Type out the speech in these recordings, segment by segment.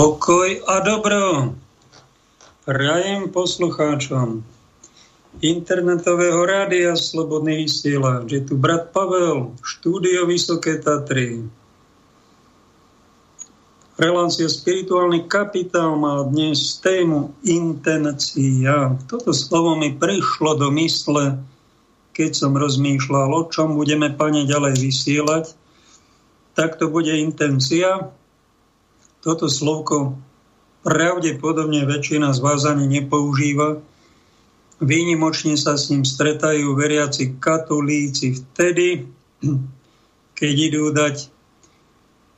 Pokoj a dobro prajem poslucháčom internetového rádia Slobodný vysielač. Je tu brat Pavel, štúdio Vysoké Tatry. Relácia Spirituálny kapitál má dnes tému intencia. Toto slovo mi prišlo do mysle, keď som rozmýšľal, o čom budeme, pane, ďalej vysielať. Tak to bude intencia, toto slovko pravdepodobne väčšina z vás ani nepoužíva. Výnimočne sa s ním stretajú veriaci katolíci vtedy, keď idú dať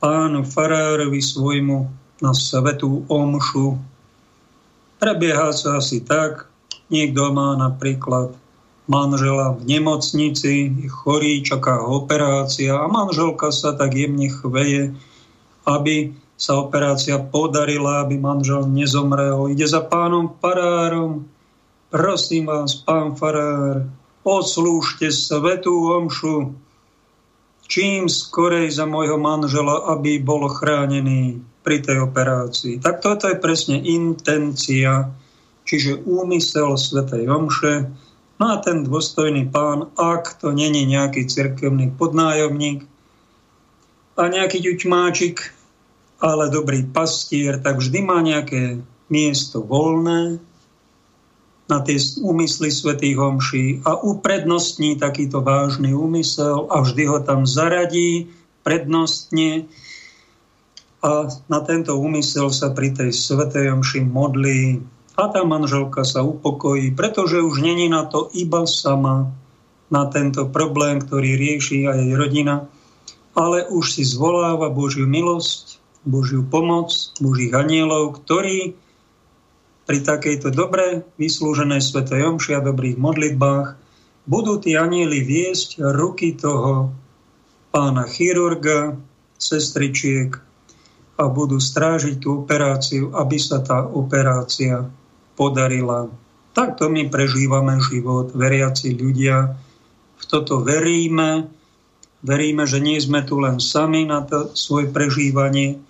pánu farárovi svojmu na svetú omšu. Prebieha sa asi tak, niekto má napríklad manžela v nemocnici, je chorý, čaká operácia a manželka sa tak jemne chveje, aby sa operácia podarila, aby manžel nezomrel. Ide za pánom farárom. Prosím vás, pán farár, odslúžte svetú omšu čím skorej za môjho manžela, aby bol chránený pri tej operácii. Tak toto je presne intencia, čiže úmysel svetej omše. No a ten dôstojný pán, ak to není nejaký cirkevný podnájomník a nejaký ťuťmáčik, ale dobrý pastier, tak vždy má nejaké miesto voľné na tie úmysly svätých homší a uprednostní takýto vážny úmysel a vždy ho tam zaradí prednostne a na tento úmysel sa pri tej svetej omši modlí. A tá manželka sa upokojí, pretože už není na to iba sama, na tento problém, ktorý rieši aj jej rodina, ale už si zvoláva Božiu milosť Božiu pomoc, Božích anielov, ktorí pri takejto dobre vyslúženej svetej omši a dobrých modlitbách budú tí anieli viesť ruky toho pána chirurga, sestričiek a budú strážiť tú operáciu, aby sa tá operácia podarila. Takto my prežívame život, veriaci ľudia. V toto veríme. Veríme, že nie sme tu len sami na to svoje prežívanie,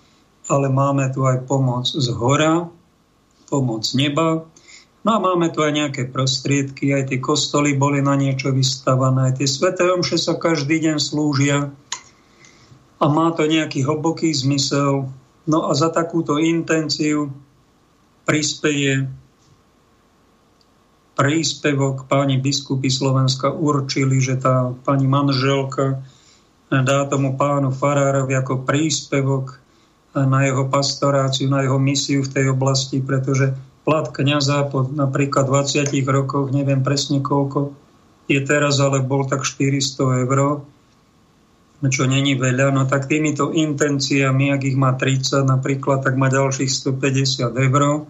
ale máme tu aj pomoc z hora, pomoc neba, No a máme tu aj nejaké prostriedky, aj tie kostoly boli na niečo vystavané, aj tie sveté omše sa každý deň slúžia a má to nejaký hlboký zmysel. No a za takúto intenciu prispeje príspevok páni biskupy Slovenska určili, že tá pani manželka dá tomu pánu farárovi ako príspevok na jeho pastoráciu, na jeho misiu v tej oblasti, pretože plat kniaza po napríklad 20 rokoch, neviem presne koľko je teraz, ale bol tak 400 eur, čo není veľa, no tak týmito intenciami, ak ich má 30 napríklad, tak má ďalších 150 eur.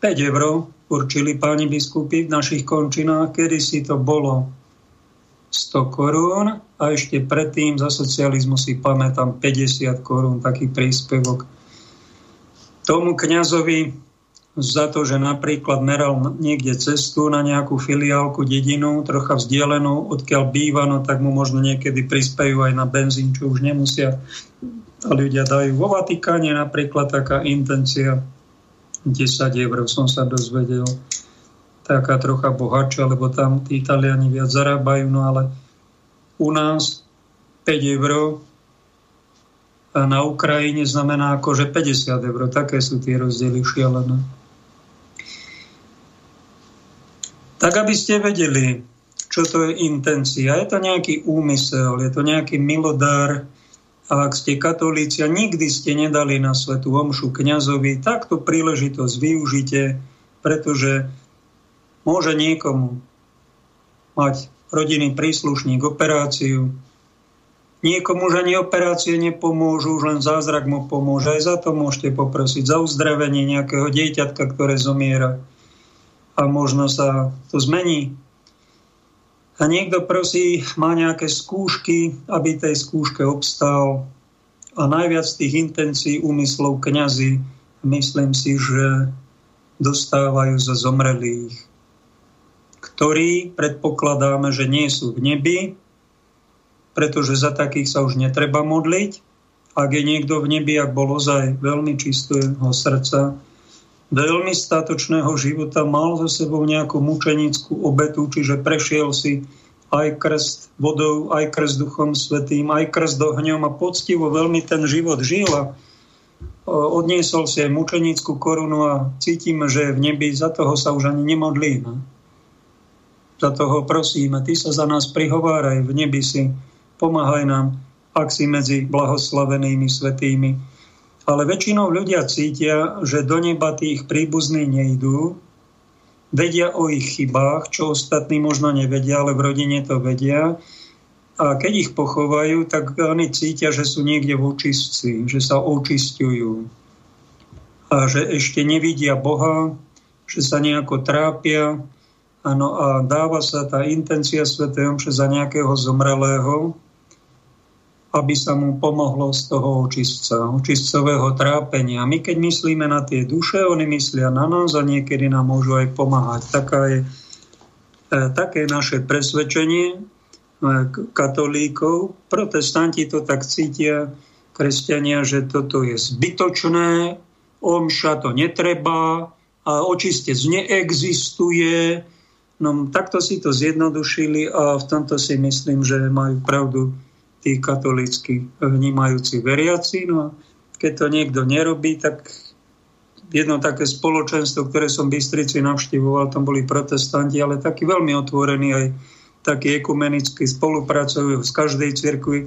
5 eur určili páni biskupy v našich končinách, kedy si to bolo 100 korún a ešte predtým za socializmu si pamätám 50 korún taký príspevok. Tomu kňazovi za to, že napríklad meral niekde cestu na nejakú filiálku, dedinu, trocha vzdialenú, odkiaľ býva, no tak mu možno niekedy prispejú aj na benzín, čo už nemusia. A ľudia dajú. Vo Vatikáne napríklad taká intencia 10 eur som sa dozvedel taká trocha bohatšia, lebo tam tí Italiani viac zarábajú, no ale u nás 5 eur a na Ukrajine znamená ako, že 50 eur. Také sú tie rozdiely šialené. Tak, aby ste vedeli, čo to je intencia. Je to nejaký úmysel, je to nejaký milodár. A ak ste katolíci a nikdy ste nedali na svetu omšu kňazovi, tak tú príležitosť využite, pretože Môže niekomu mať rodinný príslušník operáciu, Niekomu už ani operácie nepomôžu, už len zázrak mu pomôže. Aj za to môžete poprosiť, za uzdravenie nejakého dieťatka, ktoré zomiera. A možno sa to zmení. A niekto prosí, má nejaké skúšky, aby tej skúške obstál. A najviac tých intencií úmyslov kňazi, myslím si, že dostávajú zo zomrelých ktorí predpokladáme, že nie sú v nebi, pretože za takých sa už netreba modliť, ak je niekto v nebi, ak bol ozaj veľmi čistého srdca, veľmi statočného života, mal za sebou nejakú mučenickú obetu, čiže prešiel si aj krst vodou, aj krst duchom svetým, aj krst ohňom a poctivo veľmi ten život žil a odniesol si aj mučenickú korunu a cítime, že v nebi, za toho sa už ani nemodlíme. Za toho prosíme, Ty sa za nás prihováraj, v nebi si, pomáhaj nám, ak si medzi blahoslavenými svetými. Ale väčšinou ľudia cítia, že do neba tých príbuzní nejdú, vedia o ich chybách, čo ostatní možno nevedia, ale v rodine to vedia a keď ich pochovajú, tak oni cítia, že sú niekde v očistci, že sa očistujú. A že ešte nevidia Boha, že sa nejako trápia. Ano, a dáva sa tá intencia Sv. Omše za nejakého zomrelého, aby sa mu pomohlo z toho očistca, očistcového trápenia. My keď myslíme na tie duše, oni myslia na nás a niekedy nám môžu aj pomáhať. Taká je, e, také naše presvedčenie katolíkov. Protestanti to tak cítia, kresťania, že toto je zbytočné, omša to netreba, a očistec neexistuje. No takto si to zjednodušili a v tomto si myslím, že majú pravdu tí katolícky vnímajúci veriaci. No a keď to niekto nerobí, tak jedno také spoločenstvo, ktoré som v Bystrici navštivoval, tam boli protestanti, ale takí veľmi otvorení aj takí ekumenicky spolupracujú z každej cirkvi.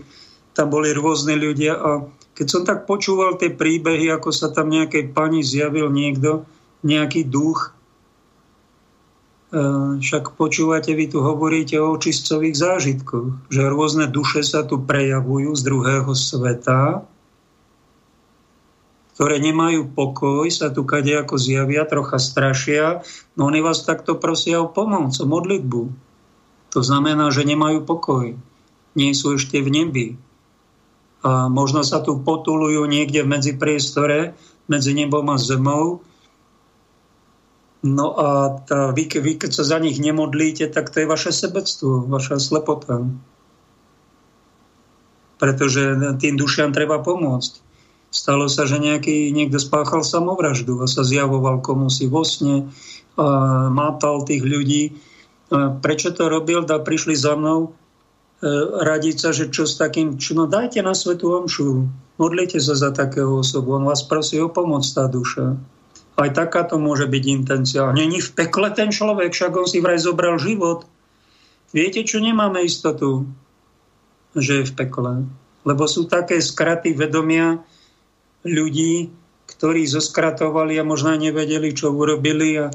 Tam boli rôzne ľudia a keď som tak počúval tie príbehy, ako sa tam nejakej pani zjavil niekto, nejaký duch, však počúvate, vy tu hovoríte o očistcových zážitkoch, že rôzne duše sa tu prejavujú z druhého sveta, ktoré nemajú pokoj, sa tu kade ako zjavia, trocha strašia, no oni vás takto prosia o pomoc, o modlitbu. To znamená, že nemajú pokoj. Nie sú ešte v nebi. A možno sa tu potulujú niekde v medzipriestore medzi nebom a zemou. No a tá, vy, vy, keď sa za nich nemodlíte, tak to je vaše sebectvo, vaša slepota. Pretože tým dušiam treba pomôcť. Stalo sa, že nejaký, niekto spáchal samovraždu a sa zjavoval komu si vo sne, a mátal tých ľudí prečo to robil, da prišli za mnou e, radiť sa, že čo s takým, čo, no dajte na svetu omšu, modlite sa za takého osobu, on vás prosí o pomoc, tá duša. Aj takáto môže byť intencia. Není v pekle ten človek, však on si vraj zobral život. Viete, čo nemáme istotu? Že je v pekle. Lebo sú také skraty vedomia ľudí, ktorí zoskratovali a možno nevedeli, čo urobili a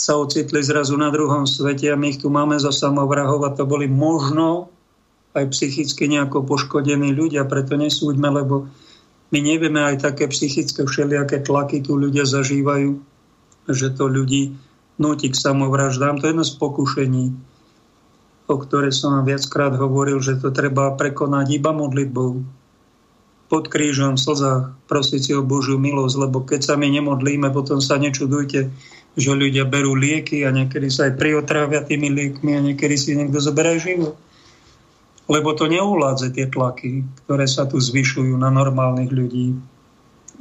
sa ocitli zrazu na druhom svete a my ich tu máme za samovrahov a to boli možno aj psychicky nejako poškodení ľudia, preto nesúďme, lebo my nevieme aj také psychické všelijaké tlaky tu ľudia zažívajú, že to ľudí nutí k samovraždám. To je jedno z pokušení, o ktoré som vám viackrát hovoril, že to treba prekonať iba modlitbou. Pod krížom, v slzách, prosiť si o Božiu milosť, lebo keď sa my nemodlíme, potom sa nečudujte, že ľudia berú lieky a niekedy sa aj priotrávia tými liekmi a niekedy si niekto zoberá život. Lebo to neuládze tie tlaky, ktoré sa tu zvyšujú na normálnych ľudí.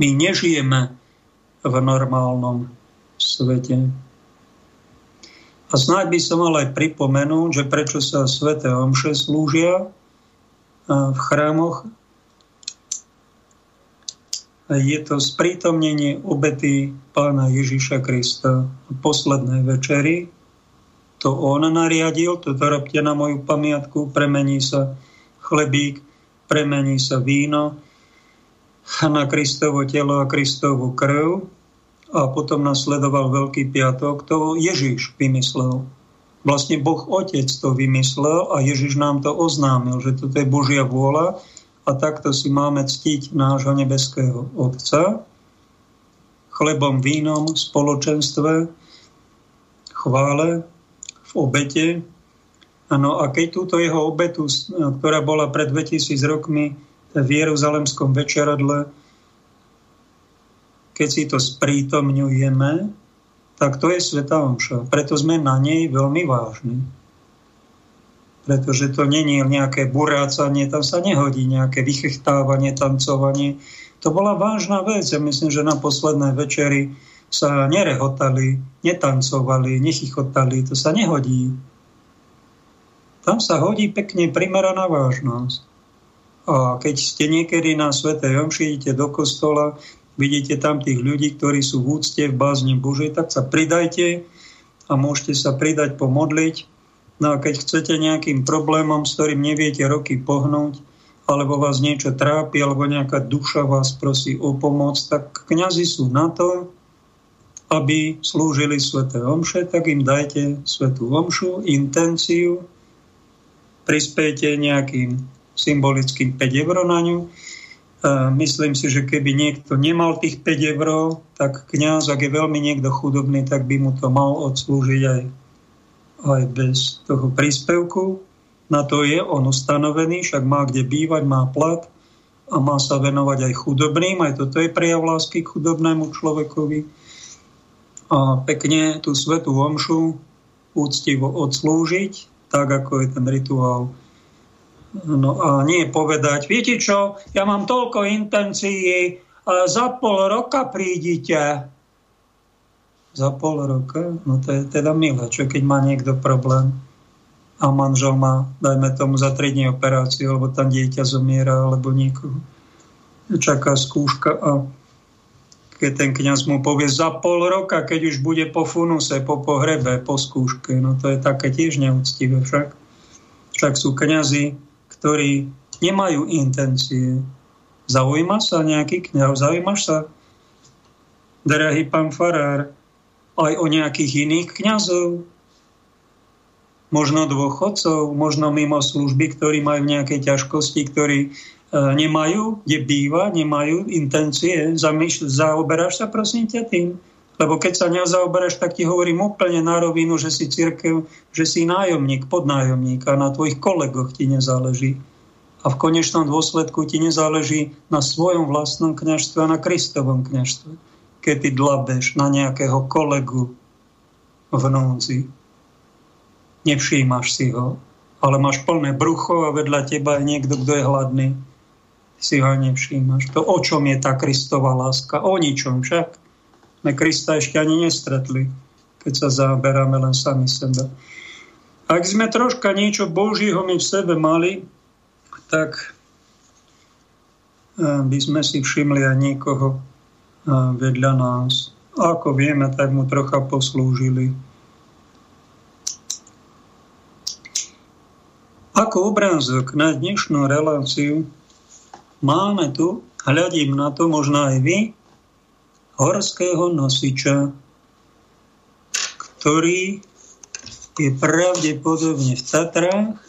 My nežijeme v normálnom svete. A snáď by som mal aj pripomenúť, že prečo sa sveté omše slúžia v chrámoch je to sprítomnenie obety pána Ježiša Krista v poslednej večeri. To on nariadil, toto robte na moju pamiatku, premení sa chlebík, premení sa víno na Kristovo telo a Kristovu krv a potom nasledoval Veľký piatok. To Ježiš vymyslel. Vlastne Boh Otec to vymyslel a Ježiš nám to oznámil, že toto je Božia vôľa a takto si máme ctiť nášho nebeského Otca chlebom, vínom, spoločenstve, chvále, v obete. Ano, a keď túto jeho obetu, ktorá bola pred 2000 rokmi v Jeruzalemskom večeradle, keď si to sprítomňujeme, tak to je Sveta Omša. Preto sme na nej veľmi vážni. pretože to není nejaké burácanie, tam sa nehodí nejaké vychechtávanie, tancovanie. To bola vážna vec. Ja myslím, že na poslednej večeri sa nerehotali, netancovali, nechichotali. To sa nehodí. Tam sa hodí pekne primeraná vážnosť. A keď ste niekedy na Svetej Omši, idete do kostola, vidíte tam tých ľudí, ktorí sú v úcte, v bázni Božej, tak sa pridajte a môžete sa pridať, pomodliť. No a keď chcete nejakým problémom, s ktorým neviete roky pohnúť, alebo vás niečo trápi, alebo nejaká duša vás prosí o pomoc, tak kňazi sú na to, aby slúžili sveté omše, tak im dajte svetú omšu, intenciu, prispejte nejakým symbolickým 5 eur na ňu. Myslím si, že keby niekto nemal tých 5 eur, tak kňaz, ak je veľmi niekto chudobný, tak by mu to mal odslúžiť aj, aj bez toho príspevku. Na to je on ustanovený, však má kde bývať, má plat a má sa venovať aj chudobným. Aj toto je prejav lásky k chudobnému človekovi pekne tú svetú omšu úctivo odslúžiť, tak ako je ten rituál. No a nie povedať, viete čo, ja mám toľko intencií, za pol roka prídite. Za pol roka? No to je teda milé, čo keď má niekto problém a manžel má, dajme tomu, za 3 dní operáciu, alebo tam dieťa zomiera, alebo niekoho. Čaká skúška a keď ten kniaz mu povie za pol roka, keď už bude po funuse, po pohrebe, po skúške. No to je také tiež neúctivé však. Však sú kňazi, ktorí nemajú intencie. Zaujíma sa nejaký kňaz, zaujímaš sa, drahý pán Farár, aj o nejakých iných kňazov, možno dôchodcov, možno mimo služby, ktorí majú nejaké ťažkosti, ktorí nemajú, kde býva, nemajú intencie. Zamýšľ, zaoberáš sa prosím ťa tým? Lebo keď sa nezaoberáš, tak ti hovorím úplne na rovinu, že si církev, že si nájomník, podnájomník a na tvojich kolegoch ti nezáleží. A v konečnom dôsledku ti nezáleží na svojom vlastnom kňažstve a na Kristovom kňažstve. Keď ty dlabeš na nejakého kolegu v núdzi, nevšímaš si ho, ale máš plné brucho a vedľa teba je niekto, kto je hladný si ho nevšímaš. To o čom je tá Kristová láska? O ničom však. My Krista ešte ani nestretli, keď sa zaberáme len sami sebe. Ak sme troška niečo Božího my v sebe mali, tak eh, by sme si všimli aj niekoho eh, vedľa nás. A ako vieme, tak mu trocha poslúžili. Ako obrázok na dnešnú reláciu máme tu, hľadím na to, možno aj vy, horského nosiča, ktorý je pravdepodobne v Tatrách,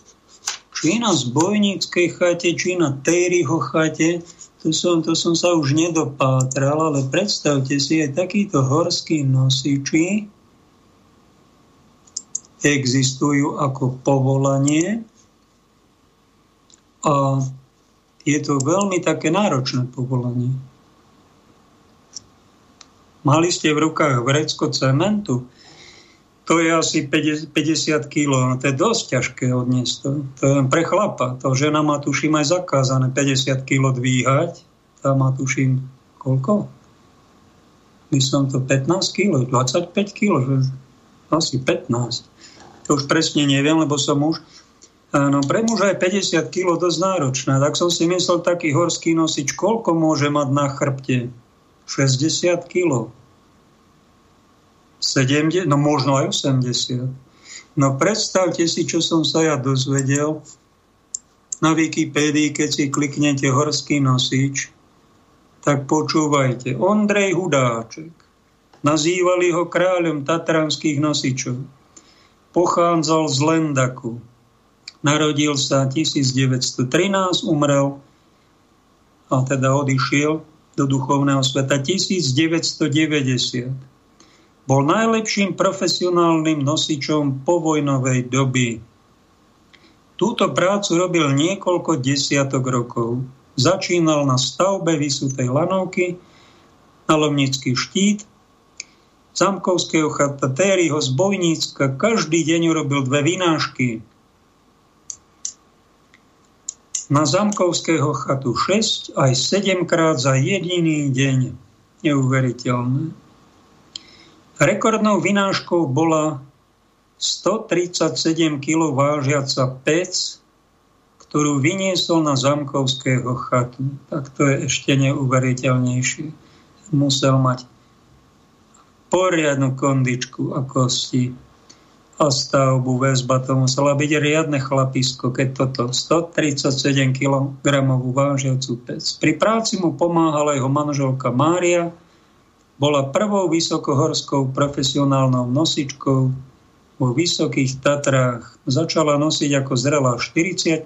či na zbojníckej chate, či na Tejryho chate, to som, to som sa už nedopátral, ale predstavte si, aj takíto horskí nosiči existujú ako povolanie a je to veľmi také náročné povolanie. Mali ste v rukách vrecko cementu, to je asi 50, 50 kg, no to je dosť ťažké odniesť to. To je pre chlapa. To žena má tuším aj zakázané 50 kg dvíhať. Tá má tuším koľko? My to 15 kg, 25 kg, asi 15. To už presne neviem, lebo som už Áno, pre muža je 50 kg dosť náročná. Tak som si myslel, taký horský nosič, koľko môže mať na chrbte? 60 kg. 70, no možno aj 80. No predstavte si, čo som sa ja dozvedel na Wikipédii, keď si kliknete horský nosič, tak počúvajte. Ondrej Hudáček. Nazývali ho kráľom tatranských nosičov. Pochádzal z Lendaku Narodil sa 1913, umrel a teda odišiel do duchovného sveta 1990. Bol najlepším profesionálnym nosičom povojnovej doby. Túto prácu robil niekoľko desiatok rokov. Začínal na stavbe vysutej lanovky, na Lomnický štít, Zamkovského chata, Tériho z Bojnícka. Každý deň urobil dve vynášky Na Zamkovského chatu 6 aj 7 krát za jediný deň. Neuveriteľné. Rekordnou vynáškou bola 137 kg vážiaca pec, ktorú vyniesol na Zamkovského chatu. Tak to je ešte neuveriteľnejšie. Musel mať poriadnu kondičku a kosti stavbu väzba. To musela byť riadne chlapisko, keď toto 137 kg vážiacu pec. Pri práci mu pomáhala jeho manželka Mária, bola prvou vysokohorskou profesionálnou nosičkou vo Vysokých Tatrách. Začala nosiť ako zrelá 40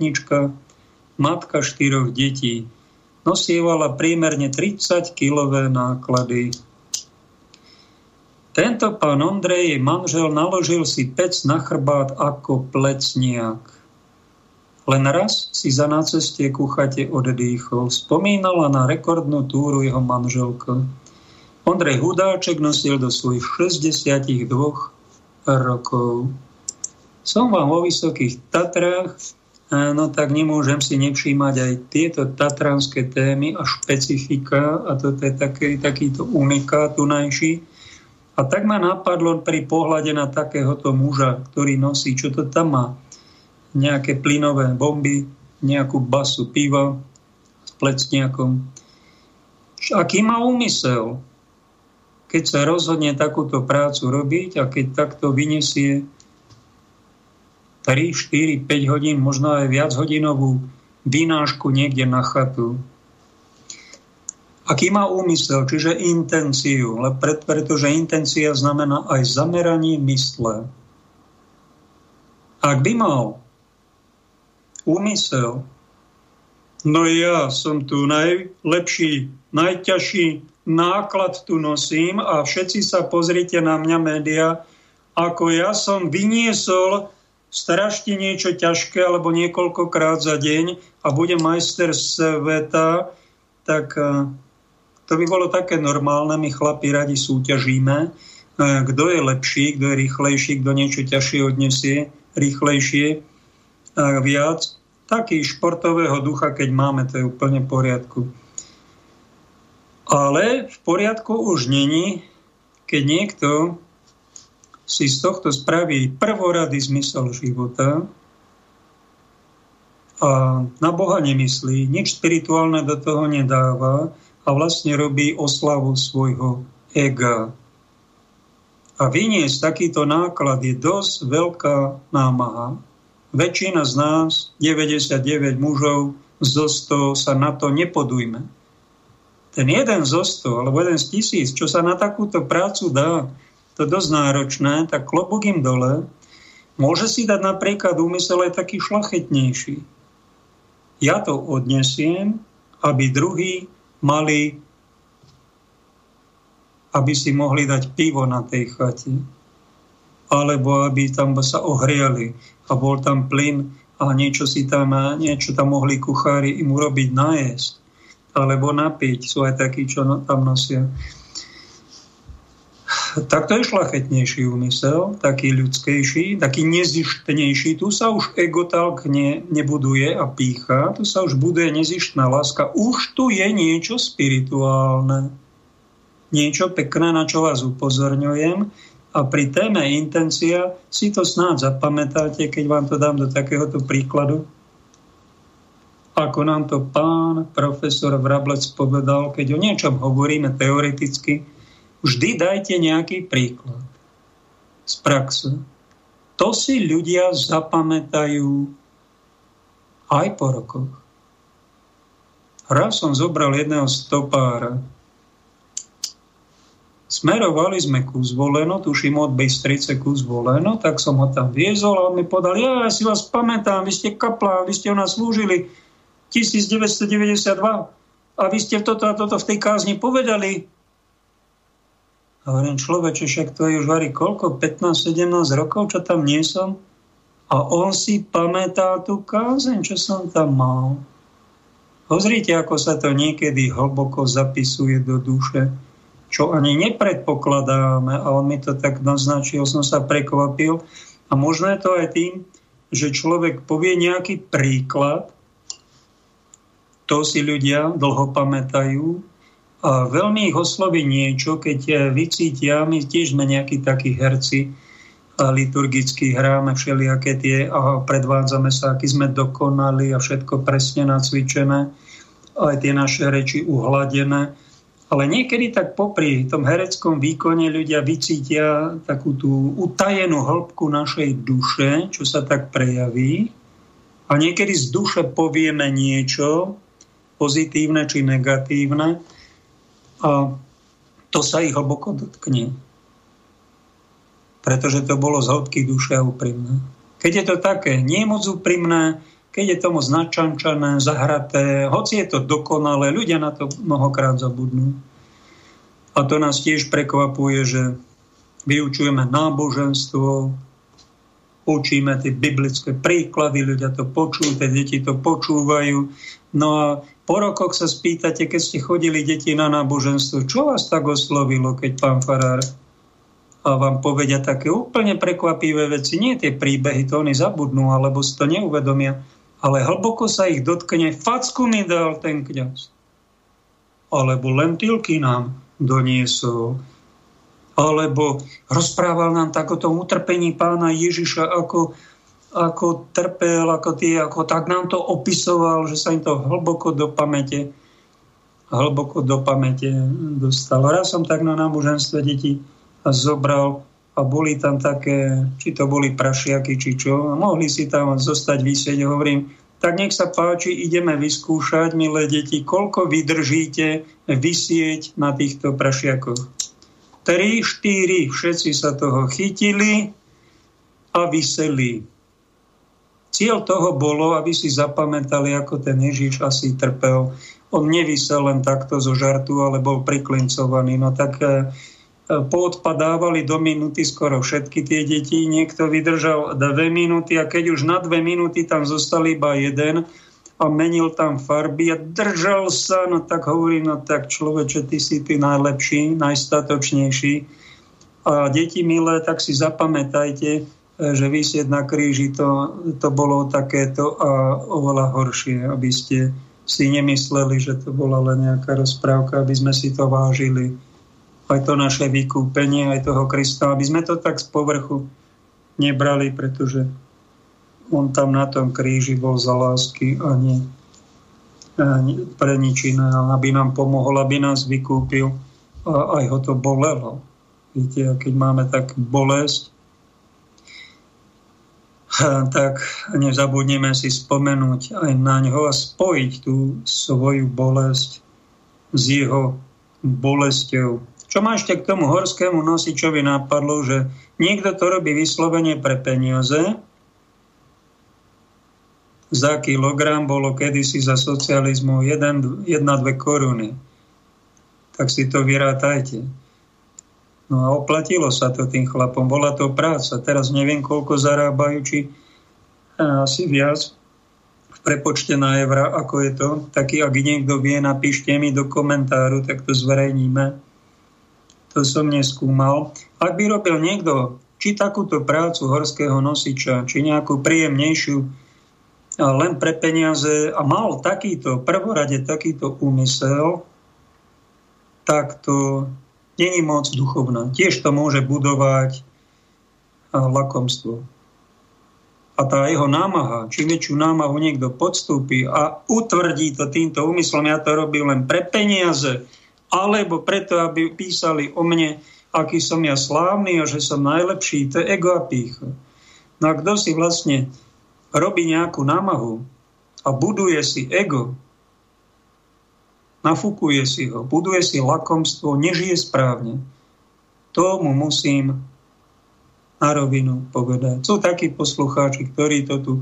matka štyroch detí. Nosievala prímerne 30-kilové náklady tento pán Ondrej, jej manžel, naložil si pec na chrbát ako plecniak. Len raz si za na ceste ku chate oddýchol. Spomínala na rekordnú túru jeho manželka. Ondrej Hudáček nosil do svojich 62 rokov. Som vám vo Vysokých Tatrách, no tak nemôžem si nevšímať aj tieto tatranské témy a špecifika, a toto je taký, takýto unikát tunajší a tak ma napadlo pri pohľade na takéhoto muža, ktorý nosí, čo to tam má, nejaké plynové bomby, nejakú basu piva s plecniakom. Aký má úmysel, keď sa rozhodne takúto prácu robiť a keď takto vyniesie 3, 4, 5 hodín, možno aj viac hodinovú vynášku niekde na chatu, aký má úmysel, čiže intenciu, pretože intencia znamená aj zameranie mysle. Ak by mal úmysel, no ja som tu najlepší, najťažší náklad tu nosím a všetci sa pozrite na mňa média, ako ja som vyniesol strašne niečo ťažké alebo niekoľkokrát za deň a budem majster sveta, tak eh, to by bolo také normálne, my chlapi radi súťažíme, e, kto je lepší, kto je rýchlejší, kto niečo ťažšie odnesie, rýchlejšie a viac. Taký športového ducha, keď máme, to je úplne v poriadku. Ale v poriadku už není, keď niekto si z tohto spraví prvorady zmysel života a na Boha nemyslí, nič spirituálne do toho nedáva, a vlastne robí oslavu svojho ega. A vyniesť takýto náklad je dosť veľká námaha. Väčšina z nás, 99 mužov zo 100, sa na to nepodujme. Ten jeden zo 100, alebo jeden z tisíc, čo sa na takúto prácu dá, to dosť náročné, tak klobúk im dole, môže si dať napríklad úmysel aj taký šlachetnejší. Ja to odnesiem, aby druhý mali, aby si mohli dať pivo na tej chate, alebo aby tam sa ohriali a bol tam plyn a niečo si tam, niečo tam mohli kuchári im urobiť najesť, alebo napiť, sú aj takí, čo no, tam nosia tak to je šlachetnejší úmysel, taký ľudskejší, taký nezištnejší. Tu sa už egotalk ne, nebuduje a pícha, tu sa už buduje nezištná láska. Už tu je niečo spirituálne, niečo pekné, na čo vás upozorňujem. A pri téme intencia si to snáď zapamätáte, keď vám to dám do takéhoto príkladu. Ako nám to pán profesor Vrablec povedal, keď o niečom hovoríme teoreticky, Vždy dajte nejaký príklad z praxe. To si ľudia zapamätajú aj po rokoch. Raz som zobral jedného stopára. Smerovali sme ku zvoleno, tuším od Bystrice ku zvoleno, tak som ho tam viezol a on mi podal, ja, ja si vás pamätám, vy ste kaplán, vy ste u nás slúžili 1992 a vy ste toto a toto v tej kázni povedali, a hovorím, človeče, však to je už varí koľko? 15-17 rokov, čo tam nie som? A on si pamätá tú kázeň, čo som tam mal. Pozrite, ako sa to niekedy hlboko zapisuje do duše, čo ani nepredpokladáme. A on mi to tak naznačil, som sa prekvapil. A možno je to aj tým, že človek povie nejaký príklad To si ľudia dlho pamätajú a veľmi ich osloví niečo, keď vycítia, my tiež sme nejakí takí herci, a liturgicky hráme všelijaké tie a predvádzame sa, aký sme dokonali a všetko presne nacvičené, aj tie naše reči uhladené. Ale niekedy tak popri tom hereckom výkone ľudia vycítia takú tú utajenú hĺbku našej duše, čo sa tak prejaví. A niekedy z duše povieme niečo, pozitívne či negatívne, a to sa ich hlboko dotkne pretože to bolo z hĺbky duše úprimné. Keď je to také nie moc úprimné, keď je tomu značančané, zahraté, hoci je to dokonalé, ľudia na to mnohokrát zabudnú. A to nás tiež prekvapuje, že vyučujeme náboženstvo, učíme tie biblické príklady, ľudia to počujú, tie deti to počúvajú. No a po rokoch sa spýtate, keď ste chodili deti na náboženstvo, čo vás tak oslovilo, keď pán Farár a vám povedia také úplne prekvapivé veci. Nie tie príbehy, to oni zabudnú, alebo si to neuvedomia, ale hlboko sa ich dotkne. Facku mi dal ten kňaz. Alebo lentilky nám doniesol. Alebo rozprával nám tak o tom utrpení pána Ježiša, ako, ako trpel, ako, tie, ako tak nám to opisoval, že sa im to hlboko do pamäte hlboko do pamäte dostalo. Raz som tak na náboženstve detí a zobral a boli tam také, či to boli prašiaky, či čo, a mohli si tam zostať vysieť. Hovorím, tak nech sa páči, ideme vyskúšať, milé deti, koľko vydržíte vysieť na týchto prašiakoch. 3, 4, všetci sa toho chytili a vyseli. Cieľ toho bolo, aby si zapamätali, ako ten Ježiš asi trpel. On nevysel len takto zo žartu, ale bol priklincovaný. No tak eh, poodpadávali do minúty skoro všetky tie deti. Niekto vydržal dve minúty a keď už na dve minúty tam zostali iba jeden a menil tam farby a držal sa, no tak hovorí, no tak človeče, ty si ty najlepší, najstatočnejší. A deti milé, tak si zapamätajte, že vysieť na kríži to, to bolo takéto a oveľa horšie, aby ste si nemysleli, že to bola len nejaká rozprávka, aby sme si to vážili aj to naše vykúpenie, aj toho Krista, aby sme to tak z povrchu nebrali, pretože on tam na tom kríži bol za lásky a nie, pre nič iné, aby nám pomohol, aby nás vykúpil a aj ho to bolelo. Viete, keď máme tak bolesť, tak nezabudneme si spomenúť aj na ňo a spojiť tú svoju bolesť s jeho bolesťou čo ma ešte k tomu horskému nosičovi napadlo, že niekto to robí vyslovene pre peniaze. Za kilogram bolo kedysi za socializmu 1-2 koruny. Tak si to vyrátajte. No a oplatilo sa to tým chlapom. Bola to práca. Teraz neviem, koľko zarábajú, či asi viac v prepočte na evra, ako je to. Taký, ak niekto vie, napíšte mi do komentáru, tak to zverejníme to som neskúmal. Ak by robil niekto či takúto prácu horského nosiča, či nejakú príjemnejšiu, len pre peniaze a mal takýto, prvorade takýto úmysel, tak to není moc duchovná. Tiež to môže budovať lakomstvo. A tá jeho námaha, čím väčšiu námahu niekto podstúpi a utvrdí to týmto úmyslom, ja to robím len pre peniaze, alebo preto, aby písali o mne, aký som ja slávny a že som najlepší, to je ego a pícha. No a kto si vlastne robí nejakú námahu a buduje si ego, nafúkuje si ho, buduje si lakomstvo, nežije správne, tomu musím na rovinu povedať. Sú takí poslucháči, ktorí to tu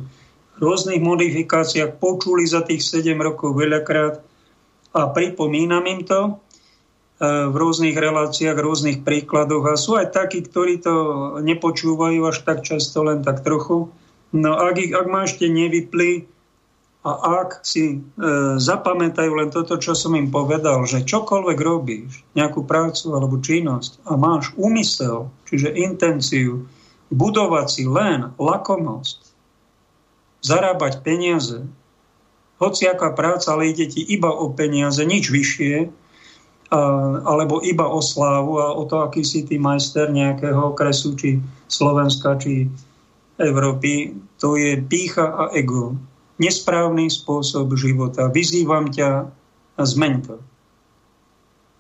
v rôznych modifikáciách počuli za tých 7 rokov veľakrát a pripomínam im to, v rôznych reláciách, rôznych príkladoch a sú aj takí, ktorí to nepočúvajú až tak často, len tak trochu. No ak, ich, ak ma ešte nevypli a ak si e, zapamätajú len toto, čo som im povedal, že čokoľvek robíš, nejakú prácu alebo činnosť a máš úmysel, čiže intenciu, budovať si len lakomosť, zarábať peniaze, hociaká práca, ale ide ti iba o peniaze, nič vyššie, alebo iba o slávu a o to, aký si ty majster nejakého okresu, či Slovenska, či Európy, to je pícha a ego. Nesprávny spôsob života. Vyzývam ťa a zmeň to.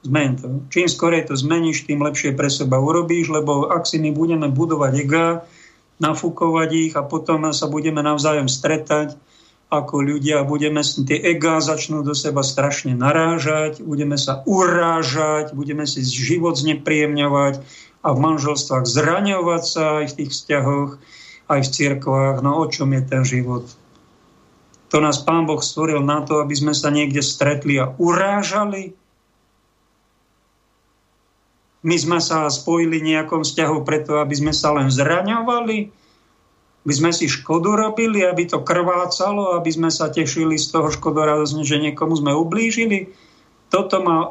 Zmeň to. Čím skorej to zmeníš, tým lepšie pre seba urobíš, lebo ak si my budeme budovať ega, nafúkovať ich a potom sa budeme navzájom stretať, ako ľudia, budeme tie ega začnú do seba strašne narážať, budeme sa urážať, budeme si život znepríjemňovať a v manželstvách zraňovať sa aj v tých vzťahoch, aj v cirkvách. No o čom je ten život? To nás Pán Boh stvoril na to, aby sme sa niekde stretli a urážali. My sme sa spojili nejakom vzťahu preto, aby sme sa len zraňovali by sme si škodu robili, aby to krvácalo, aby sme sa tešili z toho škodoradosne, že niekomu sme ublížili. Toto má e,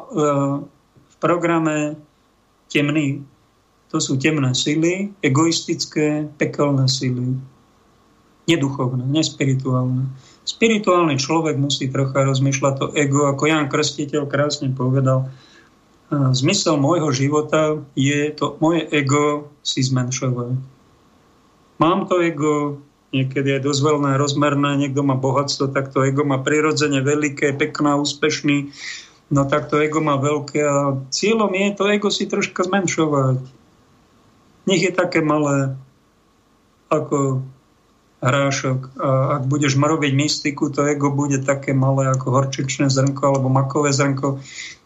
v programe temný. To sú temné sily, egoistické, pekelné sily. Neduchovné, nespirituálne. Spirituálny človek musí trocha rozmýšľať to ego, ako Jan Krstiteľ krásne povedal. Zmysel môjho života je to moje ego si zmenšovať Mám to ego, niekedy je dosť veľné, rozmerné, niekto má bohatstvo, tak to ego má prirodzene veľké, pekná, úspešný, no tak to ego má veľké a cieľom je to ego si troška zmenšovať. Nech je také malé ako hrášok. A ak budeš robiť mystiku, to ego bude také malé ako horčičné zrnko alebo makové zrnko.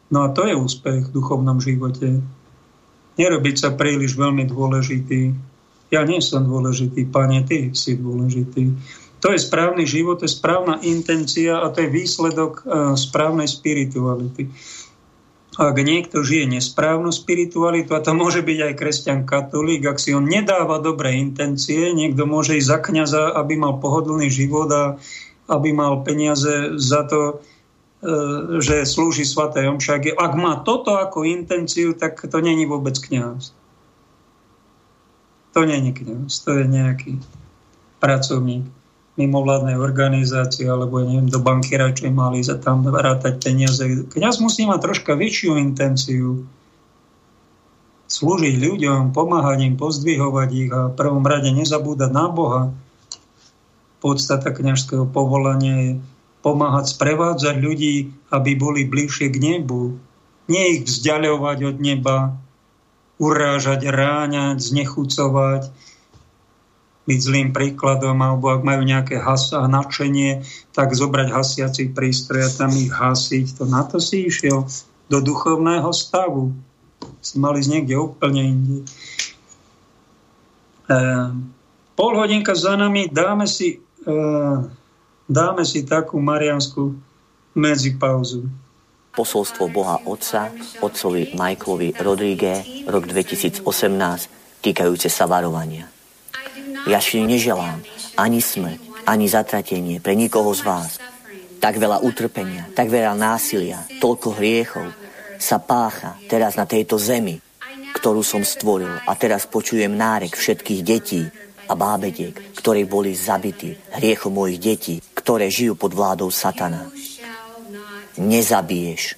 No a to je úspech v duchovnom živote. Nerobiť sa príliš veľmi dôležitý. Ja nie som dôležitý, pane, ty si dôležitý. To je správny život, to je správna intencia a to je výsledok uh, správnej spirituality. Ak niekto žije nesprávnu spiritualitu, a to môže byť aj kresťan katolík, ak si on nedáva dobré intencie, niekto môže ísť za kniaza, aby mal pohodlný život a aby mal peniaze za to, e, že slúži svaté omšak. Ak má toto ako intenciu, tak to není vôbec kniaz. To je kniaz, to je nejaký pracovník mimovládnej organizácie alebo neviem, do banky radšej mali za tam rátať peniaze. Kňaz musí mať troška väčšiu intenciu slúžiť ľuďom, pomáhať im, pozdvihovať ich a v prvom rade nezabúdať na Boha. Podstata kňažského povolania je pomáhať sprevádzať ľudí, aby boli bližšie k nebu. Nie ich vzdialovať od neba, urážať, ráňať, znechucovať, byť zlým príkladom, alebo ak majú nejaké has a nadšenie, tak zobrať hasiaci prístroj a tam ich hasiť. To na to si išiel do duchovného stavu. Si mali ísť niekde úplne inde. E, pol hodinka za nami, dáme si, e, dáme si takú marianskú medzipauzu posolstvo Boha Otca, otcovi Michaelovi Rodríge, rok 2018, týkajúce sa varovania. Ja si neželám ani smrť, ani zatratenie pre nikoho z vás. Tak veľa utrpenia, tak veľa násilia, toľko hriechov sa pácha teraz na tejto zemi, ktorú som stvoril a teraz počujem nárek všetkých detí a bábetiek, ktorí boli zabití hriechom mojich detí, ktoré žijú pod vládou satana nezabiješ.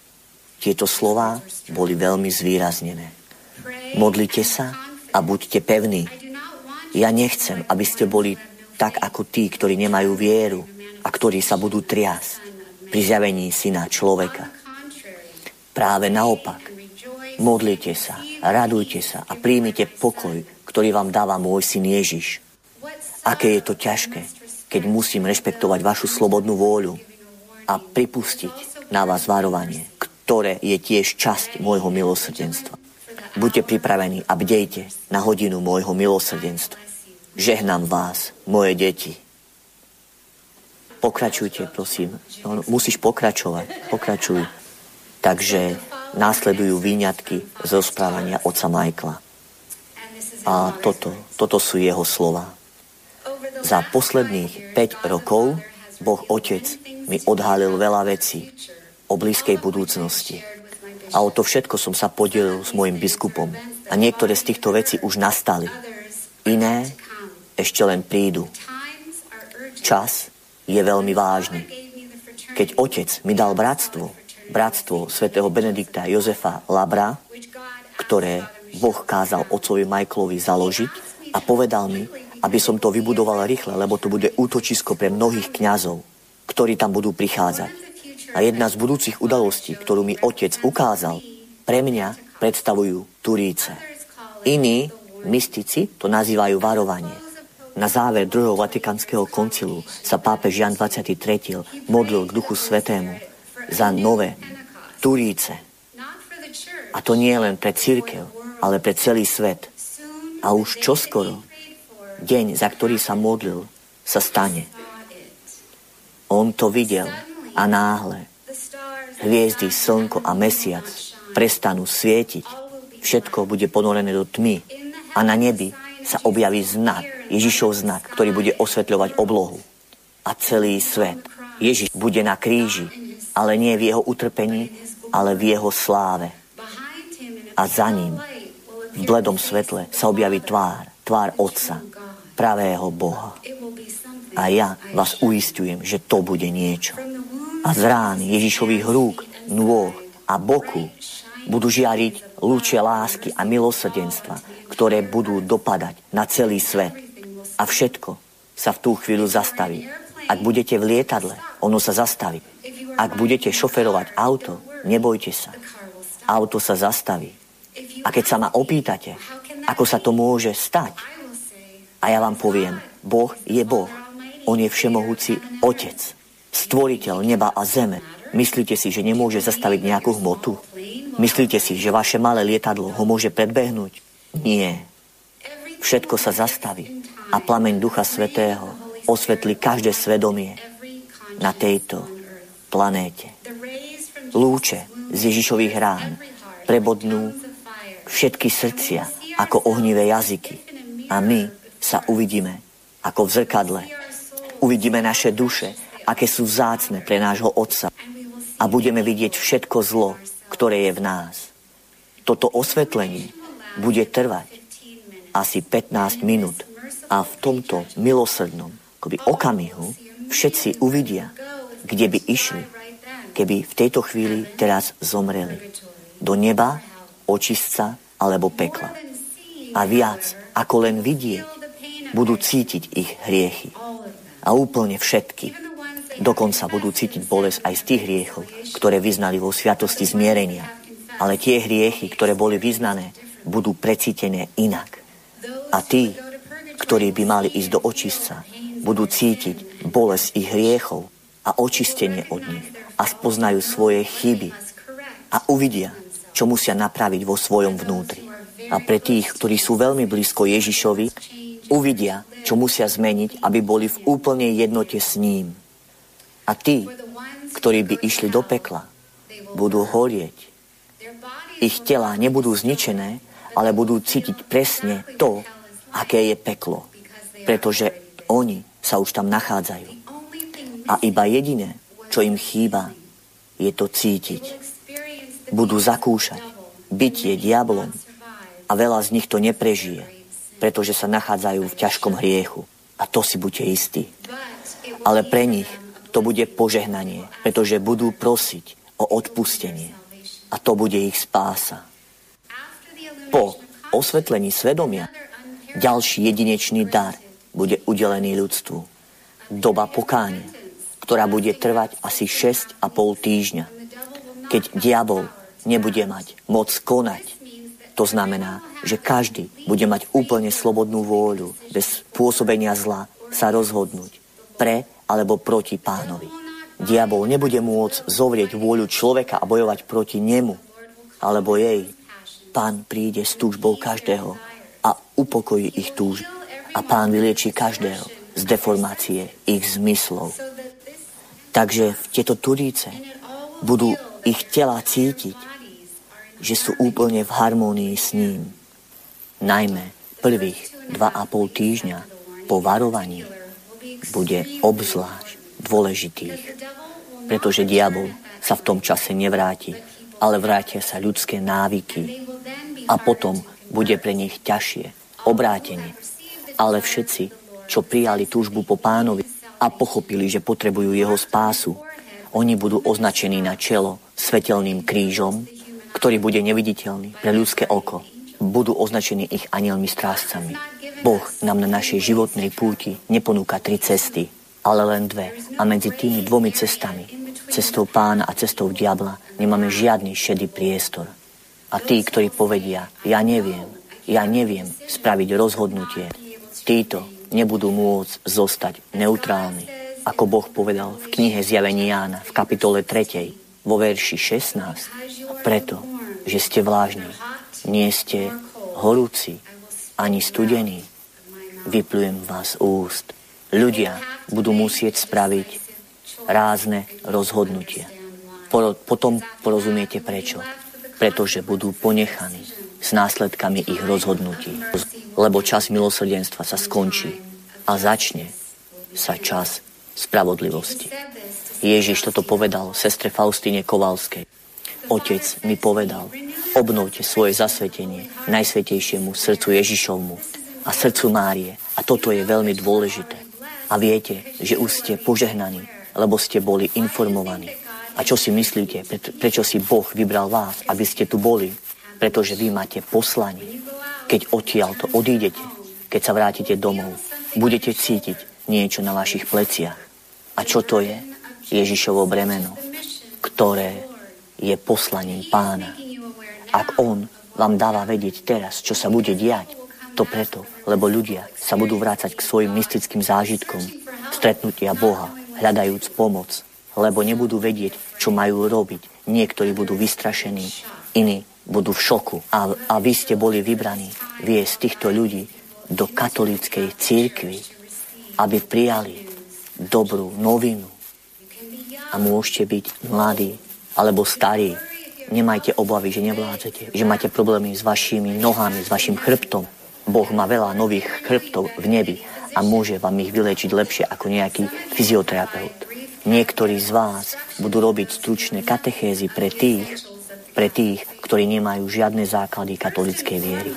Tieto slova boli veľmi zvýraznené. Modlite sa a buďte pevní. Ja nechcem, aby ste boli tak ako tí, ktorí nemajú vieru a ktorí sa budú triasť pri zjavení syna človeka. Práve naopak, modlite sa, radujte sa a príjmite pokoj, ktorý vám dáva môj syn Ježiš. Aké je to ťažké, keď musím rešpektovať vašu slobodnú vôľu a pripustiť, na vás varovanie, ktoré je tiež časť môjho milosrdenstva. Buďte pripravení a bdejte na hodinu môjho milosrdenstva. Žehnám vás, moje deti. Pokračujte, prosím. No, musíš pokračovať. Pokračuj. Takže následujú výňatky z rozprávania oca Michaela. A toto, toto sú jeho slova. Za posledných 5 rokov Boh Otec mi odhalil veľa vecí, o blízkej budúcnosti. A o to všetko som sa podelil s môjim biskupom. A niektoré z týchto vecí už nastali. Iné ešte len prídu. Čas je veľmi vážny. Keď otec mi dal bratstvo, bratstvo svätého Benedikta Jozefa Labra, ktoré Boh kázal otcovi Michaelovi založiť a povedal mi, aby som to vybudoval rýchle, lebo to bude útočisko pre mnohých kňazov, ktorí tam budú prichádzať. A jedna z budúcich udalostí, ktorú mi otec ukázal, pre mňa predstavujú Turíce. Iní mystici to nazývajú varovanie. Na záver druhého Vatikánskeho koncilu sa pápež Jan 23. modlil k Duchu Svetému za nové Turíce. A to nie len pre církev, ale pre celý svet. A už čoskoro, deň, za ktorý sa modlil, sa stane. On to videl a náhle hviezdy, slnko a mesiac prestanú svietiť. Všetko bude ponorené do tmy a na nebi sa objaví znak, Ježišov znak, ktorý bude osvetľovať oblohu. A celý svet. Ježiš bude na kríži, ale nie v jeho utrpení, ale v jeho sláve. A za ním, v bledom svetle, sa objaví tvár, tvár Otca, pravého Boha. A ja vás uistujem, že to bude niečo. A z rán Ježišových rúk, nôh a boku budú žiariť lúče lásky a milosrdenstva, ktoré budú dopadať na celý svet. A všetko sa v tú chvíľu zastaví. Ak budete v lietadle, ono sa zastaví. Ak budete šoferovať auto, nebojte sa. Auto sa zastaví. A keď sa ma opýtate, ako sa to môže stať, a ja vám poviem, Boh je Boh. On je všemohúci Otec, stvoriteľ neba a zeme. Myslíte si, že nemôže zastaviť nejakú hmotu? Myslíte si, že vaše malé lietadlo ho môže predbehnúť? Nie. Všetko sa zastaví a plameň Ducha Svetého osvetlí každé svedomie na tejto planéte. Lúče z Ježišových rán prebodnú všetky srdcia ako ohnivé jazyky a my sa uvidíme ako v zrkadle. Uvidíme naše duše, aké sú vzácne pre nášho Otca a budeme vidieť všetko zlo, ktoré je v nás. Toto osvetlenie bude trvať asi 15 minút a v tomto milosrdnom akoby okamihu všetci uvidia, kde by išli, keby v tejto chvíli teraz zomreli. Do neba, očistca alebo pekla. A viac ako len vidieť, budú cítiť ich hriechy. A úplne všetky Dokonca budú cítiť bolesť aj z tých hriechov, ktoré vyznali vo sviatosti zmierenia. Ale tie hriechy, ktoré boli vyznané, budú precítené inak. A tí, ktorí by mali ísť do očistca, budú cítiť bolesť ich hriechov a očistenie od nich a spoznajú svoje chyby a uvidia, čo musia napraviť vo svojom vnútri. A pre tých, ktorí sú veľmi blízko Ježišovi, uvidia, čo musia zmeniť, aby boli v úplnej jednote s ním. A tí, ktorí by išli do pekla, budú horieť. Ich tela nebudú zničené, ale budú cítiť presne to, aké je peklo. Pretože oni sa už tam nachádzajú. A iba jediné, čo im chýba, je to cítiť. Budú zakúšať bytie diablom a veľa z nich to neprežije, pretože sa nachádzajú v ťažkom hriechu. A to si buďte istí. Ale pre nich to bude požehnanie, pretože budú prosiť o odpustenie. A to bude ich spása. Po osvetlení svedomia ďalší jedinečný dar bude udelený ľudstvu. Doba pokánia, ktorá bude trvať asi 6,5 týždňa. Keď diabol nebude mať moc konať, to znamená, že každý bude mať úplne slobodnú vôľu, bez pôsobenia zla sa rozhodnúť pre alebo proti pánovi. Diabol nebude môcť zovrieť vôľu človeka a bojovať proti nemu alebo jej. Pán príde s túžbou každého a upokojí ich túž. A pán vylieči každého z deformácie ich zmyslov. Takže tieto turíce budú ich tela cítiť, že sú úplne v harmónii s ním. Najmä prvých dva a pol týždňa po varovaní bude obzvlášť dôležitých, pretože diabol sa v tom čase nevráti, ale vrátia sa ľudské návyky a potom bude pre nich ťažšie obrátenie. Ale všetci, čo prijali túžbu po pánovi a pochopili, že potrebujú jeho spásu Oni budú označení na čelo svetelným krížom, ktorý bude neviditeľný pre ľudské oko. Budú označení ich anielmi strážcami. Boh nám na našej životnej púti neponúka tri cesty, ale len dve. A medzi tými dvomi cestami, cestou pána a cestou diabla, nemáme žiadny šedý priestor. A tí, ktorí povedia, ja neviem, ja neviem spraviť rozhodnutie, títo nebudú môcť zostať neutrálni. Ako Boh povedal v knihe Zjavení Jána v kapitole 3. vo verši 16. Preto, že ste vlážni, nie ste horúci ani studení, vyplujem vás úst. Ľudia budú musieť spraviť rázne rozhodnutia. Potom porozumiete prečo. Pretože budú ponechaní s následkami ich rozhodnutí. Lebo čas milosrdenstva sa skončí a začne sa čas spravodlivosti. Ježiš toto povedal sestre Faustine Kovalskej. Otec mi povedal, obnovte svoje zasvetenie najsvetejšiemu srdcu Ježišovmu a srdcu Márie. A toto je veľmi dôležité. A viete, že už ste požehnaní, lebo ste boli informovaní. A čo si myslíte, prečo si Boh vybral vás, aby ste tu boli? Pretože vy máte poslanie. Keď odtiaľ to odídete, keď sa vrátite domov, budete cítiť niečo na vašich pleciach. A čo to je? Ježišovo bremeno, ktoré je poslaním pána. Ak on vám dáva vedieť teraz, čo sa bude diať, to preto, lebo ľudia sa budú vrácať k svojim mystickým zážitkom, stretnutia Boha, hľadajúc pomoc, lebo nebudú vedieť, čo majú robiť. Niektorí budú vystrašení, iní budú v šoku. A, a vy ste boli vybraní viesť týchto ľudí do katolíckej církvy, aby prijali dobrú novinu. A môžete byť mladí alebo starí. Nemajte obavy, že nevládzete, že máte problémy s vašimi nohami, s vašim chrbtom. Boh má veľa nových chrbtov v nebi a môže vám ich vylečiť lepšie ako nejaký fyzioterapeut. Niektorí z vás budú robiť stručné katechézy pre tých, pre tých, ktorí nemajú žiadne základy katolíckej viery.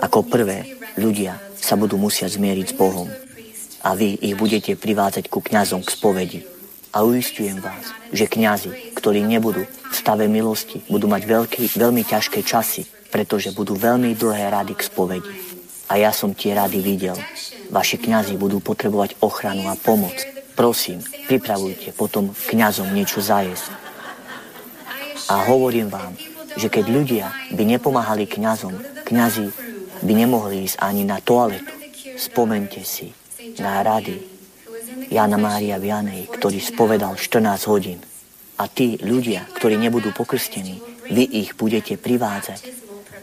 Ako prvé, ľudia sa budú musieť zmieriť s Bohom a vy ich budete privádzať ku kňazom k spovedi. A uistujem vás, že kňazi, ktorí nebudú v stave milosti, budú mať veľký, veľmi ťažké časy, pretože budú veľmi dlhé rady k spovedi. A ja som tie rady videl. Vaši kňazi budú potrebovať ochranu a pomoc. Prosím, pripravujte potom kňazom niečo zajesť. A hovorím vám, že keď ľudia by nepomáhali kňazom, kňazi by nemohli ísť ani na toaletu. Spomente si na rady Jana Mária Vianej, ktorý spovedal 14 hodín. A tí ľudia, ktorí nebudú pokrstení, vy ich budete privádzať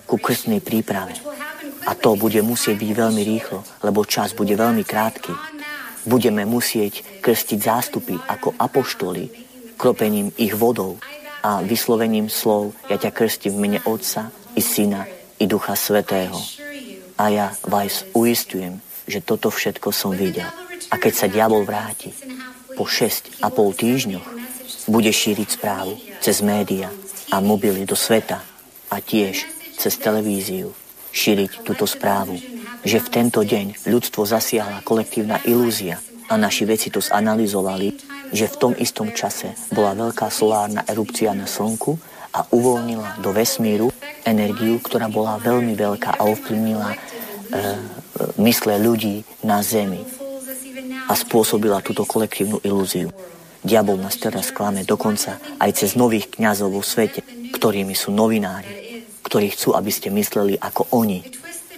ku krstnej príprave. A to bude musieť byť veľmi rýchlo, lebo čas bude veľmi krátky. Budeme musieť krstiť zástupy ako apoštoli, kropením ich vodou a vyslovením slov ja ťa krstím v mene Otca i Syna i Ducha Svetého. A ja vás uistujem, že toto všetko som videl. A keď sa diabol vráti po 6 a pol týždňoch, bude šíriť správu cez média a mobily do sveta a tiež cez televíziu šíriť túto správu, že v tento deň ľudstvo zasiahla kolektívna ilúzia a naši veci to zanalizovali, že v tom istom čase bola veľká solárna erupcia na Slnku a uvoľnila do vesmíru energiu, ktorá bola veľmi veľká a ovplyvnila e, mysle ľudí na Zemi a spôsobila túto kolektívnu ilúziu. Diabol nás teraz klame dokonca aj cez nových kňazov vo svete, ktorými sú novinári, ktorí chcú, aby ste mysleli ako oni.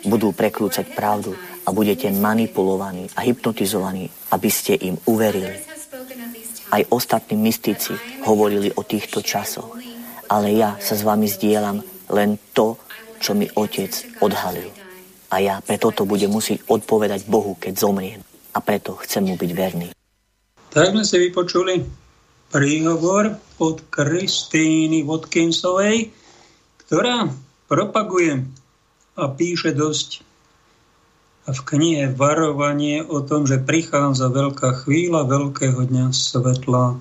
Budú prekrúcať pravdu a budete manipulovaní a hypnotizovaní, aby ste im uverili. Aj ostatní mystici hovorili o týchto časoch, ale ja sa s vami zdieľam len to, čo mi otec odhalil. A ja preto to budem musieť odpovedať Bohu, keď zomriem. A preto chcem mu byť verný. Tak sme si vypočuli príhovor od Kristýny Watkinsovej, ktorá propaguje a píše dosť v knihe varovanie o tom, že prichádza veľká chvíľa veľkého dňa svetla.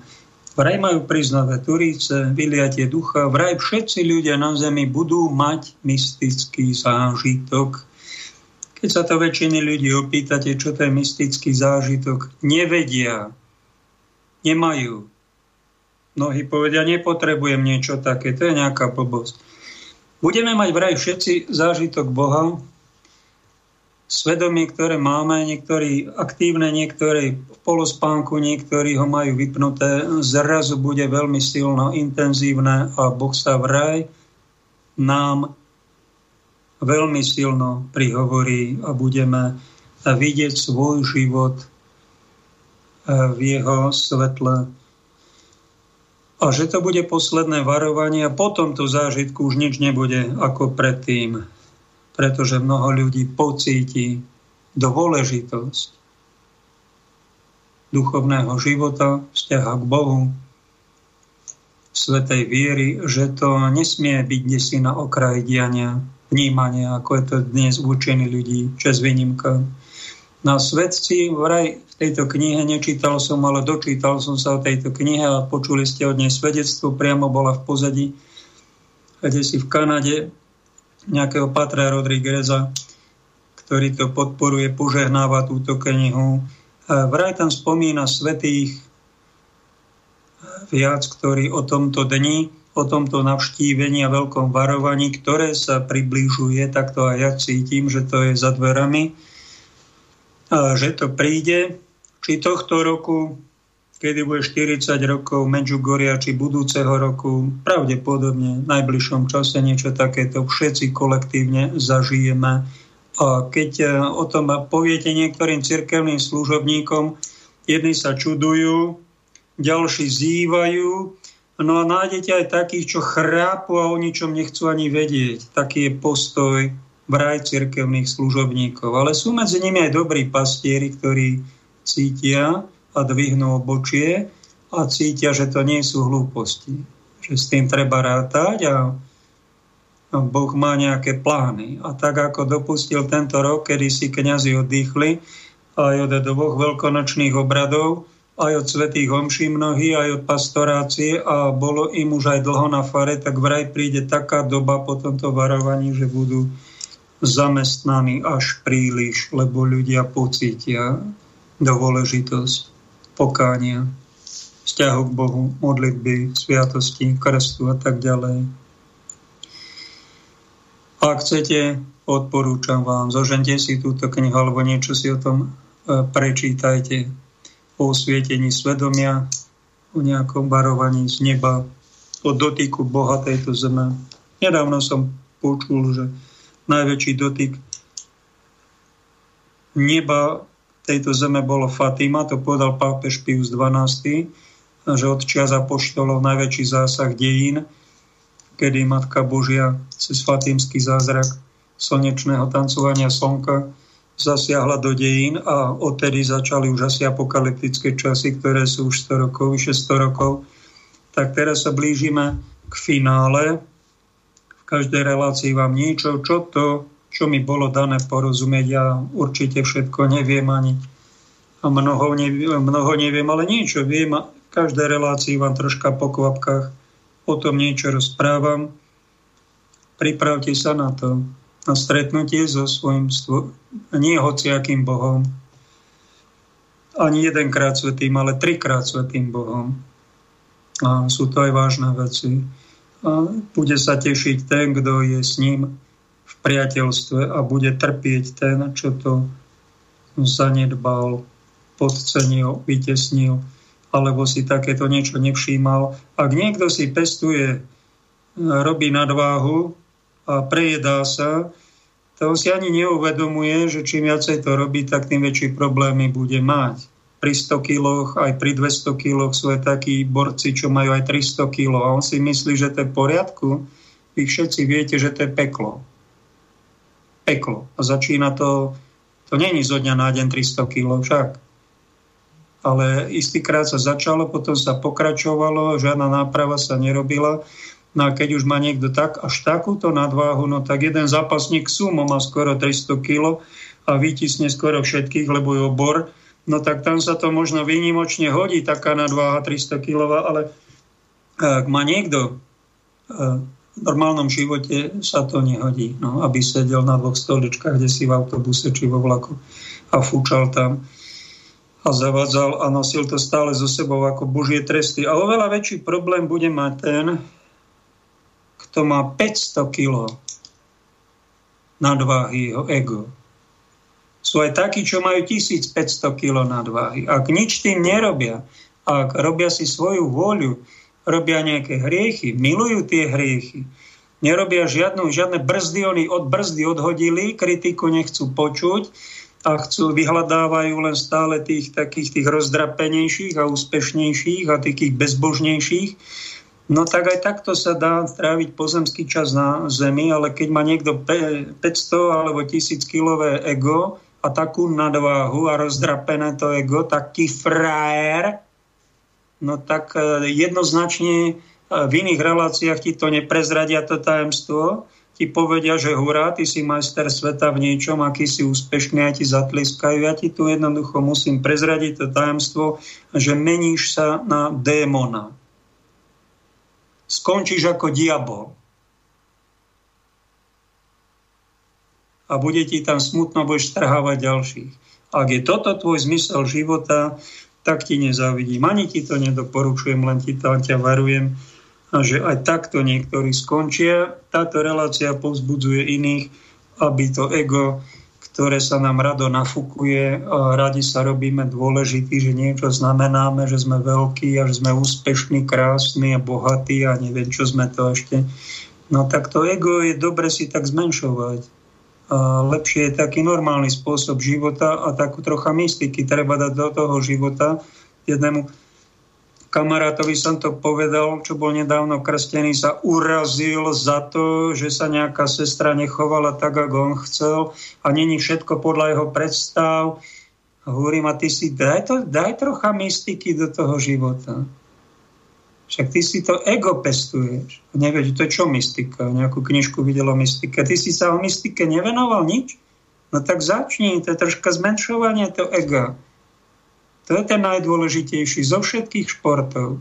Vraj majú priznavé turíce, vyliatie ducha, vraj všetci ľudia na zemi budú mať mystický zážitok. Keď sa to väčšiny ľudí opýtate, čo to je mystický zážitok, nevedia, nemajú. Mnohí povedia, nepotrebujem niečo také, to je nejaká blbosť. Budeme mať vraj všetci zážitok Boha, svedomie, ktoré máme, niektorí aktívne, niektorí v polospánku, niektorí ho majú vypnuté, zrazu bude veľmi silno, intenzívne a Boh sa vraj nám veľmi silno prihovorí a budeme vidieť svoj život eh, v jeho svetle. A že to bude posledné varovanie a po tomto zážitku už nič nebude ako predtým, pretože mnoho ľudí pocíti dôležitosť duchovného života, vzťaha k Bohu, svetej viery, že to nesmie byť desi na okraji diania, vnímania, ako je to dnes učení ľudí, čes výnimka. Na svetci vraj v tejto knihe nečítal som, ale dočítal som sa o tejto knihe a počuli ste od nej svedectvo, priamo bola v pozadí, kde si v Kanade nejakého Patra Rodrigueza, ktorý to podporuje, požehnáva túto knihu. Vraj tam spomína svetých viac, ktorí o tomto dni, o tomto navštívení a veľkom varovaní, ktoré sa približuje, tak to aj ja cítim, že to je za dverami, že to príde, či tohto roku, kedy bude 40 rokov Medžugoria, či budúceho roku, pravdepodobne v najbližšom čase niečo takéto všetci kolektívne zažijeme. A keď e, o tom poviete niektorým cirkevným služobníkom, jedni sa čudujú, ďalší zývajú, no a nájdete aj takých, čo chrápu a o ničom nechcú ani vedieť. Taký je postoj vraj cirkevných služobníkov. Ale sú medzi nimi aj dobrí pastieri, ktorí cítia a dvihnú obočie a cítia, že to nie sú hlúposti. Že s tým treba rátať a Boh má nejaké plány. A tak ako dopustil tento rok, kedy si kniazy oddychli aj od dvoch veľkonočných obradov, aj od svetých homší mnohí, aj od pastorácie a bolo im už aj dlho na fare, tak vraj príde taká doba po tomto varovaní, že budú zamestnaní až príliš, lebo ľudia pocítia dôležitosť pokánia, vzťahu k Bohu, modlitby, sviatosti, krstu a tak ďalej. Ak chcete, odporúčam vám, zožente si túto knihu alebo niečo si o tom e, prečítajte o osvietení svedomia, o nejakom barovaní z neba, o dotyku Boha tejto zeme. Nedávno som počul, že najväčší dotyk neba tejto zeme bolo Fatima, to povedal pápež Pius XII, že od čias apoštolov najväčší zásah dejín, kedy Matka Božia cez fatímsky zázrak slnečného tancovania slnka zasiahla do dejín a odtedy začali už asi apokalyptické časy, ktoré sú už 100 rokov, vyše 100 rokov. Tak teraz sa blížime k finále každej relácii vám niečo, čo to, čo mi bolo dané porozumieť. Ja určite všetko neviem ani a mnoho neviem, mnoho neviem, ale niečo viem a v každej relácii vám troška po kvapkách o tom niečo rozprávam. Pripravte sa na to, na stretnutie so svojím, nie hociakým Bohom, ani jedenkrát svetým, ale trikrát svetým Bohom. A sú to aj vážne veci a bude sa tešiť ten, kto je s ním v priateľstve a bude trpieť ten, čo to zanedbal, podcenil, vytesnil, alebo si takéto niečo nevšímal. Ak niekto si pestuje, robí nadváhu a prejedá sa, to si ani neuvedomuje, že čím viacej to robí, tak tým väčšie problémy bude mať pri 100 kiloch, aj pri 200 kiloch sú aj takí borci, čo majú aj 300 kilo. A on si myslí, že to je v poriadku. Vy všetci viete, že to je peklo. Peklo. A začína to, to není zo dňa na deň 300 kilo však. Ale istýkrát sa začalo, potom sa pokračovalo, žiadna náprava sa nerobila. No a keď už má niekto tak, až takúto nadváhu, no tak jeden zápasník sumo má skoro 300 kilo a vytisne skoro všetkých, lebo je obor no tak tam sa to možno výnimočne hodí, taká nadváha 300 kg, ale ak má niekto v normálnom živote sa to nehodí, no, aby sedel na dvoch stoličkách, kde si v autobuse či vo vlaku a fúčal tam. a zavadzal a nosil to stále so sebou ako božie tresty. A oveľa väčší problém bude mať ten, kto má 500 kg nadváhy, jeho ego. Sú aj takí, čo majú 1500 kg nadváhy. Ak nič tým nerobia, ak robia si svoju vôľu, robia nejaké hriechy, milujú tie hriechy, nerobia žiadnu, žiadne brzdy, oni od brzdy odhodili, kritiku nechcú počuť a chcú, vyhľadávajú len stále tých takých tých rozdrapenejších a úspešnejších a takých bezbožnejších, No tak aj takto sa dá stráviť pozemský čas na Zemi, ale keď má niekto 500 alebo 1000 kilové ego a takú nadváhu a rozdrapené to ego, taký frajer, no tak e, jednoznačne e, v iných reláciách ti to neprezradia to tajemstvo, ti povedia, že hurá, ty si majster sveta v niečom, aký si úspešný a ti zatliskajú. Ja ti tu jednoducho musím prezradiť to tajemstvo, že meníš sa na démona skončíš ako diabol. A bude ti tam smutno, budeš strhávať ďalších. Ak je toto tvoj zmysel života, tak ti nezavidím. Ani ti to nedoporučujem, len ti to ťa varujem, že aj takto niektorí skončia. Táto relácia povzbudzuje iných, aby to ego ktoré sa nám rado nafúkuje. Radi sa robíme dôležití, že niečo znamenáme, že sme veľkí a že sme úspešní, krásni a bohatí a neviem, čo sme to ešte. No tak to ego je dobre si tak zmenšovať. A lepšie je taký normálny spôsob života a takú trocha mystiky treba dať do toho života. Jednému kamarátovi som to povedal, čo bol nedávno krstený, sa urazil za to, že sa nejaká sestra nechovala tak, ako on chcel a není všetko podľa jeho predstav. Hovorím, a ty si daj, to, daj trocha mystiky do toho života. Však ty si to ego pestuješ. Nevieš, to je čo mystika? Nejakú knižku videlo mystika. Ty si sa o mystike nevenoval nič? No tak začni, to je troška zmenšovanie to ega. To je ten najdôležitejší zo všetkých športov.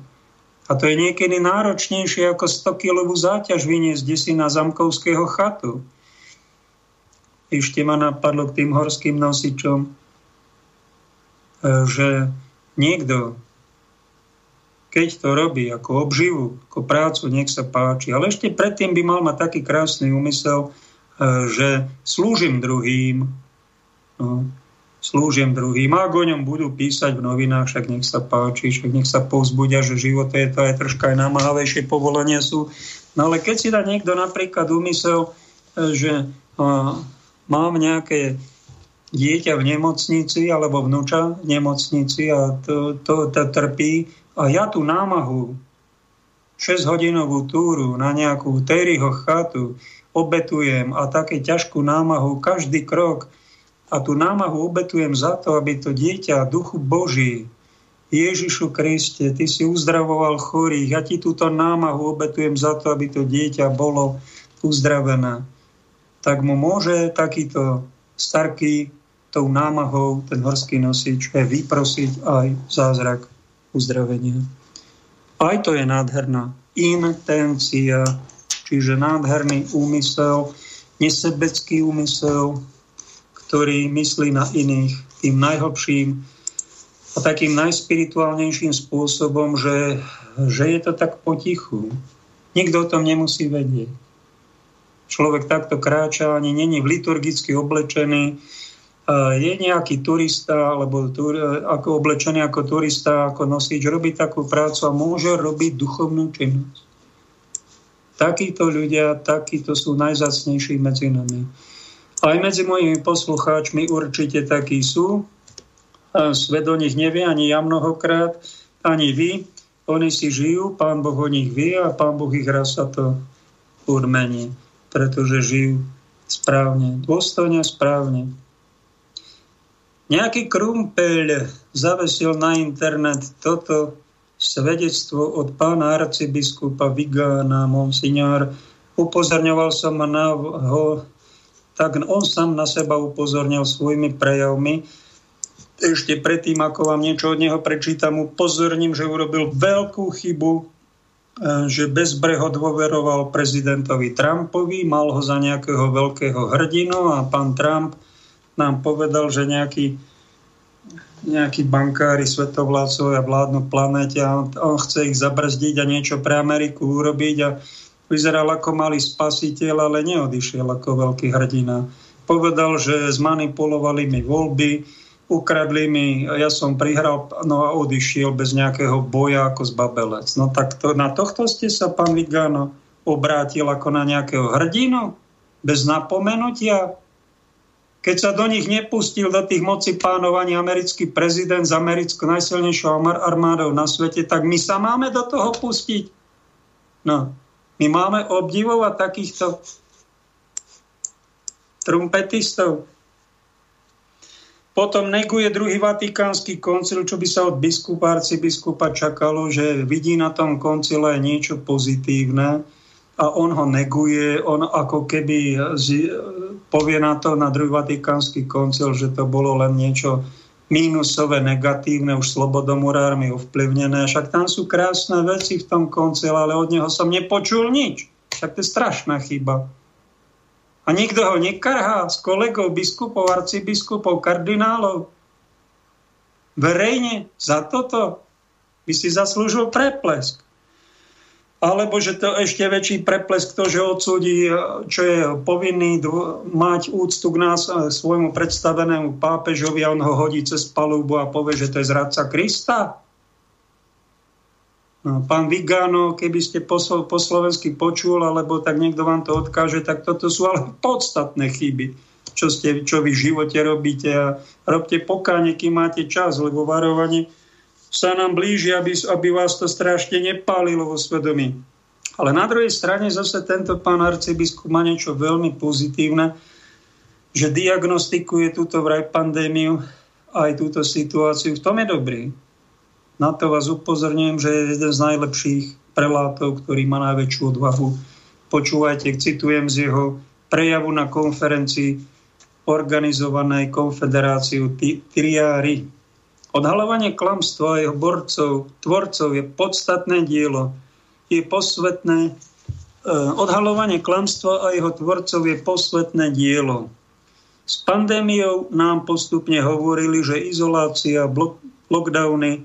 A to je niekedy náročnejšie ako 100-kilovú záťaž vyniesť si na zamkovského chatu. Ešte ma napadlo k tým horským nosičom, e, že niekto, keď to robí ako obživu, ako prácu, nech sa páči, ale ešte predtým by mal mať taký krásny úmysel, e, že slúžim druhým, no, slúžim druhým. A o ňom budú písať v novinách, však nech sa páči, však nech sa povzbudia, že život je to aj troška aj namáhavejšie povolenia sú. No ale keď si dá niekto napríklad úmysel, e, že mám nejaké dieťa v nemocnici alebo vnúča v nemocnici a to, to, to trpí a ja tú námahu 6-hodinovú túru na nejakú Terryho chatu obetujem a také ťažkú námahu každý krok a tú námahu obetujem za to, aby to dieťa duchu Boží, Ježišu Kriste, Ty si uzdravoval chorých, ja ti túto námahu obetujem za to, aby to dieťa bolo uzdravené. Tak mu môže takýto starký tou námahou, ten horský nosič, vyprosiť aj zázrak uzdravenia. Aj to je nádherná intencia, čiže nádherný úmysel, nesebecký úmysel, ktorý myslí na iných tým najhlbším a takým najspirituálnejším spôsobom, že, že je to tak potichu. Nikto o tom nemusí vedieť. Človek takto kráča, ani není liturgicky oblečený, je nejaký turista, alebo tur, ako oblečený ako turista, ako nosič, robí takú prácu a môže robiť duchovnú činnosť. Takíto ľudia, takíto sú najzacnejší medzi nami. Aj medzi mojimi poslucháčmi určite takí sú. Svet o nich nevie, ani ja mnohokrát, ani vy. Oni si žijú, Pán Boh o nich vie a Pán Boh ich raz sa to urmení, pretože žijú správne, dôstojne správne. Nejaký krumpeľ zavesil na internet toto svedectvo od pána arcibiskupa Vigána, monsignor. Upozorňoval som na ho tak on sám na seba upozornil svojimi prejavmi. Ešte predtým, ako vám niečo od neho prečítam, upozorním, že urobil veľkú chybu, e, že bezbreho dôveroval prezidentovi Trumpovi, mal ho za nejakého veľkého hrdinu a pán Trump nám povedal, že nejaký nejakí bankári, svetovládcovia vládnu planéte a on chce ich zabrzdiť a niečo pre Ameriku urobiť a vyzeral ako malý spasiteľ, ale neodišiel ako veľký hrdina. Povedal, že zmanipulovali mi voľby, ukradli mi, ja som prihral, no a odišiel bez nejakého boja ako zbabelec. No tak to, na tohto ste sa, pán Vigano, obrátil ako na nejakého hrdinu? Bez napomenutia? Keď sa do nich nepustil do tých moci pánovaní americký prezident s americkou najsilnejšou armádou na svete, tak my sa máme do toho pustiť. No, my máme obdivovať takýchto trumpetistov. Potom neguje druhý vatikánsky koncil, čo by sa od biskupa, arcibiskupa čakalo, že vidí na tom koncile niečo pozitívne a on ho neguje, on ako keby povie na to na druhý vatikánsky koncil, že to bolo len niečo mínusové, negatívne, už slobodomurármi ovplyvnené. Však tam sú krásne veci v tom koncile, ale od neho som nepočul nič. Však to je strašná chyba. A nikto ho nekarhá s kolegov, biskupov, arcibiskupov, kardinálov. Verejne za toto by si zaslúžil preplesk alebo že to ešte väčší preplesk to, že odsúdi, čo je povinný mať úctu k nás e, svojmu predstavenému pápežovi a on ho hodí cez palúbu a povie, že to je zradca Krista? No, pán Vigano, keby ste po, po slovensky počul, alebo tak niekto vám to odkáže, tak toto sú ale podstatné chyby, čo, ste, čo vy v živote robíte a robte pokáne, kým máte čas, lebo varovanie sa nám blíži, aby, aby vás to strašne nepálilo vo svedomí. Ale na druhej strane zase tento pán arcibiskup má niečo veľmi pozitívne, že diagnostikuje túto vraj pandémiu aj túto situáciu. V tom je dobrý. Na to vás upozorňujem, že je jeden z najlepších prelátov, ktorý má najväčšiu odvahu. Počúvajte, citujem z jeho prejavu na konferencii organizovanej konfederáciu Triári Odhalovanie klamstva a jeho borcov, tvorcov je podstatné dielo. Je posvetné, eh, odhalovanie klamstva a jeho tvorcov je posvetné dielo. S pandémiou nám postupne hovorili, že izolácia, lockdowny,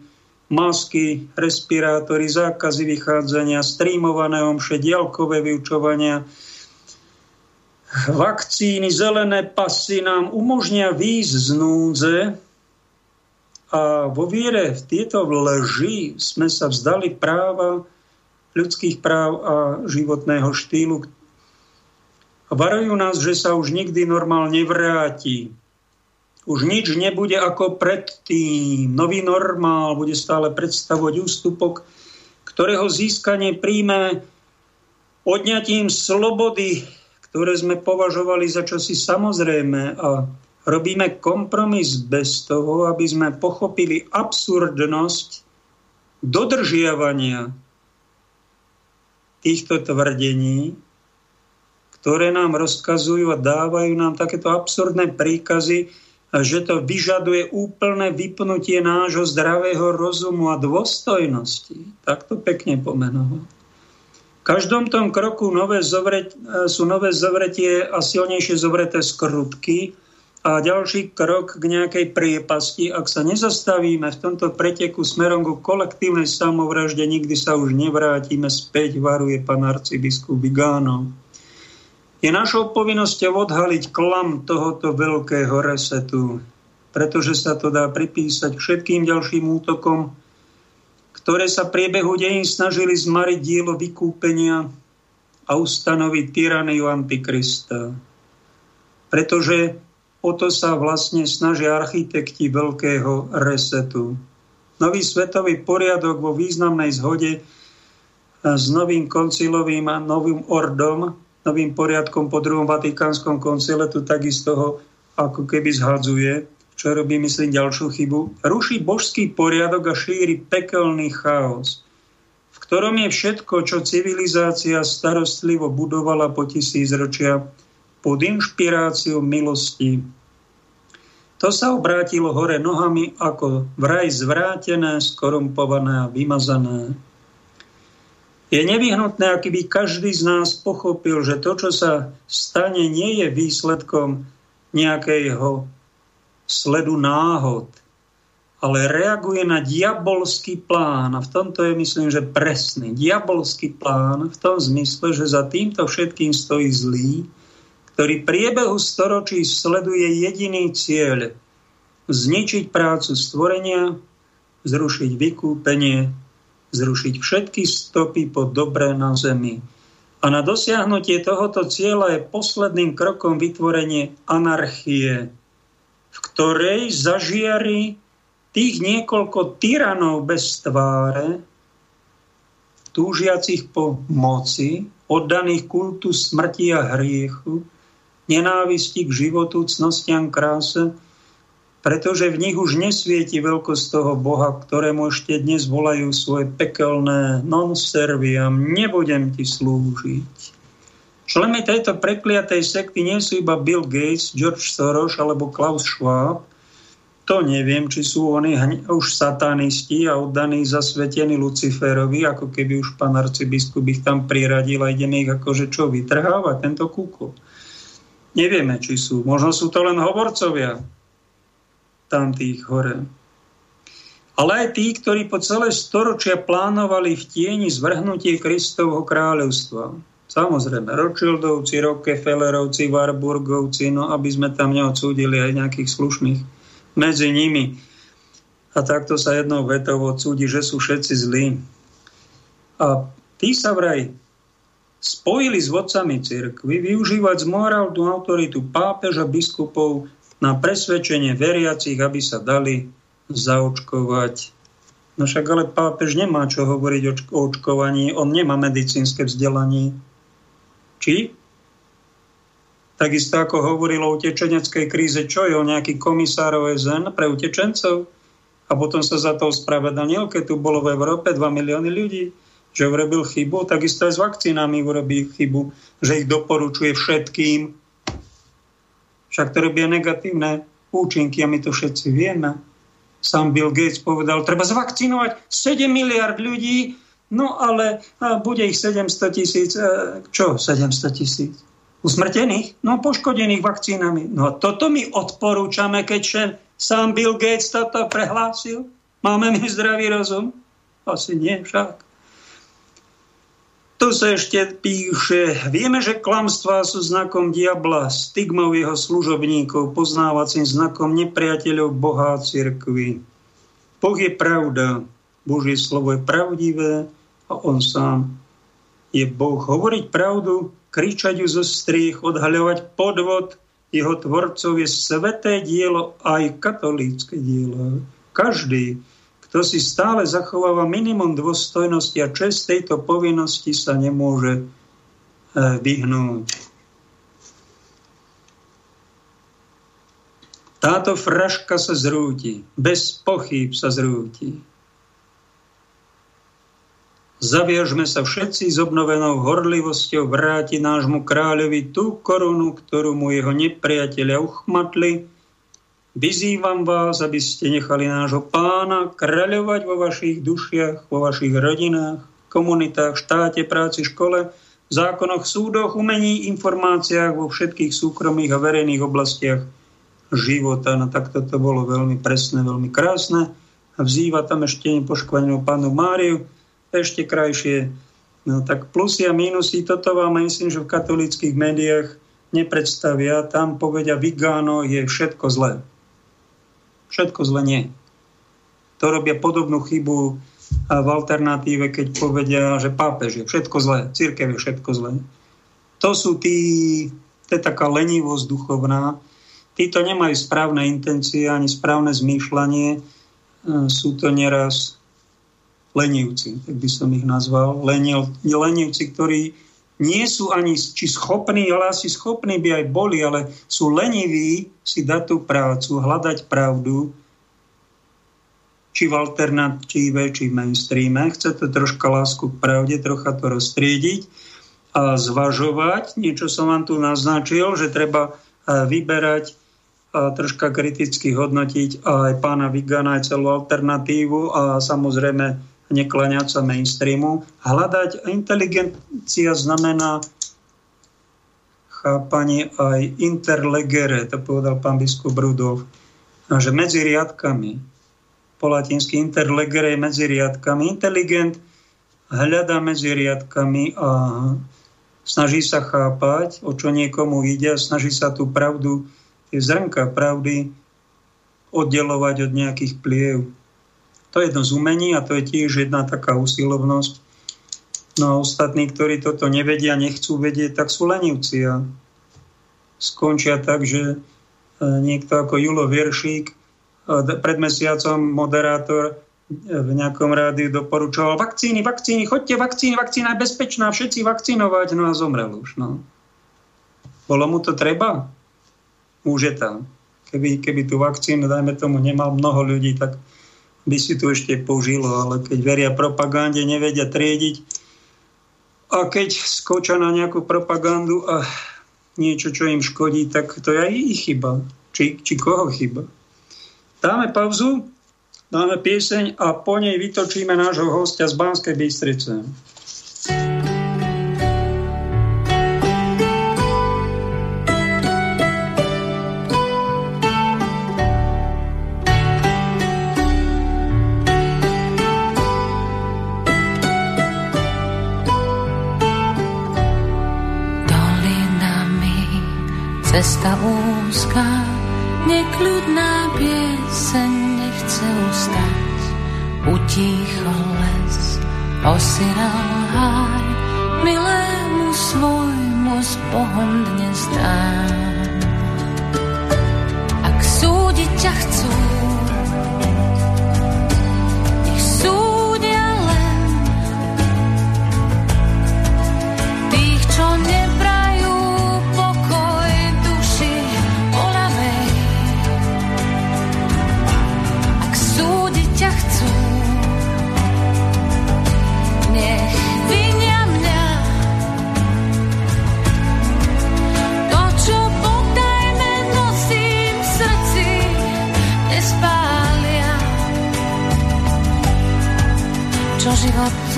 masky, respirátory, zákazy vychádzania, streamované omše, diaľkové vyučovania, vakcíny, zelené pasy nám umožnia výjsť z núdze, a vo viere v tieto lži sme sa vzdali práva, ľudských práv a životného štýlu. Varujú nás, že sa už nikdy normál nevráti. Už nič nebude ako predtým. Nový normál bude stále predstavovať ústupok, ktorého získanie príjme odňatím slobody, ktoré sme považovali za čosi samozrejme a robíme kompromis bez toho, aby sme pochopili absurdnosť dodržiavania týchto tvrdení, ktoré nám rozkazujú a dávajú nám takéto absurdné príkazy, že to vyžaduje úplné vypnutie nášho zdravého rozumu a dôstojnosti. Tak to pekne pomenoval. V každom tom kroku nové zovret, sú nové zovretie a silnejšie zovreté skrutky, a ďalší krok k nejakej priepasti. Ak sa nezastavíme v tomto preteku smerom ku kolektívnej samovražde, nikdy sa už nevrátime späť, varuje pán arcibiskup Vigánov. Je našou povinnosťou odhaliť klam tohoto veľkého resetu, pretože sa to dá pripísať všetkým ďalším útokom, ktoré sa priebehu dejín snažili zmariť dielo vykúpenia a ustanoviť tyraniu Antikrista. Pretože O to sa vlastne snažia architekti veľkého resetu. Nový svetový poriadok vo významnej zhode s novým koncilovým a novým ordom, novým poriadkom po druhom vatikánskom koncile tu takisto ho ako keby zhadzuje, čo robí, myslím, ďalšiu chybu. Ruší božský poriadok a šíri pekelný chaos, v ktorom je všetko, čo civilizácia starostlivo budovala po tisícročia, pod inšpiráciou milosti. To sa obrátilo hore nohami ako vraj zvrátené, skorumpované a vymazané. Je nevyhnutné, aký by každý z nás pochopil, že to, čo sa stane, nie je výsledkom nejakého sledu náhod, ale reaguje na diabolský plán. A v tomto je, myslím, že presný. Diabolský plán v tom zmysle, že za týmto všetkým stojí zlý, ktorý priebehu storočí sleduje jediný cieľ zničiť prácu stvorenia, zrušiť vykúpenie, zrušiť všetky stopy po dobré na zemi. A na dosiahnutie tohoto cieľa je posledným krokom vytvorenie anarchie, v ktorej zažiari tých niekoľko tyranov bez tváre, túžiacich po moci, oddaných kultu smrti a hriechu, nenávisti k životu, cnostiam, kráse, pretože v nich už nesvieti veľkosť toho Boha, ktorému ešte dnes volajú svoje pekelné non serviam, nebudem ti slúžiť. Členmi tejto prekliatej sekty nie sú iba Bill Gates, George Soros alebo Klaus Schwab, to neviem, či sú oni už satanisti a oddaní zasvetení Luciferovi, ako keby už pán arcibiskup ich tam priradil a ideme ich akože čo vytrhávať, tento kúko. Nevieme, či sú. Možno sú to len hovorcovia tam tých hore. Ale aj tí, ktorí po celé storočia plánovali v tieni zvrhnutie Kristovho kráľovstva. Samozrejme, Rothschildovci, Rockefellerovci, Warburgovci, no aby sme tam neodsúdili aj nejakých slušných medzi nimi. A takto sa jednou vetou odsúdi, že sú všetci zlí. A tí sa vraj spojili s vodcami cirkvy využívať zmorálnu autoritu pápeža biskupov na presvedčenie veriacich, aby sa dali zaočkovať. No však ale pápež nemá čo hovoriť o očkovaní, on nemá medicínske vzdelanie. Či? Takisto ako hovoril o utečeneckej kríze, čo je o nejaký komisár OSN pre utečencov a potom sa za to ospravedlnil, keď tu bolo v Európe 2 milióny ľudí, že urobil chybu, takisto aj s vakcínami urobí chybu, že ich doporučuje všetkým. Však to robia negatívne účinky a my to všetci vieme. Sám Bill Gates povedal, treba zvakcinovať 7 miliard ľudí, no ale bude ich 700 tisíc. E, čo 700 tisíc? usmrtených, no poškodených vakcínami. No toto my odporúčame, keď sám Bill Gates toto prehlásil. Máme my zdravý rozum? Asi nie však. Tu sa ešte píše, vieme, že klamstvá sú znakom diabla, stigmou jeho služobníkov, poznávacím znakom nepriateľov Boha a cirkvi. Boh je pravda, Božie slovo je pravdivé a on sám je Boh. Hovoriť pravdu kričať ju zo striech, odhaľovať podvod jeho tvorcov je sveté dielo, aj katolícke dielo. Každý, kto si stále zachováva minimum dôstojnosti a čest tejto povinnosti sa nemôže e, vyhnúť. Táto fraška sa zrúti, bez pochyb sa zrúti. Zaviažme sa všetci s obnovenou horlivosťou vráti nášmu kráľovi tú korunu, ktorú mu jeho nepriatelia uchmatli. Vyzývam vás, aby ste nechali nášho pána kráľovať vo vašich dušiach, vo vašich rodinách, komunitách, štáte, práci, škole, zákonoch, súdoch, umení, informáciách vo všetkých súkromných a verejných oblastiach života. No tak toto bolo veľmi presné, veľmi krásne. A vzýva tam ešte nepoškvanenú pánu Máriu, ešte krajšie. No tak plusy a mínusy, toto vám myslím, že v katolických médiách nepredstavia. Tam povedia Vigano je všetko zlé. Všetko zlé nie. To robia podobnú chybu v alternatíve, keď povedia, že pápež je všetko zlé, církev je všetko zlé. To sú tí, to je taká lenivosť duchovná. Títo nemajú správne intencie ani správne zmýšľanie. Sú to neraz lenivci, tak by som ich nazval. Leniv, lenivci, ktorí nie sú ani či schopní, ale asi schopní by aj boli, ale sú leniví si dať tú prácu, hľadať pravdu, či v alternatíve, či v mainstreame. Chce to troška lásku k pravde, trocha to roztriediť a zvažovať. Niečo som vám tu naznačil, že treba e, vyberať a troška kriticky hodnotiť aj pána Vigana, aj celú alternatívu a samozrejme nekláňať sa mainstreamu. Hľadať inteligencia znamená chápanie aj interlegere, to povedal pán biskup Rudolf, že medzi riadkami po latinsky interlegere medzi riadkami. Inteligent hľadá medzi riadkami a snaží sa chápať, o čo niekomu ide a snaží sa tú pravdu, tie zrnka pravdy oddelovať od nejakých pliev. To je jedno z umení a to je tiež jedna taká usilovnosť. No a ostatní, ktorí toto nevedia, nechcú vedieť, tak sú lenivci a skončia tak, že e, niekto ako Julo Vieršík, e, pred mesiacom moderátor e, v nejakom rádiu doporučoval vakcíny, vakcíny, chodte vakcíny, vakcína je bezpečná, všetci vakcinovať, no a zomrel už. No. Bolo mu to treba? Už je tam. Keby, keby tú vakcínu, dajme tomu, nemal mnoho ľudí, tak by si tu ešte použilo, ale keď veria propagande, nevedia triediť a keď skočia na nejakú propagandu a niečo, čo im škodí, tak to je aj ich chyba. Či, či koho chyba. Dáme pauzu, dáme pieseň a po nej vytočíme nášho hostia z Banskej Bystrice. Cesta úzka, nekľudná pieseň nechce ustať. Utíchol les, osiral háj, milému svojmu s Bohom dnes dám. Ak súdiť ťa chcú,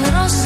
život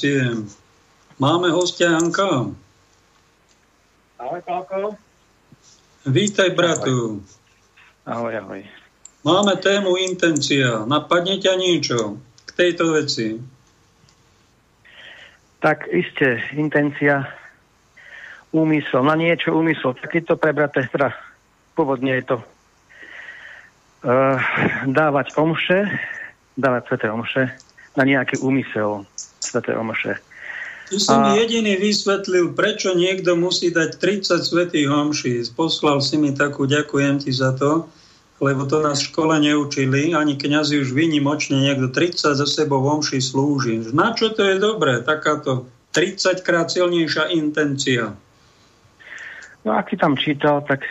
relácie. Máme hostia Janka. Ahoj, Pálko. Vítaj, bratu. Ahoj, ahoj. Máme tému intencia. Napadne ťa niečo k tejto veci? Tak iste, intencia, úmysel, na niečo úmysel. Tak je to prebraté, teda pôvodne je to uh, dávať omše, dávať sveté omše na nejaký úmysel Sv. Omše. Tu som a... jediný vysvetlil, prečo niekto musí dať 30 svetých homší. Poslal si mi takú, ďakujem ti za to, lebo to nás v škole neučili, ani kňazi už vynimočne niekto 30 za sebou homší slúži. Na čo to je dobré, takáto 30 krát silnejšia intencia? No ak si tam čítal, tak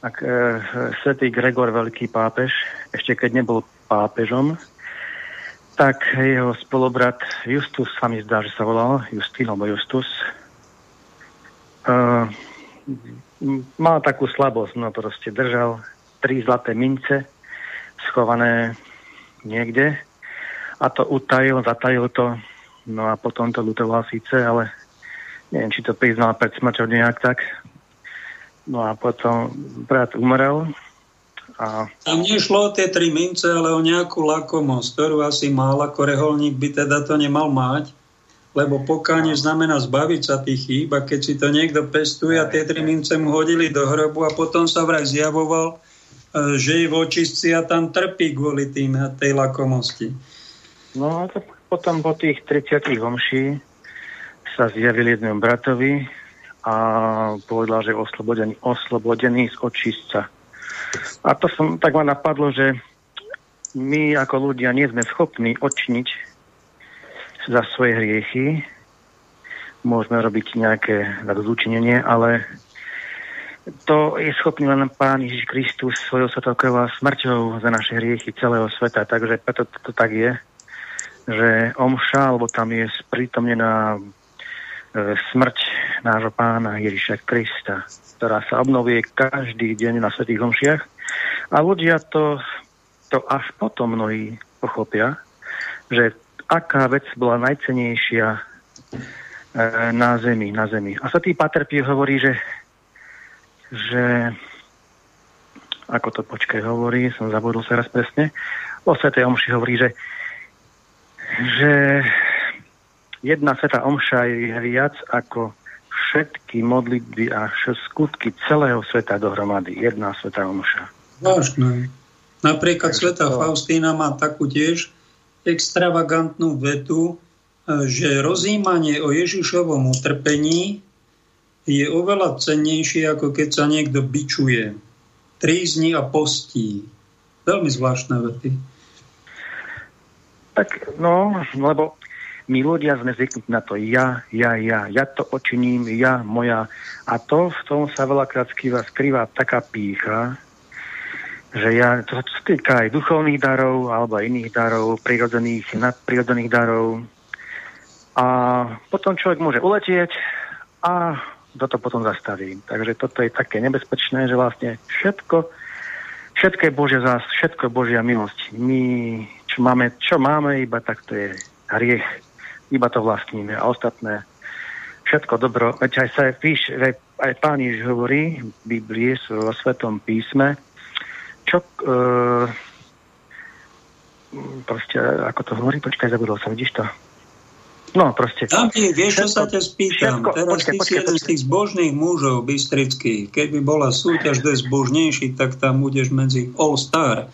ak e, svätý Gregor, veľký pápež, ešte keď nebol pápežom, tak jeho spolubrat Justus sa mi zdá, že sa volal, Justín alebo Justus, uh, mal takú slabosť, no proste držal tri zlaté mince schované niekde a to utajil, zatajil to, no a potom to lutoval síce, ale neviem, či to priznal pred smrťou nejak tak. No a potom brat umrel a... Tam nešlo o tie tri mince, ale o nejakú lakomosť, ktorú asi mal, ako reholník by teda to nemal mať, lebo pokánie znamená zbaviť sa tých chýb a keď si to niekto pestuje a tie tri mince mu hodili do hrobu a potom sa vraj zjavoval, e, že je v očistci a tam trpí kvôli tým a tej lakomosti. No a to potom po tých 30 homší sa zjavil jednému bratovi a povedal, že je oslobodený, oslobodený z očistca. A to som, tak ma napadlo, že my ako ľudia nie sme schopní odčiniť za svoje hriechy. Môžeme robiť nejaké rozúčinenie, ale to je schopný len Pán Ježiš Kristus svojou svetokrvou smrťou za naše hriechy celého sveta. Takže preto to, to tak je, že omša, alebo tam je sprítomnená smrť nášho pána Ježiša Krista ktorá sa obnovuje každý deň na Svetých Homšiach. A ľudia to, to až potom mnohí pochopia, že aká vec bola najcenejšia e, na zemi, na zemi. A Svetý Pater Pio hovorí, že, že ako to počkaj hovorí, som zabudol sa raz presne, o Svetej Omši hovorí, že, že jedna Sveta Omša je viac ako všetky modlitby a skutky celého sveta dohromady. Jedna sveta omša. Vážne. Napríklad sveta Faustína má takú tiež extravagantnú vetu, e, že rozímanie o Ježišovom utrpení je oveľa cennejšie, ako keď sa niekto bičuje. Trízni a postí. Veľmi zvláštne vety. Tak, no, lebo my ľudia sme zvyknutí na to ja, ja, ja, ja to očiním, ja, moja. A to v tom sa veľakrát skrýva, skrýva taká pícha, že ja, to sa týka aj duchovných darov, alebo iných darov, prirodzených, nadprirodzených darov. A potom človek môže uletieť a toto potom zastaví. Takže toto je také nebezpečné, že vlastne všetko, všetko je Božia zás, všetko je Božia milosť. My, čo máme, čo máme, iba tak to je hriech iba to vlastníme a ostatné všetko dobro. Veď aj sa píš, aj, aj pán Ježiš hovorí v Biblii, vo Svetom písme, čo e, proste, ako to hovorí, počkaj, zabudol som, vidíš to? No, proste. Tam ti, vieš, čo sa ťa spýtam. Všetko, Teraz počkej, ty počkej, si jeden počkej. z tých zbožných mužov bystrických. Keby bola súťaž, kto je zbožnejší, tak tam budeš medzi All Star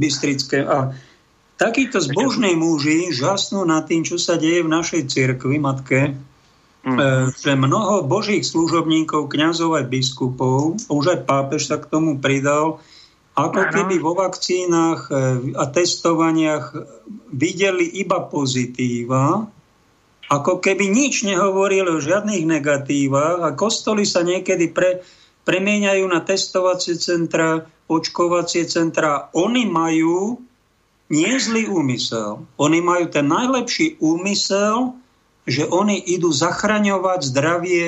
bystrické. A Takíto zbožní muži žasnú nad tým, čo sa deje v našej cirkvi, matke, mm. že mnoho božích služobníkov, kňazov aj biskupov, už aj pápež sa k tomu pridal, ako keby vo vakcínach e, a testovaniach videli iba pozitíva, ako keby nič nehovorili o žiadnych negatívach a kostoly sa niekedy pre, premieňajú na testovacie centra, očkovacie centra. Oni majú nie zlý úmysel. Oni majú ten najlepší úmysel, že oni idú zachraňovať zdravie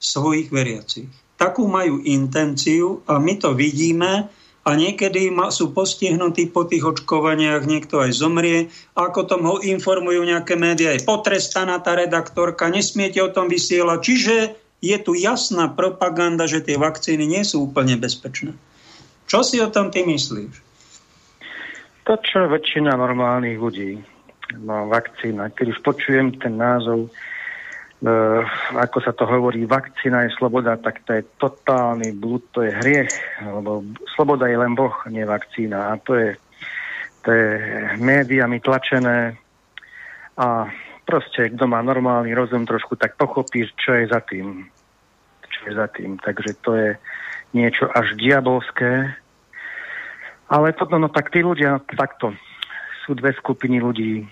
svojich veriacich. Takú majú intenciu a my to vidíme a niekedy sú postihnutí po tých očkovaniach, niekto aj zomrie. Ako tom ho informujú nejaké médiá, je potrestaná tá redaktorka, nesmiete o tom vysielať. Čiže je tu jasná propaganda, že tie vakcíny nie sú úplne bezpečné. Čo si o tom ty myslíš? To, čo väčšina normálnych ľudí, no, vakcína, keď už počujem ten názov, e, ako sa to hovorí, vakcína je sloboda, tak to je totálny blúd, to je hriech, lebo sloboda je len Boh, nie vakcína. A to je, to je médiami tlačené a proste, kto má normálny rozum trošku, tak pochopí, čo je za tým. Čo je za tým. Takže to je niečo až diabolské. Ale potom, no tak tí ľudia takto. Sú dve skupiny ľudí,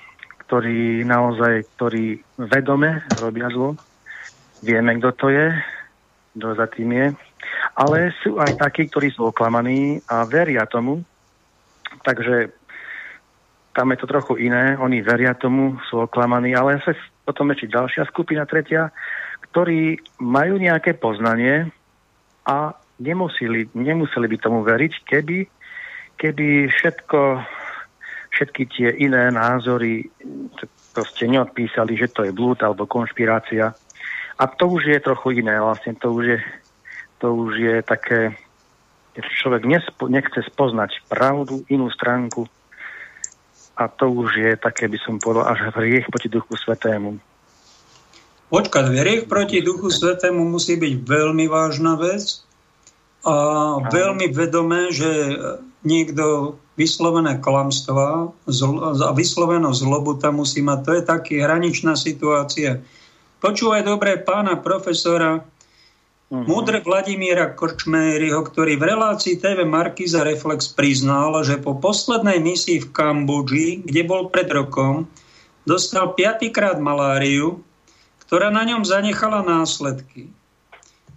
ktorí naozaj, ktorí vedome robia zlo. Vieme, kto to je, kto za tým je. Ale sú aj takí, ktorí sú oklamaní a veria tomu. Takže tam je to trochu iné, oni veria tomu, sú oklamaní, ale sa potom ešte ďalšia skupina, tretia, ktorí majú nejaké poznanie a nemuseli, nemuseli by tomu veriť, keby, keby všetko, všetky tie iné názory proste neodpísali, že to je blúd alebo konšpirácia. A to už je trochu iné, vlastne to už je, to už je také, človek nespo, nechce spoznať pravdu, inú stránku, a to už je také, by som povedal, až hriech proti Duchu Svetému. Počkať, hriech proti Duchu Svetému musí byť veľmi vážna vec a veľmi vedomé, že niekto vyslovené klamstva a vyslovenú zlobu tam musí mať. To je taký hraničná situácia. Počúvaj dobre pána profesora Uh-huh. Múdre Vladimíra Korčméryho, ktorý v relácii TV Markiza Reflex priznal, že po poslednej misii v Kambodži, kde bol pred rokom, dostal piatýkrát maláriu, ktorá na ňom zanechala následky.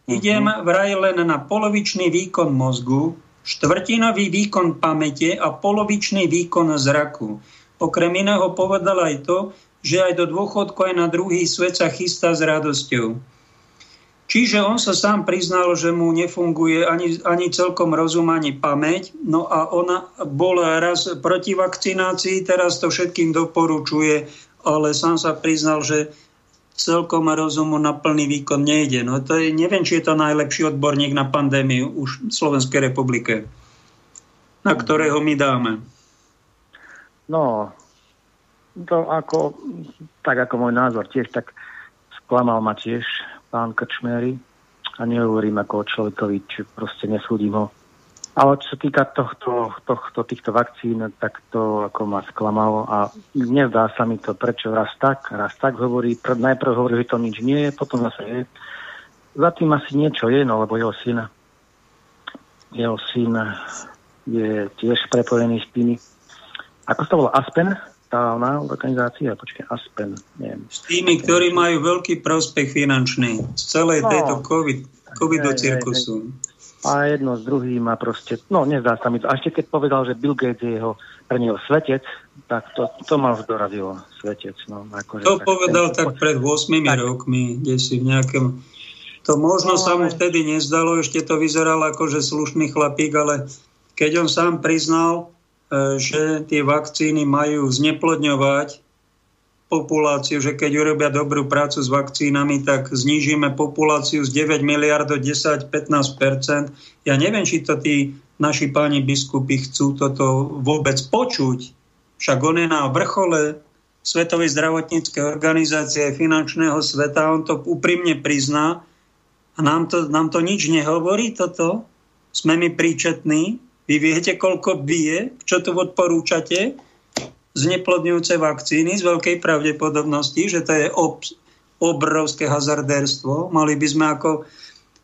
Idem vraj len na polovičný výkon mozgu, štvrtinový výkon pamäte a polovičný výkon zraku. Okrem iného povedal aj to, že aj do dôchodku aj na druhý svet sa chystá s radosťou. Čiže on sa sám priznal, že mu nefunguje ani, ani celkom rozum, ani pamäť. No a ona bol raz proti vakcinácii, teraz to všetkým doporučuje, ale sám sa priznal, že celkom rozumu na plný výkon nejde. No to je, neviem, či je to najlepší odborník na pandémiu už v Slovenskej republike, na ktorého my dáme. No, to ako, tak ako môj názor tiež, tak sklamal ma tiež pán Krčmery a nehovorím ako o človekovi, či proste nesúdim ho. Ale čo sa týka tohto, tohto, týchto vakcín, tak to ako ma sklamalo a nezdá sa mi to, prečo raz tak, raz tak hovorí, pr- najprv hovorí, že to nič nie je, potom zase je. Za tým asi niečo je, no lebo jeho syn, jeho syn je tiež prepojený s tými. Ako sa to volá? Aspen? štátna organizácia, počkaj, Aspen, neviem. S tými, ktorí majú veľký prospech finančný z celej no, tejto COVID, covidu cirkusu. A jedno s druhým a proste, no nezdá sa mi to. A ešte keď povedal, že Bill Gates je jeho pre neho svetec, tak to, to ma už dorazilo, svetec. No, akože, to tak, povedal ten, tak pred 8 tak, rokmi, kde si v nejakom... To možno no, sa mu vtedy nezdalo, ešte to vyzeralo ako, že slušný chlapík, ale keď on sám priznal, E, že tie vakcíny majú zneplodňovať populáciu, že keď urobia dobrú prácu s vakcínami, tak znížime populáciu z 9 miliard do 10-15% Ja neviem, či to tí naši páni biskupy chcú toto vôbec počuť. Však on je na vrchole Svetovej zdravotníckej organizácie finančného sveta, on to úprimne prizná. A nám to, nám to nič nehovorí toto. Sme my príčetní, vy viete, koľko bije, čo tu odporúčate, zneplodňujúce vakcíny z veľkej pravdepodobnosti, že to je ob, obrovské hazardérstvo. Mali by sme ako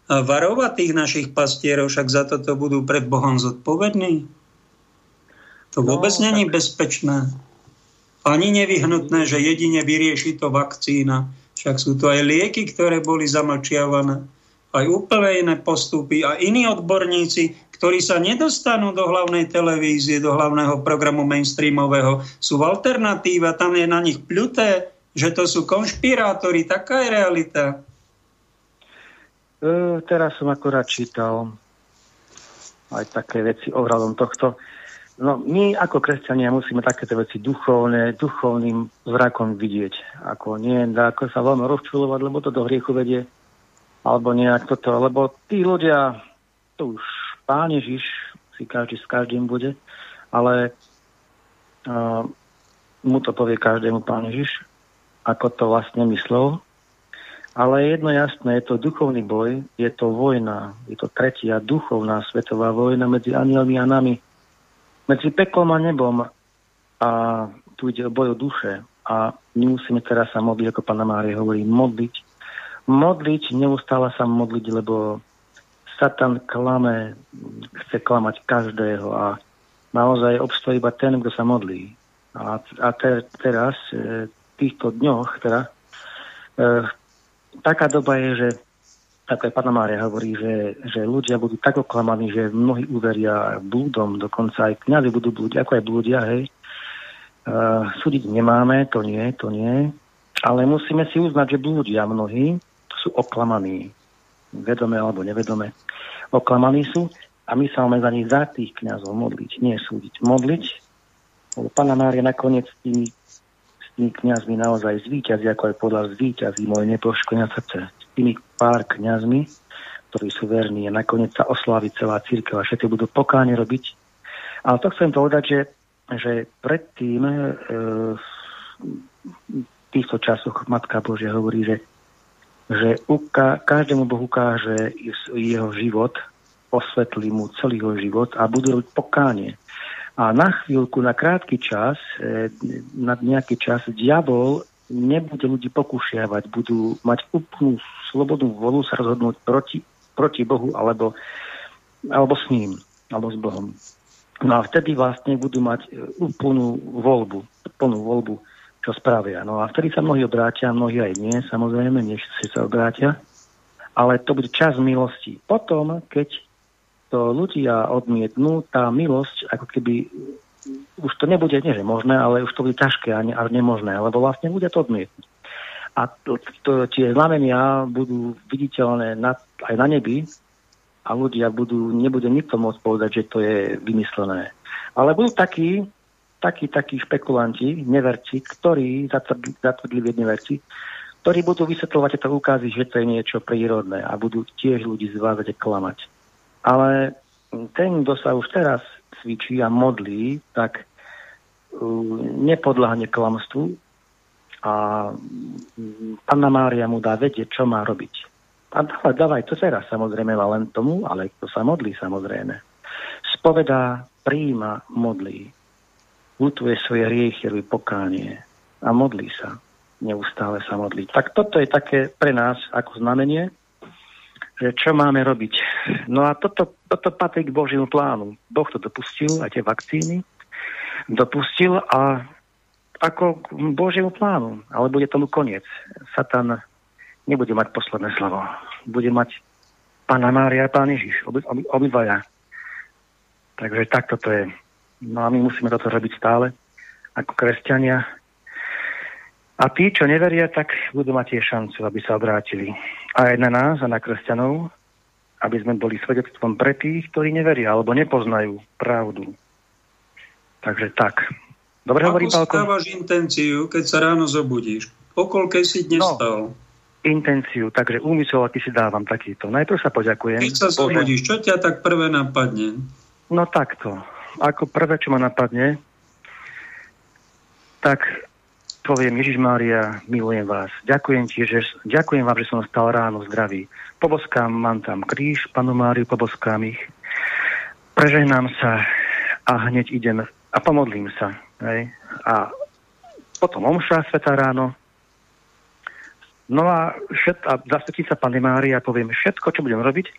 varovať tých našich pastierov, však za toto budú pred Bohom zodpovední. To no, vôbec no, není tak... bezpečné. Ani nevyhnutné, že jedine vyrieši to vakcína. Však sú to aj lieky, ktoré boli zamlčiavané. Aj úplne iné postupy a iní odborníci, ktorí sa nedostanú do hlavnej televízie, do hlavného programu mainstreamového, sú v alternatíve, tam je na nich pľuté, že to sú konšpirátori. Taká je realita. E, teraz som akorát čítal aj také veci ohľadom tohto. No, my ako kresťania musíme takéto veci duchovné, duchovným zrakom vidieť. Ako nie, ako sa veľmi rozčulovať, lebo to do hriechu vedie. Alebo nejak toto, lebo tí ľudia, to už Pán Ježiš si každý s každým bude, ale uh, mu to povie každému Pán Ježiš, ako to vlastne myslel. Ale jedno jasné, je to duchovný boj, je to vojna, je to tretia duchovná svetová vojna medzi anielmi a nami, medzi peklom a nebom. a tu ide o boj o duše a my musíme teraz sa modliť, ako pána Mária hovorí, modliť. Modliť, neustále sa modliť, lebo Satan klame, chce klamať každého a naozaj obstojí iba ten, kto sa modlí. A, a te, teraz, e, v týchto dňoch, teda, e, taká doba je, že ako aj pána Mária hovorí, že, že ľudia budú tak oklamaní, že mnohí uveria blúdom, dokonca aj kňazi budú blúdiť, ako aj blúdia, hej. Uh, súdiť nemáme, to nie, to nie, ale musíme si uznať, že blúdia mnohí sú oklamaní, vedome alebo nevedome. Oklamaní sú a my sa máme za nich za tých kňazov modliť, nie súdiť. Modliť, lebo pána Mária nakoniec s tými, s tými kňazmi naozaj zvýťazí, ako aj podľa zvýťazí moje nepoškodné srdce tými pár kňazmi, ktorí sú verní a nakoniec sa oslávi celá církev a všetci budú pokáne robiť. Ale to chcem povedať, že, že predtým e, v týchto časoch Matka Božia hovorí, že, že uka, každému Boh ukáže jeho život, osvetlí mu celý jeho život a budú robiť pokánie. A na chvíľku, na krátky čas, e, na nejaký čas, diabol nebude ľudí pokúšiavať, budú mať úplnú slobodnú volu sa rozhodnúť proti, proti Bohu alebo, alebo s ním, alebo s Bohom. No a vtedy vlastne budú mať e, úplnú voľbu, plnú voľbu, čo spravia. No a vtedy sa mnohí obrátia, mnohí aj nie, samozrejme, si sa obrátia, ale to bude čas milosti. Potom, keď to ľudia odmietnú, tá milosť ako keby už to nebude, nie že možné, ale už to bude ťažké a, ne, a nemožné, lebo vlastne ľudia to odmietnú a to, to, tie znamenia budú viditeľné na, aj na nebi a ľudia budú, nebude nikto môcť povedať, že to je vymyslené. Ale budú takí, takí, takí špekulanti, neverci, ktorí, zatvrdli neverci, ktorí budú vysvetľovať tieto ukázy, že to je niečo prírodné a budú tiež ľudí zvázať klamať. Ale ten, kto sa už teraz cvičí a modlí, tak uh, nepodľahne klamstvu, a Panna Mária mu dá vedieť, čo má robiť. A dávaj, dávaj to teraz samozrejme len tomu, ale to sa modlí samozrejme. Spovedá, príjima, modlí. Lutuje svoje hriechy, robí pokánie a modlí sa. Neustále sa modlí. Tak toto je také pre nás ako znamenie, že čo máme robiť. No a toto, toto patrí k Božiemu plánu. Boh to dopustil, aj tie vakcíny, dopustil a ako k Božiemu plánu, ale bude tomu koniec. Satan nebude mať posledné slovo. Bude mať Pána Mária a Pán Ježiš, obi, obi, obidvaja. Takže takto to je. No a my musíme toto robiť stále ako kresťania. A tí, čo neveria, tak budú mať tiež šancu, aby sa obrátili. A aj na nás, a na kresťanov, aby sme boli svedectvom pre tých, ktorí neveria alebo nepoznajú pravdu. Takže tak. Dobre Ako hovorí, Pálko? stávaš intenciu, keď sa ráno zobudíš? O koľkej si dnes no, stal? Intenciu, takže úmysel, aký si dávam takýto. Najprv sa poďakujem. Keď sa zobudíš, čo ťa tak prvé napadne? No takto. Ako prvé, čo ma napadne, tak poviem, Ježiš Mária, milujem vás. Ďakujem ti, že, ďakujem vám, že som stal ráno zdravý. Poboskám, mám tam kríž, panu Máriu, poboskám ich. Prežehnám sa a hneď idem a pomodlím sa. Hej. A potom omša sveta ráno. No a, všet, a zasvetí sa Pane Mária a poviem všetko, čo budem robiť,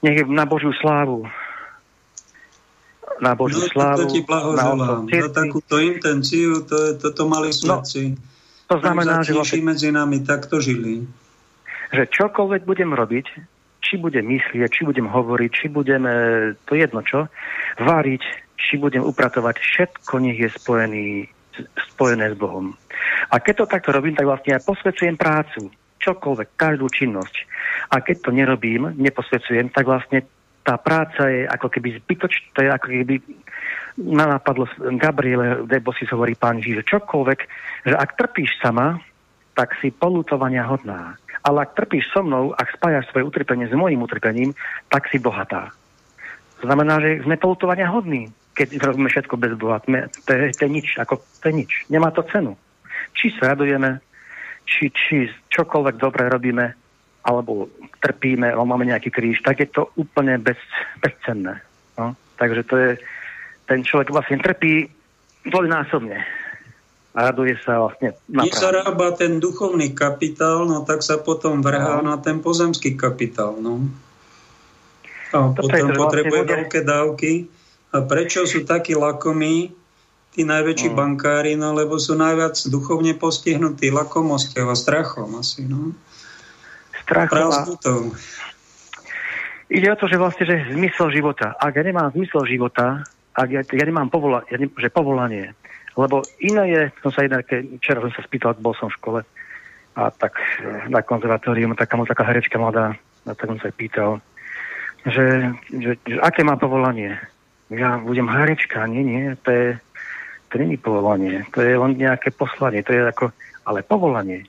nech je na Božiu slávu. Na Božiu no, slávu. To ti blahoželám. Na takúto intenciu, to, to, to mali svetci. No, to znamená, že vlastne, medzi nami takto žili. Že čokoľvek budem robiť, či budem myslieť, či budem hovoriť, či budem, to jedno čo, váriť, či budem upratovať, všetko nech je spojený, spojené s Bohom. A keď to takto robím, tak vlastne ja posvedcujem prácu, čokoľvek, každú činnosť. A keď to nerobím, neposvedcujem, tak vlastne tá práca je ako keby zbytočná, to je ako keby ma napadlo Gabriele Debosis hovorí pán Ježiš, že čokoľvek, že ak trpíš sama, tak si polutovania hodná. Ale ak trpíš so mnou, ak spájaš svoje utrpenie s mojim utrpením, tak si bohatá. To znamená, že sme polutovania hodní keď robíme všetko bez Boha. To je, to je nič, ako, to je nič. Nemá to cenu. Či sa radujeme, či, či čokoľvek dobre robíme, alebo trpíme, alebo máme nejaký kríž, tak je to úplne bez, bezcenné. No? Takže to je, ten človek vlastne trpí dvojnásobne. A raduje sa vlastne na Keď sa rába ten duchovný kapitál, no tak sa potom vrhá no. na ten pozemský kapitál. No. A Toto potom potrebuje vlastne veľké dávky. A prečo sú takí lakomí, tí najväčší no. bankári, no lebo sú najviac duchovne postihnutí lakomosťou a strachom asi. No. Strachom a... Ide o to, že vlastne, že zmysel života. Ak ja nemám zmysel života, ak ja, ja nemám povola, ja ne, že povolanie, lebo iné je, som sa jednak, včera som sa spýtal, bol som v škole a tak eh, na konzervatórium, taká, taká herečka mladá, a tak som sa pýtal, že, že, že aké má povolanie. Ja budem herečka, nie, nie, to je, to není povolanie, to je len nejaké poslanie, to je ako, ale povolanie.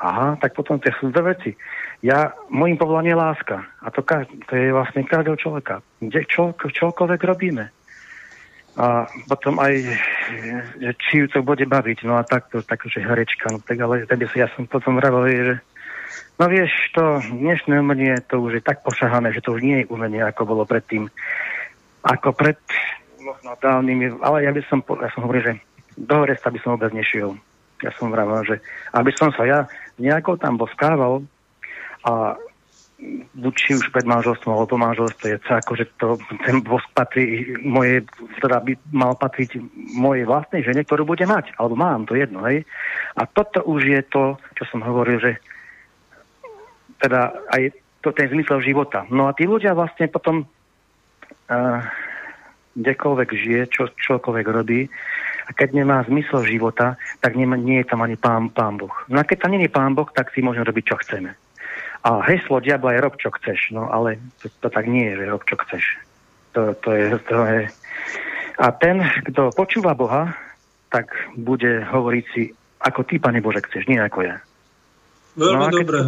Aha, tak potom to sú dve veci. Ja, môjim povolanie je láska. A to, to je vlastne každého človeka. Kde čo, čokoľvek robíme a potom aj, že či ju to bude baviť, no a takto, takže herečka, no tak ale tedy ja som potom vravil, že no vieš, to dnešné umenie, to už je tak pošahané, že to už nie je umenie, ako bolo predtým, ako pred možno dávnymi, ale ja by som, ja som hovoril, že do Horesta by som vôbec nešiel. Ja som vravil, že aby som sa ja nejako tam boskával a či už pred manželstvom alebo po manželstve, je to ten vosk patrí moje, teda by mal patriť mojej vlastnej žene, ktorú bude mať, alebo mám, to jedno, hej. A toto už je to, čo som hovoril, že teda aj to, ten zmysel života. No a tí ľudia vlastne potom uh, kdekoľvek žije, čo, čokoľvek robí, a keď nemá zmysel života, tak nie, nie je tam ani pán, pán Boh. No a keď tam nie je pán Boh, tak si môžeme robiť, čo chceme. A heslo diabla je rob, čo chceš. No ale to, to tak nie je, že rob, čo chceš. To, to, je, to je... A ten, kto počúva Boha, tak bude hovoriť si, ako ty, Pane Bože, chceš, nie ako ja. Veľmi no, dobré.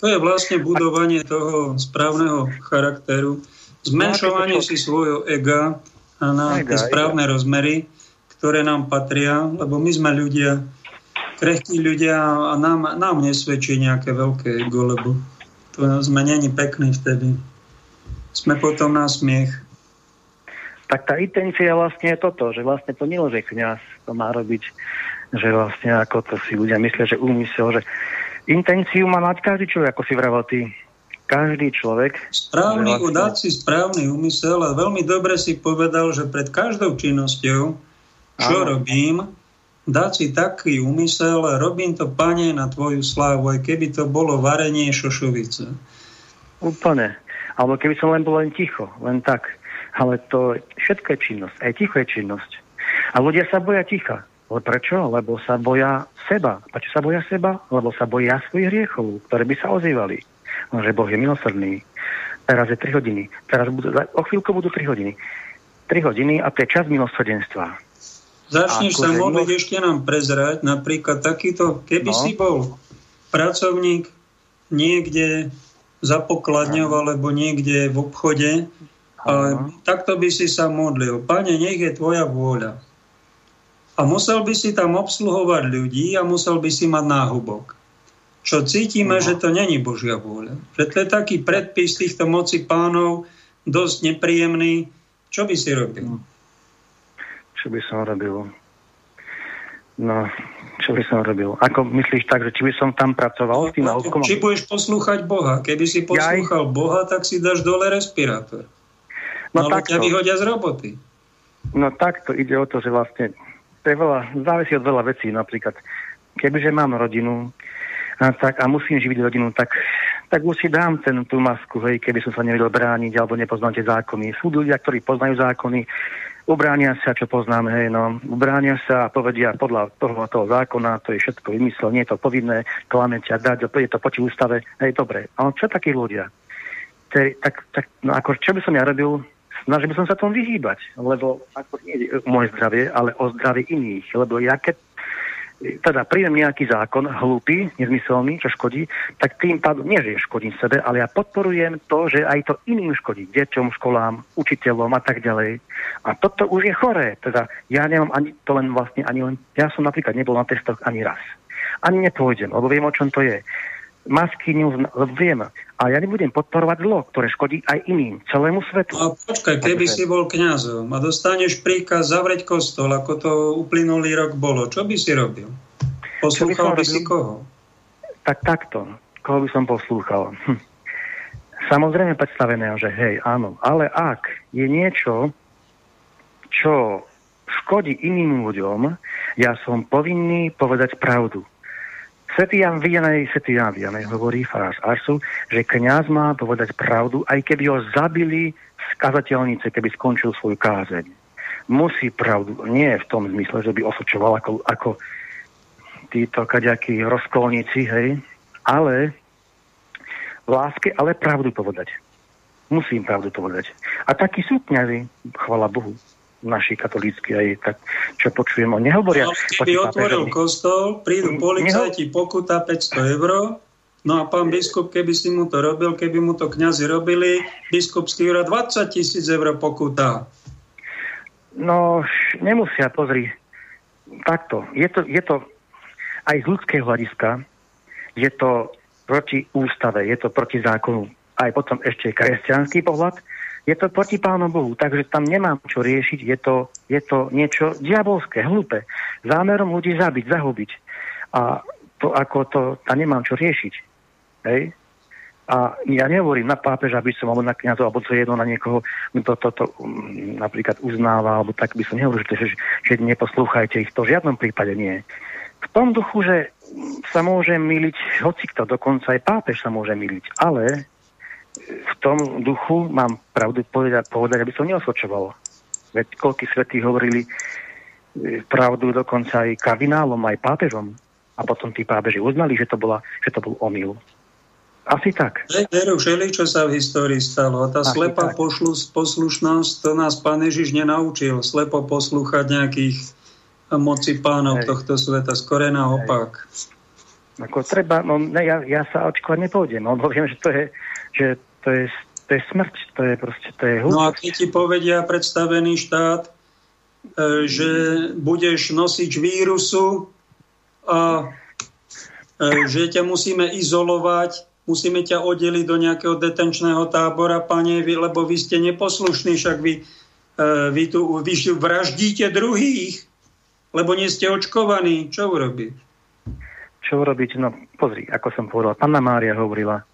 To je vlastne budovanie toho správneho charakteru, zmenšovanie no, si svojho ega a na ega, tie správne ega. rozmery, ktoré nám patria, lebo my sme ľudia, krehkí ľudia a nám, nám nesvedčí nejaké veľké ego, lebo to sme není pekní vtedy. Sme potom na smiech. Tak tá intencia vlastne je toto, že vlastne to nelože kniaz, to má robiť, že vlastne ako to si ľudia myslia, že úmysel, že intenciu má mať každý človek, ako si vravel ty, každý človek. Správny, vlastne... dať si správny úmysel a veľmi dobre si povedal, že pred každou činnosťou, čo Áno. robím, dať si taký úmysel, robím to, pane, na tvoju slávu, aj keby to bolo varenie šošovice. Úplne. Alebo keby som len bol len ticho, len tak. Ale to všetko je činnosť. Aj ticho je činnosť. A ľudia sa boja ticha. Ale prečo? Lebo sa boja seba. Prečo sa boja seba? Lebo sa boja svojich hriechov, ktoré by sa ozývali. No, že Boh je milosrdný. Teraz je 3 hodiny. Teraz budú, o chvíľku budú 3 hodiny. 3 hodiny a to je čas milosrdenstva. Začneš sa modliť, no... ešte nám prezrať, napríklad takýto, keby no. si bol pracovník niekde za pokladňou alebo niekde v obchode, a takto by si sa modlil. Pane, nech je tvoja vôľa. A musel by si tam obsluhovať ľudí a musel by si mať náhubok. Čo cítime, no. že to není Božia vôľa. Že to je taký predpis týchto moci pánov, dosť nepríjemný. Čo by si robil? No čo by som robil? No, čo by som robil? Ako myslíš tak, že či by som tam pracoval s tým autkom? Či budeš poslúchať Boha. Keby si poslúchal Jaj. Boha, tak si dáš dole respirátor. No, no tak ťa vyhodia z roboty. No takto ide o to, že vlastne to je veľa, závisí od veľa vecí. Napríklad, kebyže mám rodinu a, tak, a musím živiť rodinu, tak, tak už si dám ten, tú masku, hej, keby som sa nevedel brániť alebo nepoznal tie zákony. Sú ľudia, ktorí poznajú zákony, ubránia sa, čo poznáme, hej, no, ubránia sa a povedia podľa toho, toho zákona, to je všetko vymysel, nie je to povinné, klamete a dať, je to proti ústave, hej, dobre. Ale čo takí ľudia? Te, tak, tak, no ako, čo by som ja robil? Snažil by som sa tomu vyhýbať, lebo ako nie je moje zdravie, ale o zdravie iných. Lebo ja keď teda príjem nejaký zákon, hlúpy, nezmyselný, čo škodí, tak tým pádom, nie že škodím sebe, ale ja podporujem to, že aj to iným škodí, deťom, školám, učiteľom a tak ďalej. A toto už je choré. Teda ja nemám ani to len vlastne, ani len, ja som napríklad nebol na testoch ani raz. Ani nepôjdem, lebo viem, o čom to je. Maskyňu, lebo viem, a ja nebudem podporovať zlo, ktoré škodí aj iným, celému svetu. A počkaj, keby si bol kňazom a dostaneš príkaz zavrieť kostol, ako to uplynulý rok bolo, čo by si robil? Poslúchal by, by si koho? Tak takto. Koho by som poslúchal? Hm. Samozrejme predstavené, že hej, áno. Ale ak je niečo, čo škodí iným ľuďom, ja som povinný povedať pravdu. Svetý Jan Vianej, Svetý Jan Vianej hovorí Faráš Arsu, že kňaz má povedať pravdu, aj keby ho zabili z kazateľnice, keby skončil svoju kázeň. Musí pravdu, nie v tom zmysle, že by osočoval ako, ako títo kaďakí rozkolníci, hej, ale v láske, ale pravdu povedať. Musím pravdu povedať. A takí sú kňazi, chvala Bohu naši katolícky aj tak, čo počujem, on nehovoria... No, keby otvoril kostol, prídu policajti, pokuta 500 eur, no a pán biskup, keby si mu to robil, keby mu to kňazi robili, biskupský úrad 20 tisíc eur pokuta. No, nemusia, pozri. Takto. Je to, je to aj z ľudského hľadiska, je to proti ústave, je to proti zákonu. Aj potom ešte kresťanský pohľad, je to proti Pánu Bohu, takže tam nemám čo riešiť, je to, je to niečo diabolské, hlúpe. Zámerom ľudí zabiť, zahubiť. A to ako to, tam nemám čo riešiť. Hej? A ja nehovorím na pápeža, aby som, alebo na kniazov, alebo co jedno na niekoho, kto toto to, um, napríklad uznáva, alebo tak by som nehovoril, že, že, že neposlúchajte ich. To v žiadnom prípade nie. V tom duchu, že sa môže miliť hocikto, dokonca aj pápež sa môže miliť, ale v tom duchu mám pravdu povedať, povedať aby som neosočoval. Veď koľky svetí hovorili e, pravdu dokonca aj kardinálom, aj pápežom. A potom tí pápeži uznali, že to, bola, že to bol omyl. Asi tak. Veru, všeli, čo sa v histórii stalo. Tá Asi slepá pošlu, poslušnosť, to nás pán Ježiš nenaučil. Slepo poslúchať nejakých moci pánov Hej. tohto sveta. Skore naopak. Ako treba, no, ne, ja, ja sa očkovať nepôjdem, lebo viem, že to je že to je, to je smrť, to je proste, to je húbosť. No a keď ti povedia predstavený štát, e, že budeš nosič vírusu a e, že ťa musíme izolovať, musíme ťa oddeliť do nejakého detenčného tábora, pane, lebo vy ste neposlušní, však vy, e, vy tu vy vraždíte druhých, lebo nie ste očkovaní. Čo urobiť? Čo urobiť? No pozri, ako som povedal, Panna Mária hovorila,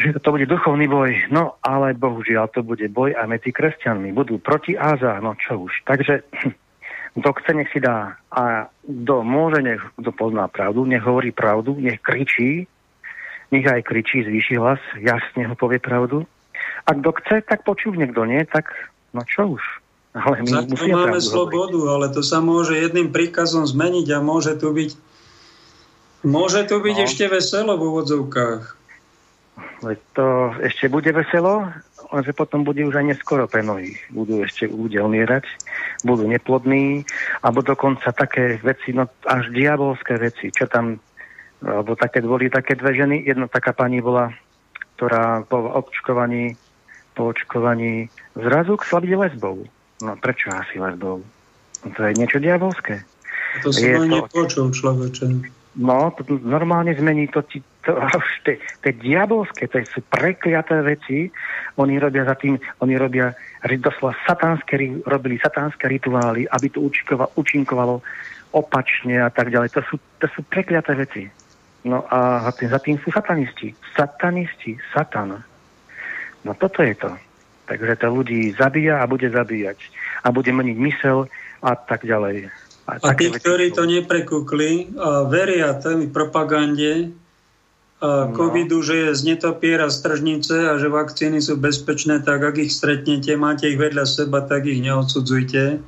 že to bude duchovný boj. No ale bohužiaľ to bude boj aj medzi kresťanmi. Budú proti Áza, no čo už. Takže kto chce, nech si dá. A kto môže, nech kto pozná pravdu, nech hovorí pravdu, nech kričí, nech aj kričí, zvýši hlas, jasne ho povie pravdu. A kto chce, tak počúvne, kto nie, tak no čo už. Ale my musíme máme slobodu, hovoriť. ale to sa môže jedným príkazom zmeniť a môže tu byť môže tu byť no. ešte veselo v úvodzovkách. Veď to ešte bude veselo, lenže potom bude už aj neskoro pre mnohých. Budú ešte ľudia umierať, budú neplodní, alebo dokonca také veci, no až diabolské veci, čo tam, alebo také, boli také dve ženy, jedna taká pani bola, ktorá po očkovaní, po očkovaní zrazu slabí lesbou. No prečo asi lesbou? No, to je niečo diabolské. To som ani nepočul človeče. No, to normálne zmení to, to, to, to je diabolské, to sú prekliaté veci. Oni robia za tým, oni robia doslova satánske, robili satánske rituály, aby to účinkovalo, účinkovalo opačne a tak ďalej. To sú, to sú prekliaté veci. No a za tým sú satanisti. Satanisti, satan. No toto je to. Takže to ľudí zabíja a bude zabíjať. A bude meniť mysel a tak ďalej. A, tí, ktorí to neprekúkli a veria tej propagande a no. covidu, že je z netopiera z tržnice a že vakcíny sú bezpečné, tak ak ich stretnete, máte ich vedľa seba, tak ich neodsudzujte.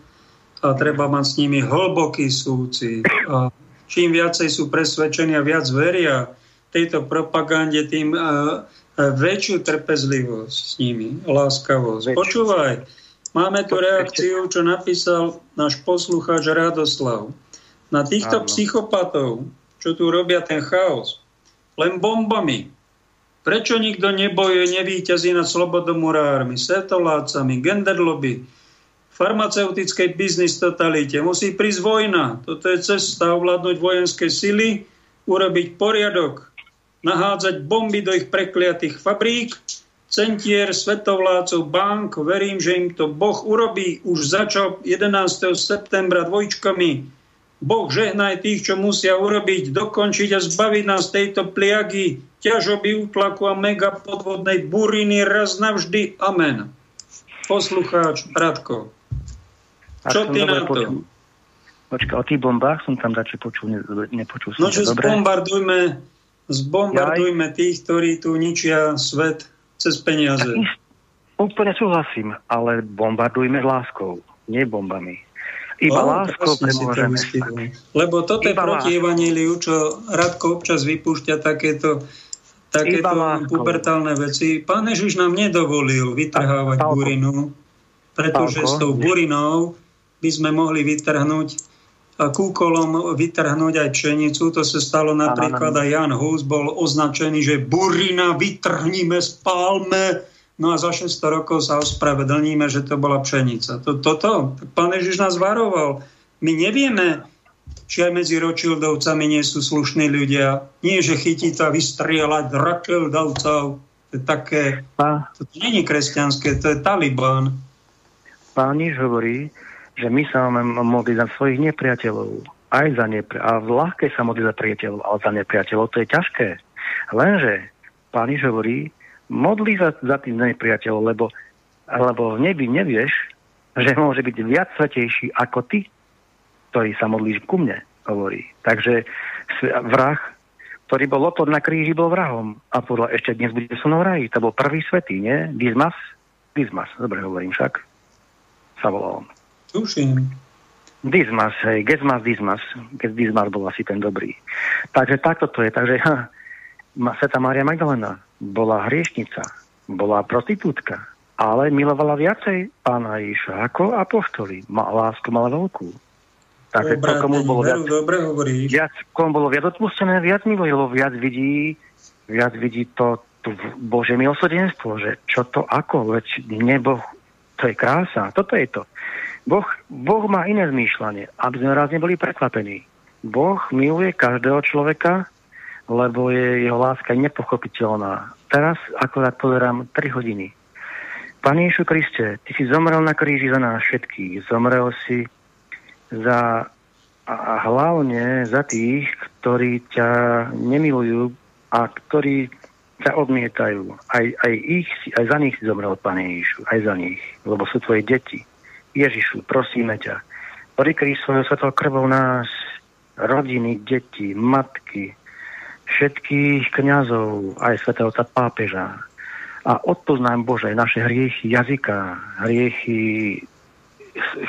A treba mať s nimi hlboký súcit. A čím viacej sú presvedčení a viac veria tejto propagande, tým a, a väčšiu trpezlivosť s nimi, láskavosť. Počúvaj, Máme tu reakciu, čo napísal náš poslucháč Radoslav. Na týchto Áno. psychopatov, čo tu robia ten chaos, len bombami. Prečo nikto nebojuje, nevýťazí nad slobodomurármi, svetolácami, genderlobby, farmaceutickej biznis totalite? Musí prísť vojna. Toto je cesta ovládnuť vojenské sily, urobiť poriadok nahádzať bomby do ich prekliatých fabrík, centier, svetovlácov, bank. Verím, že im to Boh urobí. Už začal 11. septembra dvojčkami. Boh žehnaj tých, čo musia urobiť, dokončiť a zbaviť nás tejto pliagy, ťažoby, útlaku a mega podvodnej buriny raz navždy. Amen. Poslucháč Radko. Čo ty na to? Počul. Počka, o tých bombách som tam radšej počul, ne, nepočul som. No čo, zbombardujme, zbombardujme tých, ktorí tu ničia svet cez peniaze. Úplne súhlasím, ale bombardujme láskou, nie bombami. Iba oh, láskou premôžeme. Lebo toto je proti Evaníliu, čo Radko občas vypúšťa takéto takéto pubertálne veci. Pán Ježiš nám nedovolil vytrhávať Pálko. burinu, pretože Pálko. s tou burinou by sme mohli vytrhnúť a kúkolom vytrhnúť aj pšenicu. To sa stalo napríklad aj Jan Hus bol označený, že burina vytrhníme, spálme. No a za 600 rokov sa ospravedlníme, že to bola pšenica. Toto, to, to, pán Ježiš nás varoval. My nevieme, či aj medzi Ročildovcami nie sú slušní ľudia. Nie, že chytí to vystrieľať Ročildovcov. To je také... A... To nie je kresťanské, to je Taliban. Pán Jež hovorí, že my sa máme modliť za svojich nepriateľov. Aj za nepri- a v ľahké sa modliť za priateľov, ale za nepriateľov to je ťažké. Lenže Pán Jež hovorí, modli za, za tých nepriateľov, lebo, lebo v nebi nevieš, že môže byť viac svetejší ako ty, ktorý sa modlíš ku mne, hovorí. Takže vrah, ktorý bol otod na kríži, bol vrahom. A podľa ešte dnes bude so mnou raji. To bol prvý svetý, nie? Dismas? Dismas, dobre hovorím však. Sa volal. Tuším. Dismas, hej, Gesmas, Dismas. Keď Dismas bol asi ten dobrý. Takže takto to je. Takže ha, Sveta Mária Magdalena bola hriešnica, bola prostitútka, ale milovala viacej pána Iša ako apoštoli. Lásku mala veľkú. Takže to, komu bolo viac, dobre hovoríš. Viac, komu bolo viac odpustené, viac miluje, lebo viac vidí, viac vidí to, to Bože milosrdenstvo, že čo to ako, veď nebo, to je krása, toto je to. Boh, boh má iné zmýšľanie, aby sme raz neboli prekvapení. Boh miluje každého človeka, lebo je, jeho láska nepochopiteľná. Teraz akorát pozerám 3 hodiny. Pane Ježišu Kriste, Ty si zomrel na kríži za nás všetkých. Zomrel si za, a hlavne za tých, ktorí ťa nemilujú a ktorí ťa odmietajú. Aj, aj, ich, aj za nich si zomrel, Pane Ježišu, aj za nich, lebo sú tvoje deti. Ježišu, prosíme ťa, prikryj svojou svetou krvou nás, rodiny, deti, matky, všetkých kňazov, aj svetého pápeža. A odpoznám Bože naše hriechy jazyka, hriechy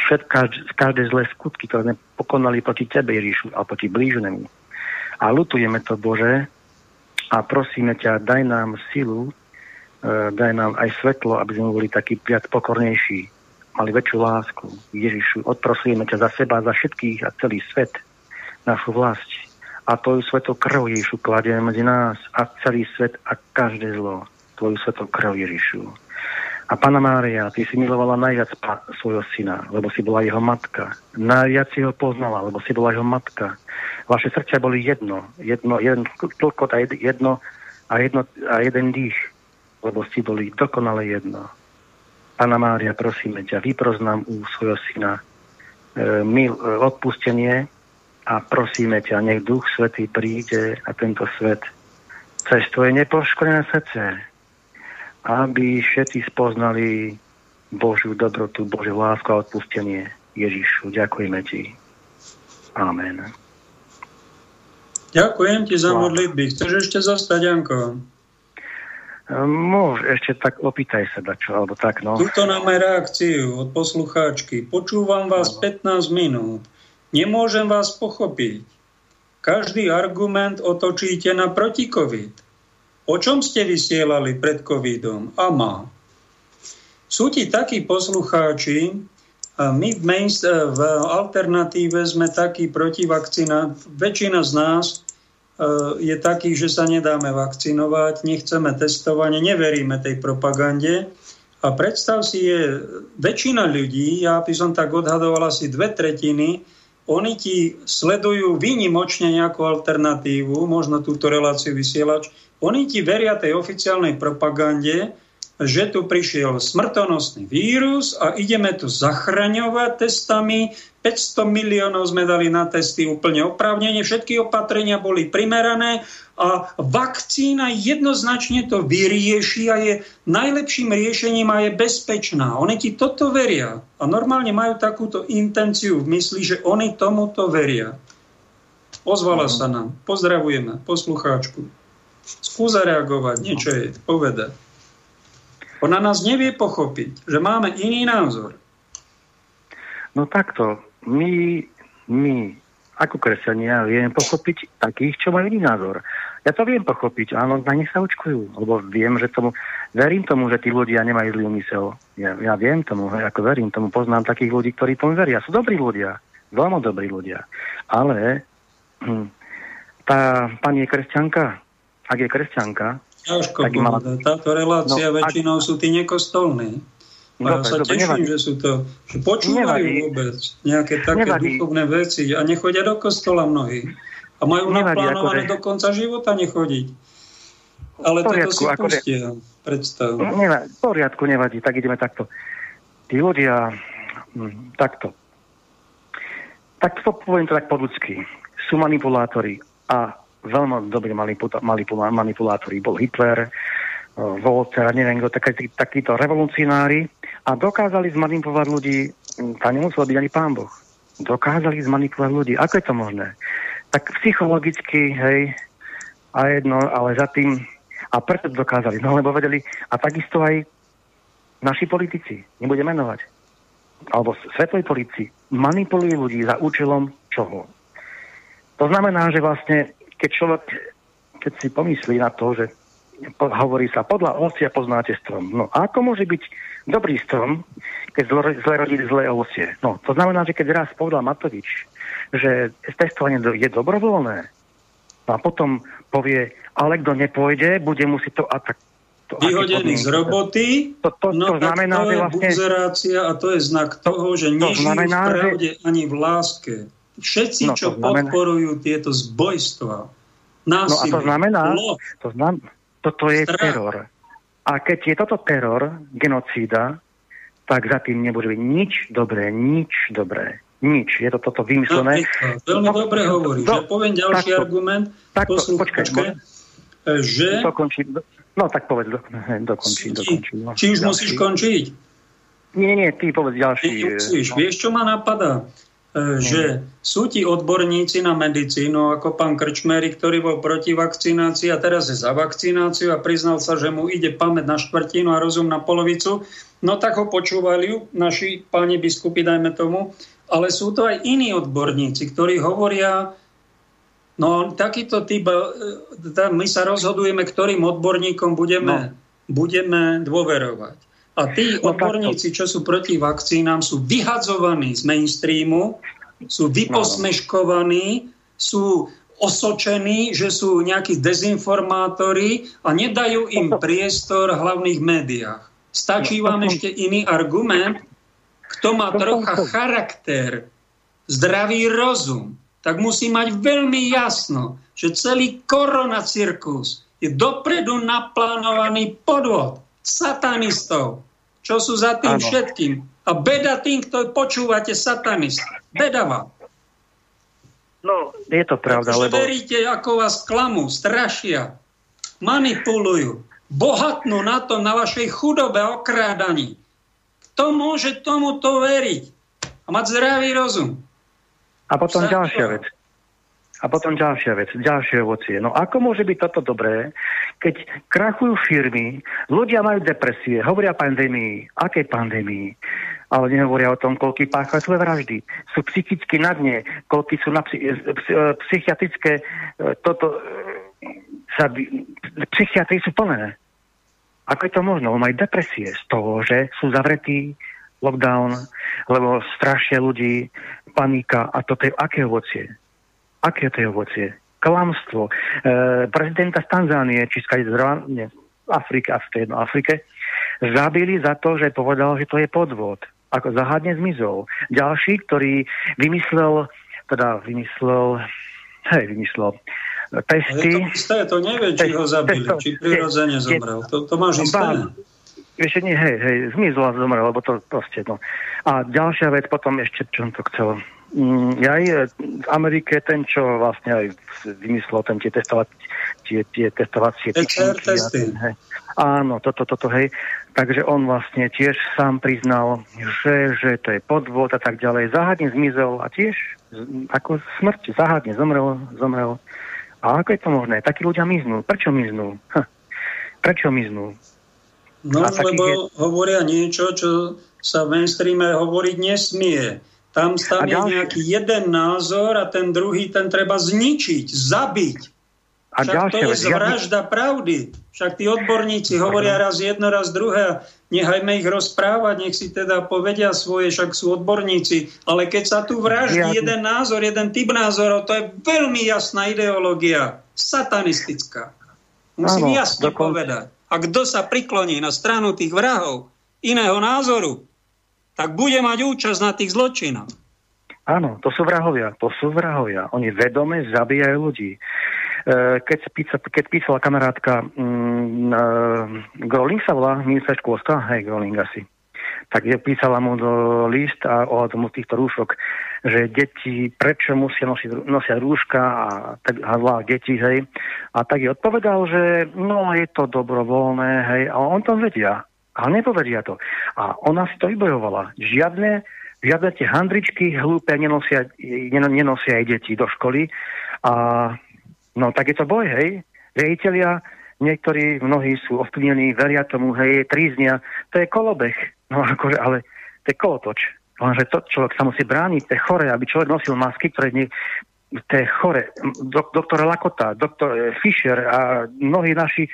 všetká, každé zlé skutky, ktoré sme pokonali proti Tebe, Ježišu, a proti blížnemu. A lutujeme to, Bože, a prosíme ťa, daj nám silu, e, daj nám aj svetlo, aby sme boli takí viac pokornejší, mali väčšiu lásku. Ježišu, odprosujeme ťa za seba, za všetkých a celý svet, našu vlast. A tvoju svetou krv, Ježišu, kladieme medzi nás a celý svet a každé zlo. Tvoju svetou krv, Ježišu. A Pana Mária, ty si milovala najviac svojho syna, lebo si bola jeho matka. Najviac si ho poznala, lebo si bola jeho matka. Vaše srdcia boli jedno, jedno, jeden tlkot a jedno a, jedno, a jeden dých, lebo si boli dokonale jedno. Pana Mária, prosíme ťa, vyproznám u svojho syna e, mil, e, odpustenie a prosíme ťa, nech Duch Svetý príde a tento svet cez tvoje nepoškodené srdce aby všetci spoznali Božiu dobrotu, Božiu lásku a odpustenie. Ježišu, ďakujeme Ti. Amen. Ďakujem Ti za modlitby. Chceš ešte zostať, Janko? Môž, ešte tak opýtaj sa dačo, alebo tak, no. Tuto máme reakciu od poslucháčky. Počúvam vás 15 minút. Nemôžem vás pochopiť. Každý argument otočíte na protikovid. O čom ste vysielali pred covidom? A má. Sú ti takí poslucháči, my v, main, v alternatíve sme takí proti vakcína. Väčšina z nás e, je taký, že sa nedáme vakcinovať, nechceme testovanie, neveríme tej propagande. A predstav si, je väčšina ľudí, ja by som tak odhadoval asi dve tretiny, oni ti sledujú výnimočne nejakú alternatívu, možno túto reláciu vysielač, oni ti veria tej oficiálnej propagande, že tu prišiel smrtonosný vírus a ideme tu zachraňovať testami. 500 miliónov sme dali na testy úplne oprávnenie, všetky opatrenia boli primerané a vakcína jednoznačne to vyrieši a je najlepším riešením a je bezpečná. Oni ti toto veria a normálne majú takúto intenciu v mysli, že oni tomuto veria. Ozvala sa nám. Pozdravujeme poslucháčku. Skúsa reagovať, niečo je povedať. Ona nás nevie pochopiť, že máme iný názor. No takto, my, my ako kresťania vieme pochopiť takých, čo majú iný názor. Ja to viem pochopiť, áno, na nich sa očkujú, lebo viem, že tomu, verím tomu, že tí ľudia nemajú zlý úmysel. Ja, ja viem tomu, ako verím tomu, poznám takých ľudí, ktorí tomu veria. Sú dobrí ľudia, veľmi dobrí ľudia. Ale hm, tá pani je kresťanka, ak je kresťanka, Ťažko tak povedať. Mal... Táto relácia no, väčšinou ak... sú tí nekostolní. A ja sa dobre, teším, nevadí. že sú to, že počúvajú nevadí. vôbec nejaké také nevadí. duchovné veci a nechodia do kostola mnohí. A majú naplánované akože... do konca života nechodiť. Ale poriadku, toto si akože... pustia, predstav. Nevadí, v poriadku, nevadí, tak ideme takto. Tí ľudia, hm, takto. Tak to poviem to tak po ľudsky. Sú manipulátori a veľmi dobrí manipulátori. Bol Hitler, Volter, neviem kto, taký, takíto revolucionári a dokázali zmanipulovať ľudí, tam nemusel byť ani pán Boh. Dokázali zmanipulovať ľudí. Ako je to možné? Tak psychologicky, hej, a jedno, ale za tým, a preto dokázali, no lebo vedeli, a takisto aj naši politici, nebudem menovať, alebo svetovej politici, manipulujú ľudí za účelom čoho? To znamená, že vlastne keď človek, keď si pomyslí na to, že hovorí sa, podľa ovocia poznáte strom. No a ako môže byť dobrý strom, keď zle rodí zlé ovocie? No, to znamená, že keď raz povedal Matovič, že testovanie je dobrovoľné, a potom povie, ale kto nepôjde, bude musieť to a tak vyhodený z roboty, to, to, no to znamená, to je vlastne, buzerácia a to je znak toho, že nežijú znamená, v pravde že... ani v láske. Všetci, no, čo znamená... podporujú tieto zbojstva, násilie, no a to znamená, to znam, toto je strach. teror. A keď je toto teror, genocída, tak za tým nebude byť nič dobré, nič dobré. Nič. Je to toto vymyslené. No, veľmi no, dobre hovoríš. ja poviem ďalší takto, argument. Takto, počkaj, že... Dokončí, no tak povedz, do, dokončí, dokončí. No, či už ďalší. musíš končiť? Nie, nie, ty povedz ďalší. Ty musíš. No. Vieš, čo ma napadá? E, že sú ti odborníci na medicínu, ako pán Krčmery, ktorý bol proti vakcinácii a teraz je za vakcináciu a priznal sa, že mu ide pamäť na štvrtinu a rozum na polovicu, no tak ho počúvali naši páni biskupy, dajme tomu, ale sú to aj iní odborníci, ktorí hovoria, no takýto typ, e, my sa rozhodujeme, ktorým odborníkom budeme, no. budeme dôverovať. A tí no, odborníci, čo sú proti vakcínám, sú vyhadzovaní z mainstreamu, sú vyposmeškovaní, sú osočení, že sú nejakí dezinformátori a nedajú im priestor v hlavných médiách. Stačí no, vám ešte iný argument? Kto má trocha charakter, zdravý rozum, tak musí mať veľmi jasno, že celý koronacirkus je dopredu naplánovaný podvod satanistov, čo sú za tým ano. všetkým. A beda tým, kto počúvate satanist. Beda vám. No, je to pravda, lebo... veríte, ako vás klamú, strašia, manipulujú, bohatnú na to, na vašej chudobe okrádaní. Kto môže tomuto veriť a mať zdravý rozum? A potom Sa ďalšia vec. A potom ďalšia vec, ďalšie ovocie. No ako môže byť toto dobré, keď krachujú firmy, ľudia majú depresie, hovoria o pandémii. Akej pandémii? Ale nehovoria o tom, koľky páchajú svoje vraždy. Sú psychicky na dne, koľky sú na psy, e, psychiatrické, e, toto, e, sa, psychiatry sú plné. Ako je to možno? Majú depresie z toho, že sú zavretí, lockdown, lebo strašia ľudí, panika a toto je aké ovocie? Aké to je ovocie? Klamstvo. E, prezidenta z Tanzánie, či z nie, Afrike, v Afrike, zabili za to, že povedal, že to je podvod. Ako zahádne zmizol. Ďalší, ktorý vymyslel teda vymyslel, hej, vymyslel testy. Je to isté, to nevie, či ho zabili, testo, či prirodzene zomrel. To, to máš isté. Ešte nie, hej, hej, zmizol a zomrel, lebo to proste, no. A ďalšia vec potom ešte, čo som to chcel. Mm, aj v Amerike ten, čo vlastne aj vymyslel ten tie, testovať, tie, tie testovacie PCR testy. Hej. Áno, toto, toto, hej. Takže on vlastne tiež sám priznal, že, že to je podvod a tak ďalej. Záhadne zmizol a tiež ako smrť, záhadne zomrel, zomrel. A ako je to možné? Takí ľudia miznú. Prečo miznú? Ha. Prečo miznú? No, lebo je... hovoria niečo, čo sa v mainstreame hovoriť nesmie. Tam, tam je nejaký jeden názor a ten druhý, ten treba zničiť, zabiť. A Však to je zvražda žiadny... pravdy. Však tí odborníci hovoria raz jedno, raz druhé. Nechajme ich rozprávať, nech si teda povedia svoje, však sú odborníci. Ale keď sa tu vraždí žiadny... jeden názor, jeden typ názorov, to je veľmi jasná ideológia. Satanistická. Musím Áno, jasne dokon... povedať. A kto sa prikloní na stranu tých vrahov iného názoru, tak bude mať účasť na tých zločinoch. Áno, to sú vrahovia, to sú vrahovia. Oni vedome zabíjajú ľudí. E, keď, písa, keď písala kamarátka mm, e, Groling sa volá, minister školstva, hej, Groling asi, tak je písala mu do list a o tomu týchto rúšok, že deti, prečo musia nosiť, nosia rúška a tak a deti, hej. A tak je odpovedal, že no je to dobrovoľné, hej, a on to vedia. Ale nepovedia to. A ona si to vybojovala. Žiadne, žiadne tie handričky hlúpe nenosia, nenosia aj deti do školy. A no tak je to boj, hej. Rejiteľia, niektorí, mnohí sú ovplyvnení, veria tomu, hej, tríznia. To je kolobeh. No akože, ale to je kolotoč. Lenže to človek sa musí brániť, to je chore, aby človek nosil masky, ktoré nie, to je chore. Dok, doktor Lakota, doktor Fischer a mnohí naši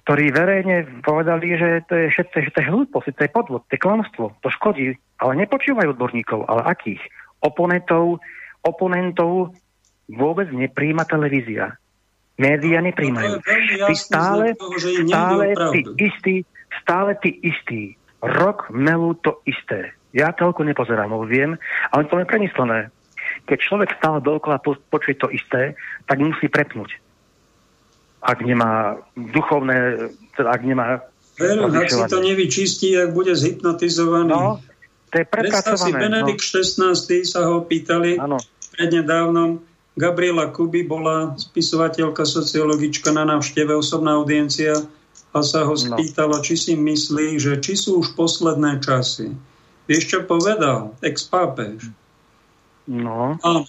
ktorí verejne povedali, že to je všetko, že to je hlúposť, to je podvod, to je klamstvo, to škodí, ale nepočúvajú odborníkov, ale akých? Oponentov, oponentov vôbec nepríjma televízia. Média nepríjmajú. Ty stále, stále ty istý, stále ty istý. Rok melú to isté. Ja toľko nepozerám, viem, ale to je premyslené. Keď človek stále dokola počuje to isté, tak musí prepnúť ak nemá duchovné, teda ak nemá... Veru, ak si to nevyčistí, ak bude zhypnotizovaný. No, to je Predstav si, Benedikt no. XVI sa ho pýtali ano. prednedávnom. Gabriela Kuby bola spisovateľka, sociologička na návšteve, osobná audiencia a sa ho no. spýtala, no. či si myslí, že či sú už posledné časy. Vieš, čo povedal ex-pápež? No. Áno,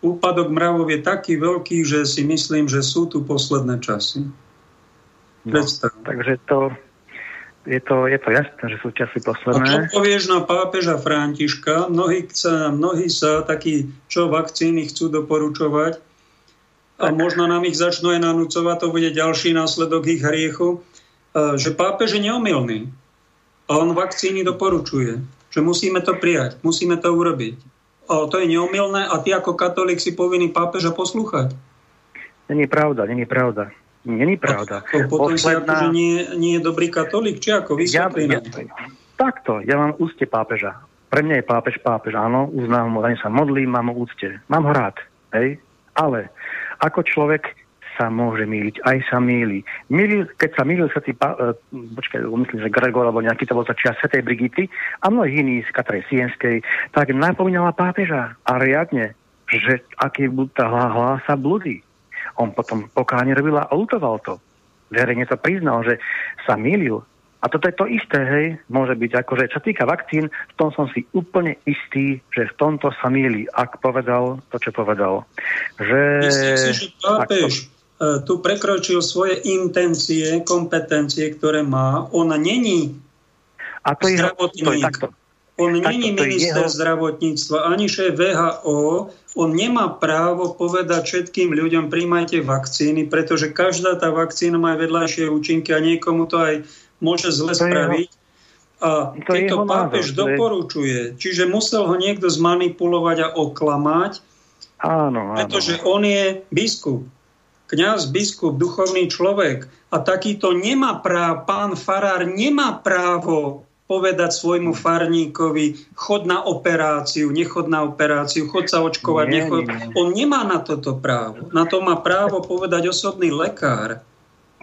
úpadok mravov je taký veľký, že si myslím, že sú tu posledné časy. No, takže to, je to, je to jasné, že sú časy posledné. A čo povieš na pápeža Františka? Mnohí sa, mnohí sa takí, čo vakcíny chcú doporučovať a tak. možno nám ich začnú aj nanúcovať, to bude ďalší následok ich hriechu, že pápež je neomilný a on vakcíny doporučuje, že musíme to prijať, musíme to urobiť. O, to je neomilné a ty ako katolík si povinný pápeža poslúchať. Není pravda, není pravda. Není pravda. A, potom Posledná... si akože nie, nie je dobrý katolík, či ako? Vysvetlí ja, ja, Takto, ja mám úste pápeža. Pre mňa je pápež pápež, áno, uznám ho, sa modlím, mám ho úcte. Mám ho rád, hej? Ale ako človek sa môže míliť, aj sa míli. Milil, keď sa mýlil sa tý, uh, počkaj, myslím, že Gregor, alebo nejaký to bol začia Svetej Brigity a mnohí iní z Katrej Sienskej, tak napomínala pápeža a riadne, že aký tá hlása blúdy. On potom pokáne robil a lutoval to. Verejne to priznal, že sa mýlil. A toto je to isté, hej, môže byť akože, čo týka vakcín, v tom som si úplne istý, že v tomto sa míli, ak povedal to, čo povedal. Že... Myslím si, že pápež E, tu prekročil svoje intencie, kompetencie, ktoré má. On není a to. Je, to je on není minister jeho... zdravotníctva, ani šéf VHO. On nemá právo povedať všetkým ľuďom, príjmajte vakcíny, pretože každá tá vakcína má vedľajšie účinky a niekomu to aj môže zle to spraviť. Jeho... A to keď to pápež názor, doporučuje, čiže musel ho niekto zmanipulovať a oklamať, áno, áno. pretože on je biskup kňaz, biskup, duchovný človek a takýto nemá právo, pán farár nemá právo povedať svojmu farníkovi, chod na operáciu, nechod na operáciu, chod sa očkovať, nie, nechod. Nie, nie. On nemá na toto právo. Na to má právo povedať osobný lekár,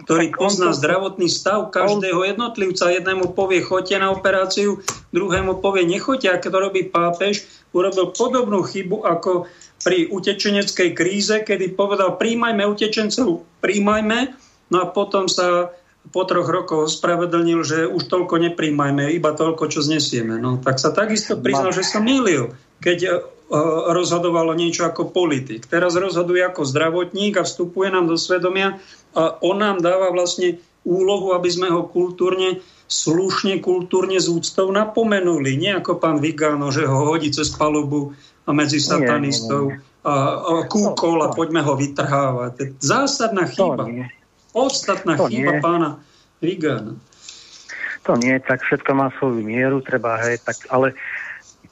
ktorý pozná zdravotný stav každého jednotlivca. Jednému povie, chodte na operáciu, druhému povie, nechoďte. A keď to robí pápež, urobil podobnú chybu ako pri utečeneckej kríze, kedy povedal, príjmajme utečencov, príjmajme, no a potom sa po troch rokoch ospravedlnil, že už toľko nepríjmajme, iba toľko, čo znesieme. No, tak sa takisto priznal, že sa milil, keď uh, rozhodovalo niečo ako politik. Teraz rozhoduje ako zdravotník a vstupuje nám do svedomia a on nám dáva vlastne úlohu, aby sme ho kultúrne, slušne, kultúrne z úctou napomenuli. Nie ako pán Vigano, že ho hodí cez palubu a medzi satanistov a, a kúkol a poďme ho vytrhávať. Zásadná chyba. To nie. Podstatná to chyba nie. pána Vigana. To nie, tak všetko má svoju mieru, treba, hej, tak, ale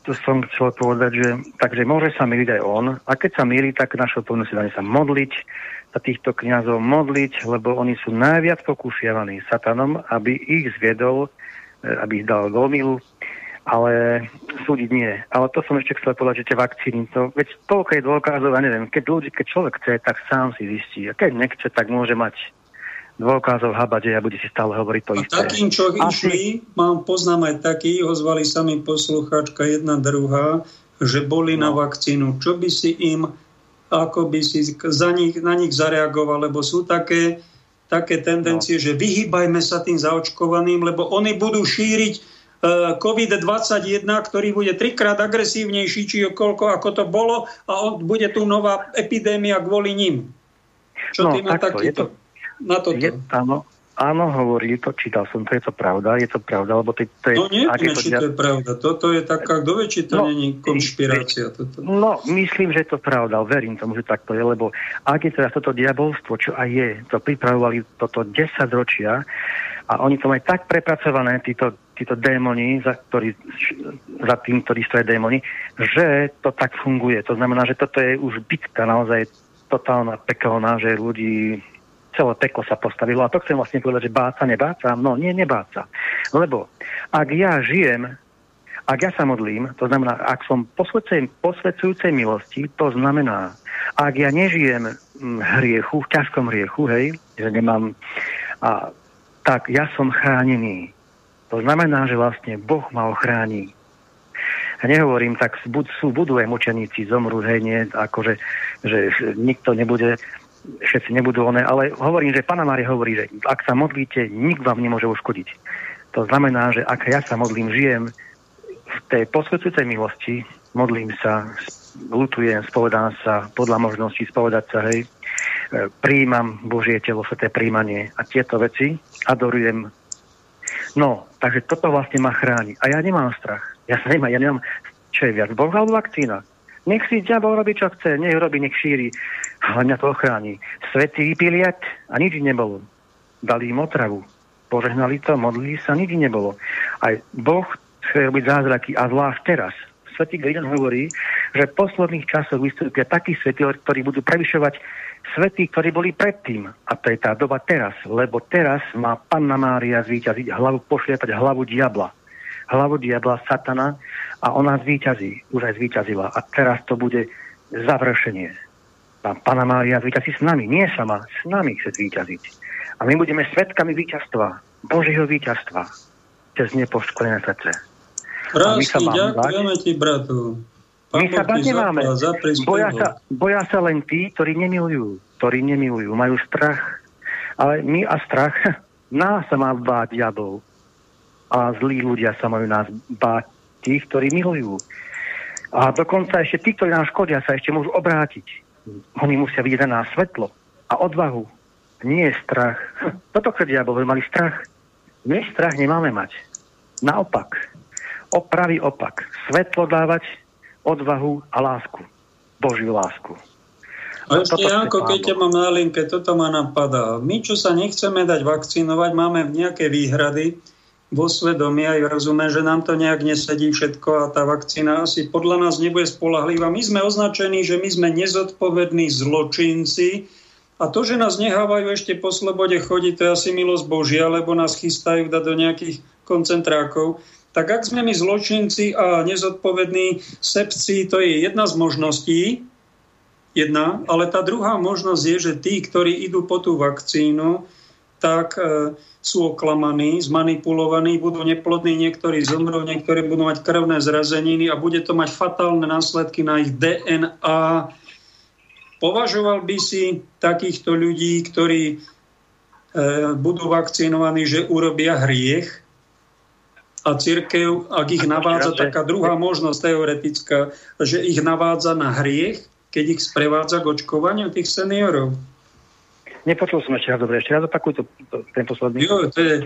to som chcel povedať, že takže môže sa miliť aj on a keď sa milí, tak našou povinnosťou sa modliť, sa týchto kniazov modliť, lebo oni sú najviac pokúšiavaní satanom, aby ich zviedol, e, aby ich dal do milu, ale súdiť nie. Ale to som ešte chcel povedať, že tie vakcíny, to, veď toľko je dôkazov, ja neviem, keď, ľudí, keď človek chce, tak sám si zistí. A keď nechce, tak môže mať dôkazov habade a bude si stále hovoriť to a isté. takým, čo Asi... išli, mám, poznám aj taký, ozvali sa mi posluchačka jedna druhá, že boli no. na vakcínu. Čo by si im, ako by si za nich, na nich zareagoval, lebo sú také, také tendencie, no. že vyhýbajme sa tým zaočkovaným, lebo oni budú šíriť e, COVID-21, ktorý bude trikrát agresívnejší, či koľko ako to bolo a on, bude tu nová epidémia kvôli ním. Čo no, ty na takýto? Na toto. Je, áno, áno, hovorí to, čítal som to, je to pravda, je to pravda, lebo to, to je... No nie, nie to, či to je pravda, toto je taká, kto vie, či to no, není konšpirácia. Toto. No, myslím, že je to pravda, verím tomu, že takto je, lebo ak je teraz toto diabolstvo, čo aj je, to pripravovali toto 10 ročia a oni to majú tak prepracované, títo, títo démoni, za, ktorý, za tým, ktorí stojí démoni, že to tak funguje. To znamená, že toto je už bitka naozaj totálna pekelná, že ľudí celé peklo sa postavilo. A to chcem vlastne povedať, že báca, nebáca? No nie, nebáca. Lebo ak ja žijem, ak ja sa modlím, to znamená, ak som posvedcujúcej milosti, to znamená, ak ja nežijem v hriechu, v ťažkom hriechu, hej, že nemám, a, tak ja som chránený. To znamená, že vlastne Boh ma ochráni. Ja nehovorím, tak sú, budú aj mučeníci, zomrú, hej, nie, akože, že nikto nebude všetci nebudú oné, ale hovorím, že Pana Mária hovorí, že ak sa modlíte, nik vám nemôže uškodiť. To znamená, že ak ja sa modlím, žijem v tej posvedcujúcej milosti, modlím sa, lutujem, spovedám sa, podľa možností spovedať sa, hej, e, príjmam Božie telo, sveté príjmanie a tieto veci, adorujem. No, takže toto vlastne ma chráni. A ja nemám strach. Ja sa nemám, ja nemám, čo je viac, Boh alebo vakcína? Nech si diabol robí, čo chce, nech robí, nech šíri, ale mňa to ochráni. Svety vypiliať a nič nebolo. Dali im otravu. Požehnali to, modlili sa, nič nebolo. Aj Boh chce robiť zázraky a zvlášť teraz. Svetý Gridan hovorí, že v posledných časoch vystúpia takí svety, ktorí budú prevyšovať svety, ktorí boli predtým. A to je tá doba teraz, lebo teraz má Panna Mária zvíťaziť hlavu, pošliepať hlavu diabla hlavu diabla, satana a ona zvíťazí, už aj zvíťazila. A teraz to bude završenie. A Pana Mária zvíťazí s nami, nie sama, s nami chce zvíťaziť. A my budeme svetkami víťazstva, Božieho víťazstva, cez nepoškodené srdce. Krásny, ďakujeme ti, bratu. Pán my sa bať nemáme. Boja sa, boja sa len tí, ktorí nemilujú. Ktorí nemilujú, majú strach. Ale my a strach, nás sa má báť diabol a zlí ľudia sa majú nás báť tých, ktorí milujú. A dokonca ešte tí, ktorí nám škodia, sa ešte môžu obrátiť. Oni musia vidieť na nás svetlo a odvahu. Nie je strach. Toto chce diabol, mali strach. My strach nemáme mať. Naopak. Opravý opak. Svetlo dávať, odvahu a lásku. Božiu lásku. A ešte ako keď ťa mám na linke, toto ma napadá. My, čo sa nechceme dať vakcinovať, máme nejaké výhrady, vo svedomí aj rozume, že nám to nejak nesedí všetko a tá vakcína asi podľa nás nebude spolahlivá. My sme označení, že my sme nezodpovední zločinci a to, že nás nehávajú ešte po slobode chodiť, to je asi milosť Božia, lebo nás chystajú dať do nejakých koncentrákov. tak ak sme my zločinci a nezodpovední sebci, to je jedna z možností, jedna, ale tá druhá možnosť je, že tí, ktorí idú po tú vakcínu, tak e, sú oklamaní, zmanipulovaní, budú neplodní, niektorí zomrú, niektorí budú mať krvné zrazeniny a bude to mať fatálne následky na ich DNA. Považoval by si takýchto ľudí, ktorí e, budú vakcinovaní, že urobia hriech a církev, ak ich navádza, taká druhá možnosť teoretická, že ich navádza na hriech, keď ich sprevádza k očkovaniu tých seniorov. Nepočul som ešte raz dobre, ešte raz opakuj to, to, ten posledný. Jo, to je,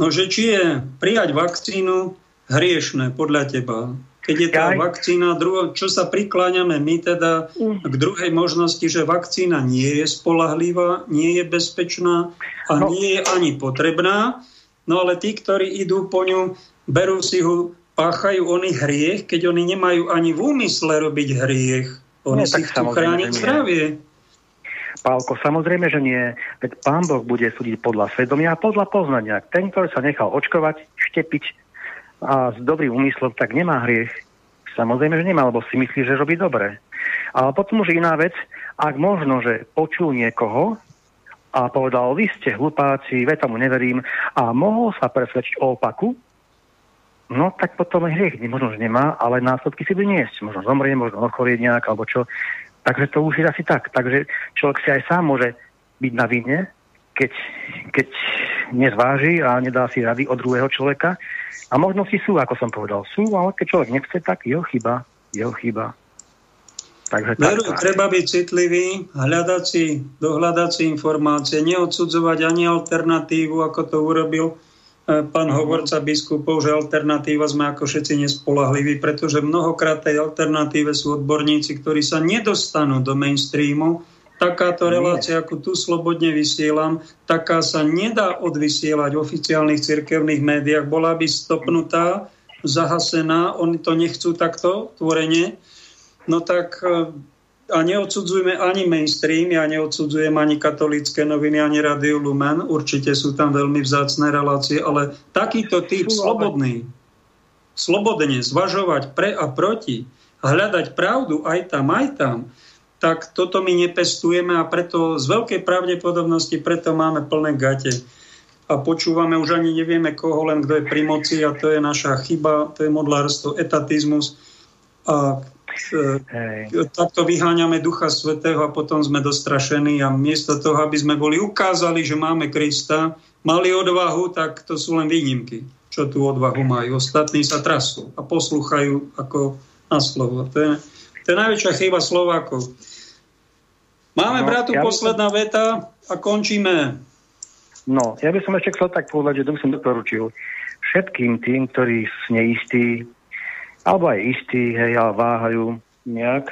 no, že či je prijať vakcínu hriešne podľa teba. Keď je tá Aj. vakcína, druho, čo sa prikláňame my teda mm. k druhej možnosti, že vakcína nie je spolahlivá, nie je bezpečná a no. nie je ani potrebná, no ale tí, ktorí idú po ňu, berú si ho, páchajú oni hriech, keď oni nemajú ani v úmysle robiť hriech. Oni nie, si chcú chrániť zdravie. Pálko, samozrejme, že nie. Veď pán Boh bude súdiť podľa svedomia a podľa poznania. Ten, ktorý sa nechal očkovať, štepiť a s dobrým úmyslom, tak nemá hriech. Samozrejme, že nemá, lebo si myslí, že robí dobre. Ale potom už iná vec, ak možno, že počul niekoho a povedal, vy ste hlupáci, veď tomu neverím a mohol sa presvedčiť o opaku, no tak potom aj hriech možno, že nemá, ale následky si bude niesť. Možno zomrie, možno ochorieť nejak, alebo čo. Takže to už je asi tak. Takže človek si aj sám môže byť na vine, keď, keď nezváži a nedá si rady od druhého človeka. A možnosti sú, ako som povedal, sú, ale keď človek nechce, tak jeho chyba, jeho chyba. Takže Veru, tak, treba byť citlivý, hľadať si, dohľadať si informácie, neodsudzovať ani alternatívu, ako to urobil pán hovorca biskupov, že alternatíva sme ako všetci nespolahliví, pretože mnohokrát tej alternatíve sú odborníci, ktorí sa nedostanú do mainstreamu. Takáto relácia, ako tu slobodne vysielam, taká sa nedá odvysielať v oficiálnych cirkevných médiách. Bola by stopnutá, zahasená, oni to nechcú takto tvorene, no tak e, a neodsudzujeme ani mainstream, ja neodsudzujem ani katolické noviny, ani Radio Lumen, určite sú tam veľmi vzácne relácie, ale takýto typ slobodný, slobodne zvažovať pre a proti hľadať pravdu aj tam, aj tam, tak toto my nepestujeme a preto z veľkej pravdepodobnosti preto máme plné gate. A počúvame už ani nevieme koho, len kto je pri moci a to je naša chyba, to je modlárstvo, etatizmus. A. takto vyháňame Ducha Svetého a potom sme dostrašení a miesto toho, aby sme boli ukázali, že máme Krista, mali odvahu, tak to sú len výnimky, čo tú odvahu majú. Ostatní sa trasú a poslúchajú ako na slovo. To je, to je najväčšia chyba Slovákov. Máme, no, bratu, ja posledná som... veta a končíme. No, ja by som ešte chcel tak povedať, že to by som doporučil všetkým tým, ktorí sú neistí, alebo aj istí, hej, ale váhajú nejak,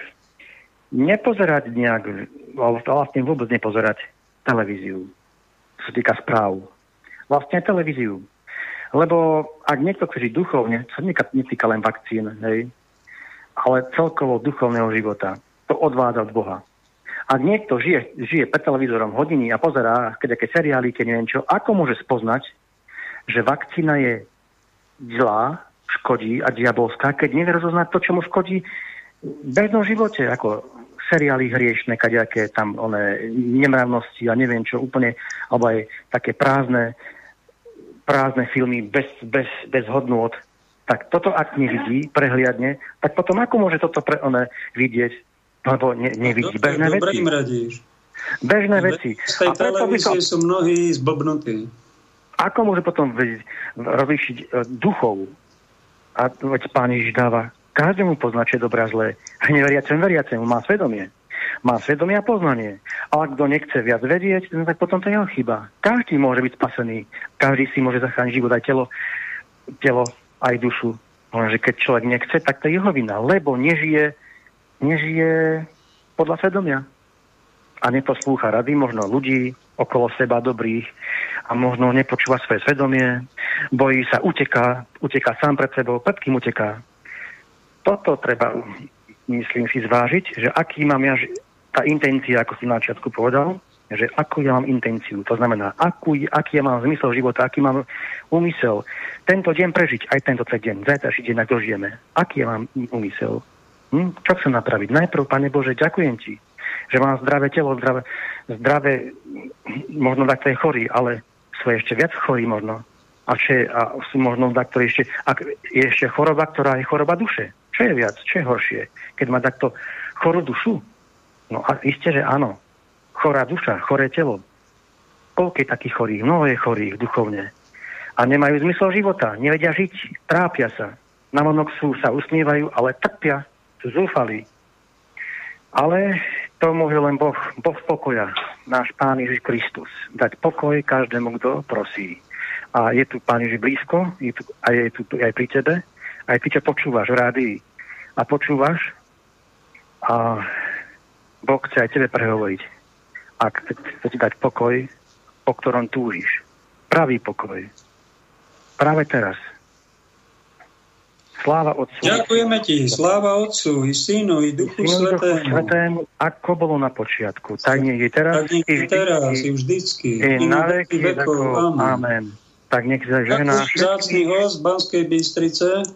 nepozerať nejak, alebo vlastne vôbec nepozerať televíziu, čo sa týka správ. Vlastne televíziu. Lebo ak niekto chce žiť duchovne, sa netýka len vakcín, hej, ale celkovo duchovného života, to odvádza od Boha. Ak niekto žije, žije pred televízorom hodiny a pozerá keď aké seriály, keď neviem čo, ako môže spoznať, že vakcína je zlá škodí a diabolská, keď nevie rozoznať to, čo mu škodí v bežnom živote, ako seriály hriešne, kadejaké tam one nemravnosti a neviem čo úplne, alebo aj také prázdne, prázdne filmy bez, bez, bez hodnôt. Tak toto ak nevidí, prehliadne, tak potom ako môže toto pre one vidieť, lebo ne, nevidí no, bežné veci. im radíš. Bežné veci. Z tej televízie som... sú mnohí zblbnutí. Ako môže potom rozlišiť e, duchov a veď pán Ježiš dáva každému dobré a zlé. A neveriacem, veriacemu má svedomie. Má svedomie a poznanie. Ale kto nechce viac vedieť, no tak potom to je jeho chyba. Každý môže byť spasený. Každý si môže zachrániť život aj telo, telo aj dušu. Lenže keď človek nechce, tak to je jeho vina, lebo nežije, nežije podľa svedomia. A neposlúcha rady možno ľudí okolo seba dobrých a možno nepočúva svoje svedomie, bojí sa, uteká, uteká sám pred sebou, pred kým uteká. Toto treba, myslím si, zvážiť, že aký mám ja tá intencia, ako si na začiatku povedal, že akú ja mám intenciu, to znamená, akú, aký ja mám zmysel života, aký mám úmysel tento deň prežiť, aj tento deň, zajtrajší deň, ak dožijeme. Aký ja mám úmysel? Hm? Čo chcem napraviť? Najprv, Pane Bože, ďakujem Ti, že mám zdravé telo, zdravé, zdravé možno tak, je chorý, ale sú ešte viac chorí možno. A, čo, a sú možno tak, ktorý ešte, ak je ešte choroba, ktorá je choroba duše. Čo je viac? Čo je horšie? Keď má takto chorú dušu? No a isté, že áno chorá duša, choré telo. Koľko je takých chorých? Mnoho je chorých duchovne. A nemajú zmysel života, nevedia žiť, trápia sa. Navonok sú, sa usmievajú, ale trpia, sú zúfali. Ale to môže len boh, boh pokoja, náš Pán Ježiš Kristus. Dať pokoj každému, kto prosí. A je tu Pán Ježiš blízko, je tu, a je tu aj pri tebe, aj ty, čo počúvaš v rádii. A počúvaš a Boh chce aj tebe prehovoriť a chce ti dať pokoj, po ktorom túžiš. Pravý pokoj. Práve teraz. Sláva Otcu. Ďakujeme ti. Sláva Otcu, i Synu, i Duchu Svetému. Svetému. Ako bolo na počiatku, tak nie je teraz, tak nie je teraz, i vždycky. I na veky vekov. Amen. Amen. Tak nech sa žehná. Taký host Banskej Bystrice. E,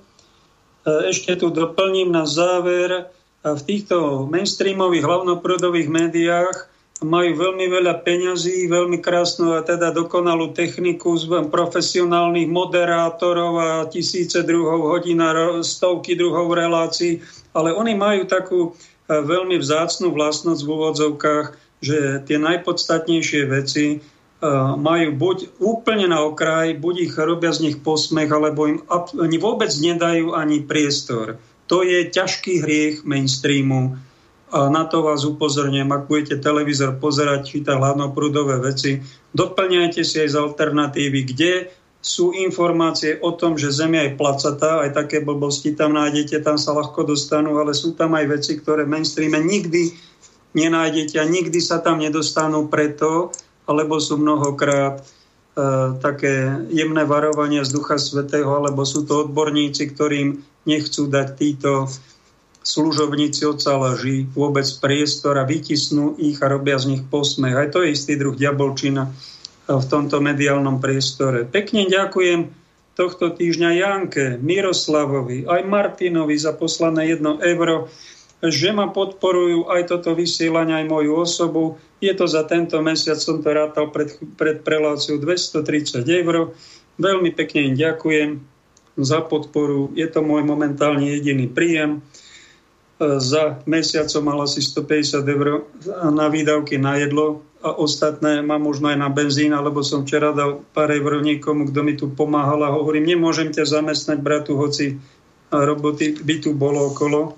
ešte tu doplním na záver. V týchto mainstreamových hlavnoprúdových médiách majú veľmi veľa peňazí, veľmi krásnu a teda dokonalú techniku profesionálnych moderátorov a tisíce druhov hodín stovky druhov relácií, ale oni majú takú e, veľmi vzácnú vlastnosť v úvodzovkách, že tie najpodstatnejšie veci e, majú buď úplne na okraj, buď ich robia z nich posmech, alebo im vôbec nedajú ani priestor. To je ťažký hriech mainstreamu, a na to vás upozorňujem, ak budete televízor pozerať, čítať hlavnoprúdové veci, doplňajte si aj z alternatívy, kde sú informácie o tom, že Zemia je placatá, aj také blbosti tam nájdete, tam sa ľahko dostanú, ale sú tam aj veci, ktoré v mainstreame nikdy nenájdete a nikdy sa tam nedostanú preto, alebo sú mnohokrát e, také jemné varovania z Ducha Svetého, alebo sú to odborníci, ktorým nechcú dať títo služobníci oca laží vôbec priestor a vytisnú ich a robia z nich posmech. Aj to je istý druh diabolčina v tomto mediálnom priestore. Pekne ďakujem tohto týždňa Janke, Miroslavovi, aj Martinovi za poslané jedno euro, že ma podporujú aj toto vysielanie, aj moju osobu. Je to za tento mesiac, som to rátal pred, pred preláciu 230 eur. Veľmi pekne im ďakujem za podporu. Je to môj momentálne jediný príjem za mesiac som mal asi 150 eur na výdavky na jedlo a ostatné mám možno aj na benzín, alebo som včera dal pár eur niekomu, kto mi tu pomáhal a hovorím, nemôžem ťa zamestnať, bratu, hoci roboty by tu bolo okolo.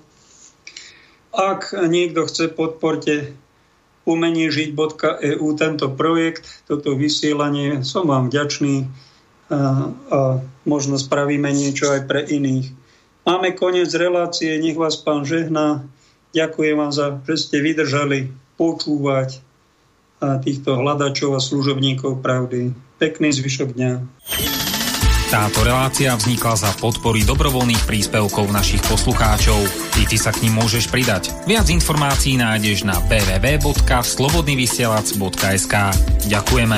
Ak niekto chce, podporte umenižiť.eu tento projekt, toto vysielanie. Som vám vďačný a, a možno spravíme niečo aj pre iných. Máme koniec relácie, nech vás pán žehná. Ďakujem vám za, že ste vydržali počúvať týchto hľadačov a služobníkov pravdy. Pekný zvyšok dňa. Táto relácia vznikla za podpory dobrovoľných príspevkov našich poslucháčov. I ty sa k ním môžeš pridať. Viac informácií nájdeš na www.slobodnyvysielac.sk Ďakujeme.